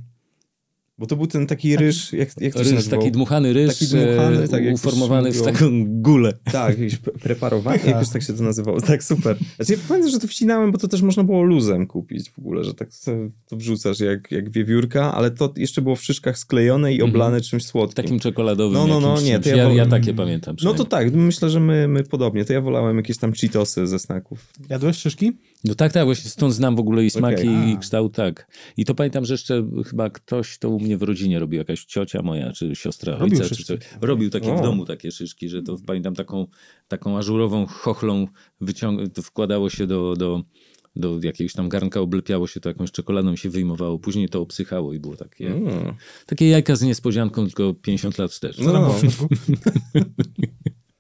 Bo to był ten taki ryż, jak, jak to się Ryż, taki dmuchany ryż, Taki dmuchany, e, tak uformowany w taką gulę. Tak, jakieś pre- preparowanie, Pycha. jakoś tak się to nazywało. Tak, super. Znaczy, ja pamiętam, że to wcinałem, bo to też można było luzem kupić w ogóle, że tak sobie to wrzucasz jak, jak wiewiórka, ale to jeszcze było w szyszkach sklejone i oblane czymś słodkim. Takim czekoladowym No, no, no, nie, to ja ja, ja takie pamiętam no to tak, myślę, że my, my podobnie. To ja wolałem jakieś tam cheetosy ze snaków. Jadłeś szyszki? No tak, tak, właśnie stąd znam w ogóle i smaki, Okej. i kształt, tak. I to pamiętam, że jeszcze chyba ktoś to u mnie w rodzinie robił, jakaś ciocia moja, czy siostra Robił ojca, czy coś. Robił takie O. w domu takie szyszki, że to pamiętam taką, taką ażurową chochlą wyciąg- to wkładało się do, do, do jakiegoś tam garnka, oblepiało się to jakąś czekoladą, się wyjmowało, później to obsychało i było takie, Mm. takie jajka z niespodzianką, tylko 50 lat wstecz. No, no.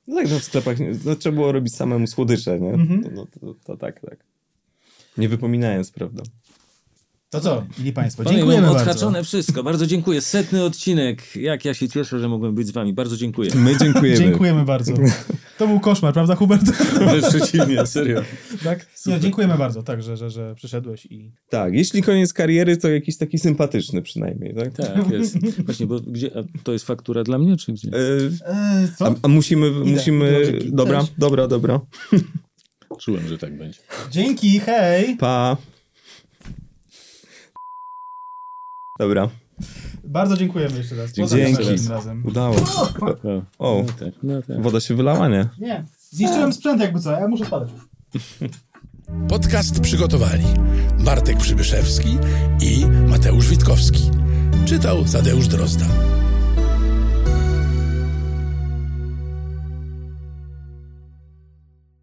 no tak, no w sklepach nie- no, trzeba było robić samemu słodycze, nie? Mhm. No, no, to, to tak, tak. Nie wypominając, prawda? To co, mili Państwo, Panie, dziękujemy bardzo. odhaczone wszystko. Bardzo dziękuję. Setny odcinek. Jak ja się cieszę, że mogłem być z wami. Bardzo dziękuję. My dziękujemy. Dziękujemy bardzo. To był koszmar, prawda Hubert? Wręcz przeciwnie, serio. tak? Nie, dziękujemy bardzo, tak, że, że, że przyszedłeś i... Tak, jeśli koniec kariery, to jakiś taki sympatyczny przynajmniej, tak? Tak, jest. Właśnie, bo gdzie, a to jest faktura dla mnie, czy gdzie? E, co? a, a musimy, musimy... drogi. Dobra, Cześć. dobra, dobra. Czułem, że tak będzie. Dzięki, hej! Pa. Dobra, Bardzo dziękujemy jeszcze raz. Dzięki. Pozdrawiam Dzięki. razem. udało się. O, O, no tak, no tak. woda się wylała, nie? Nie, zniszczyłem sprzęt jakby co, ja muszę spadać już. Podcast przygotowali Bartek Przybyszewski i Mateusz Witkowski. Czytał Tadeusz Drozda.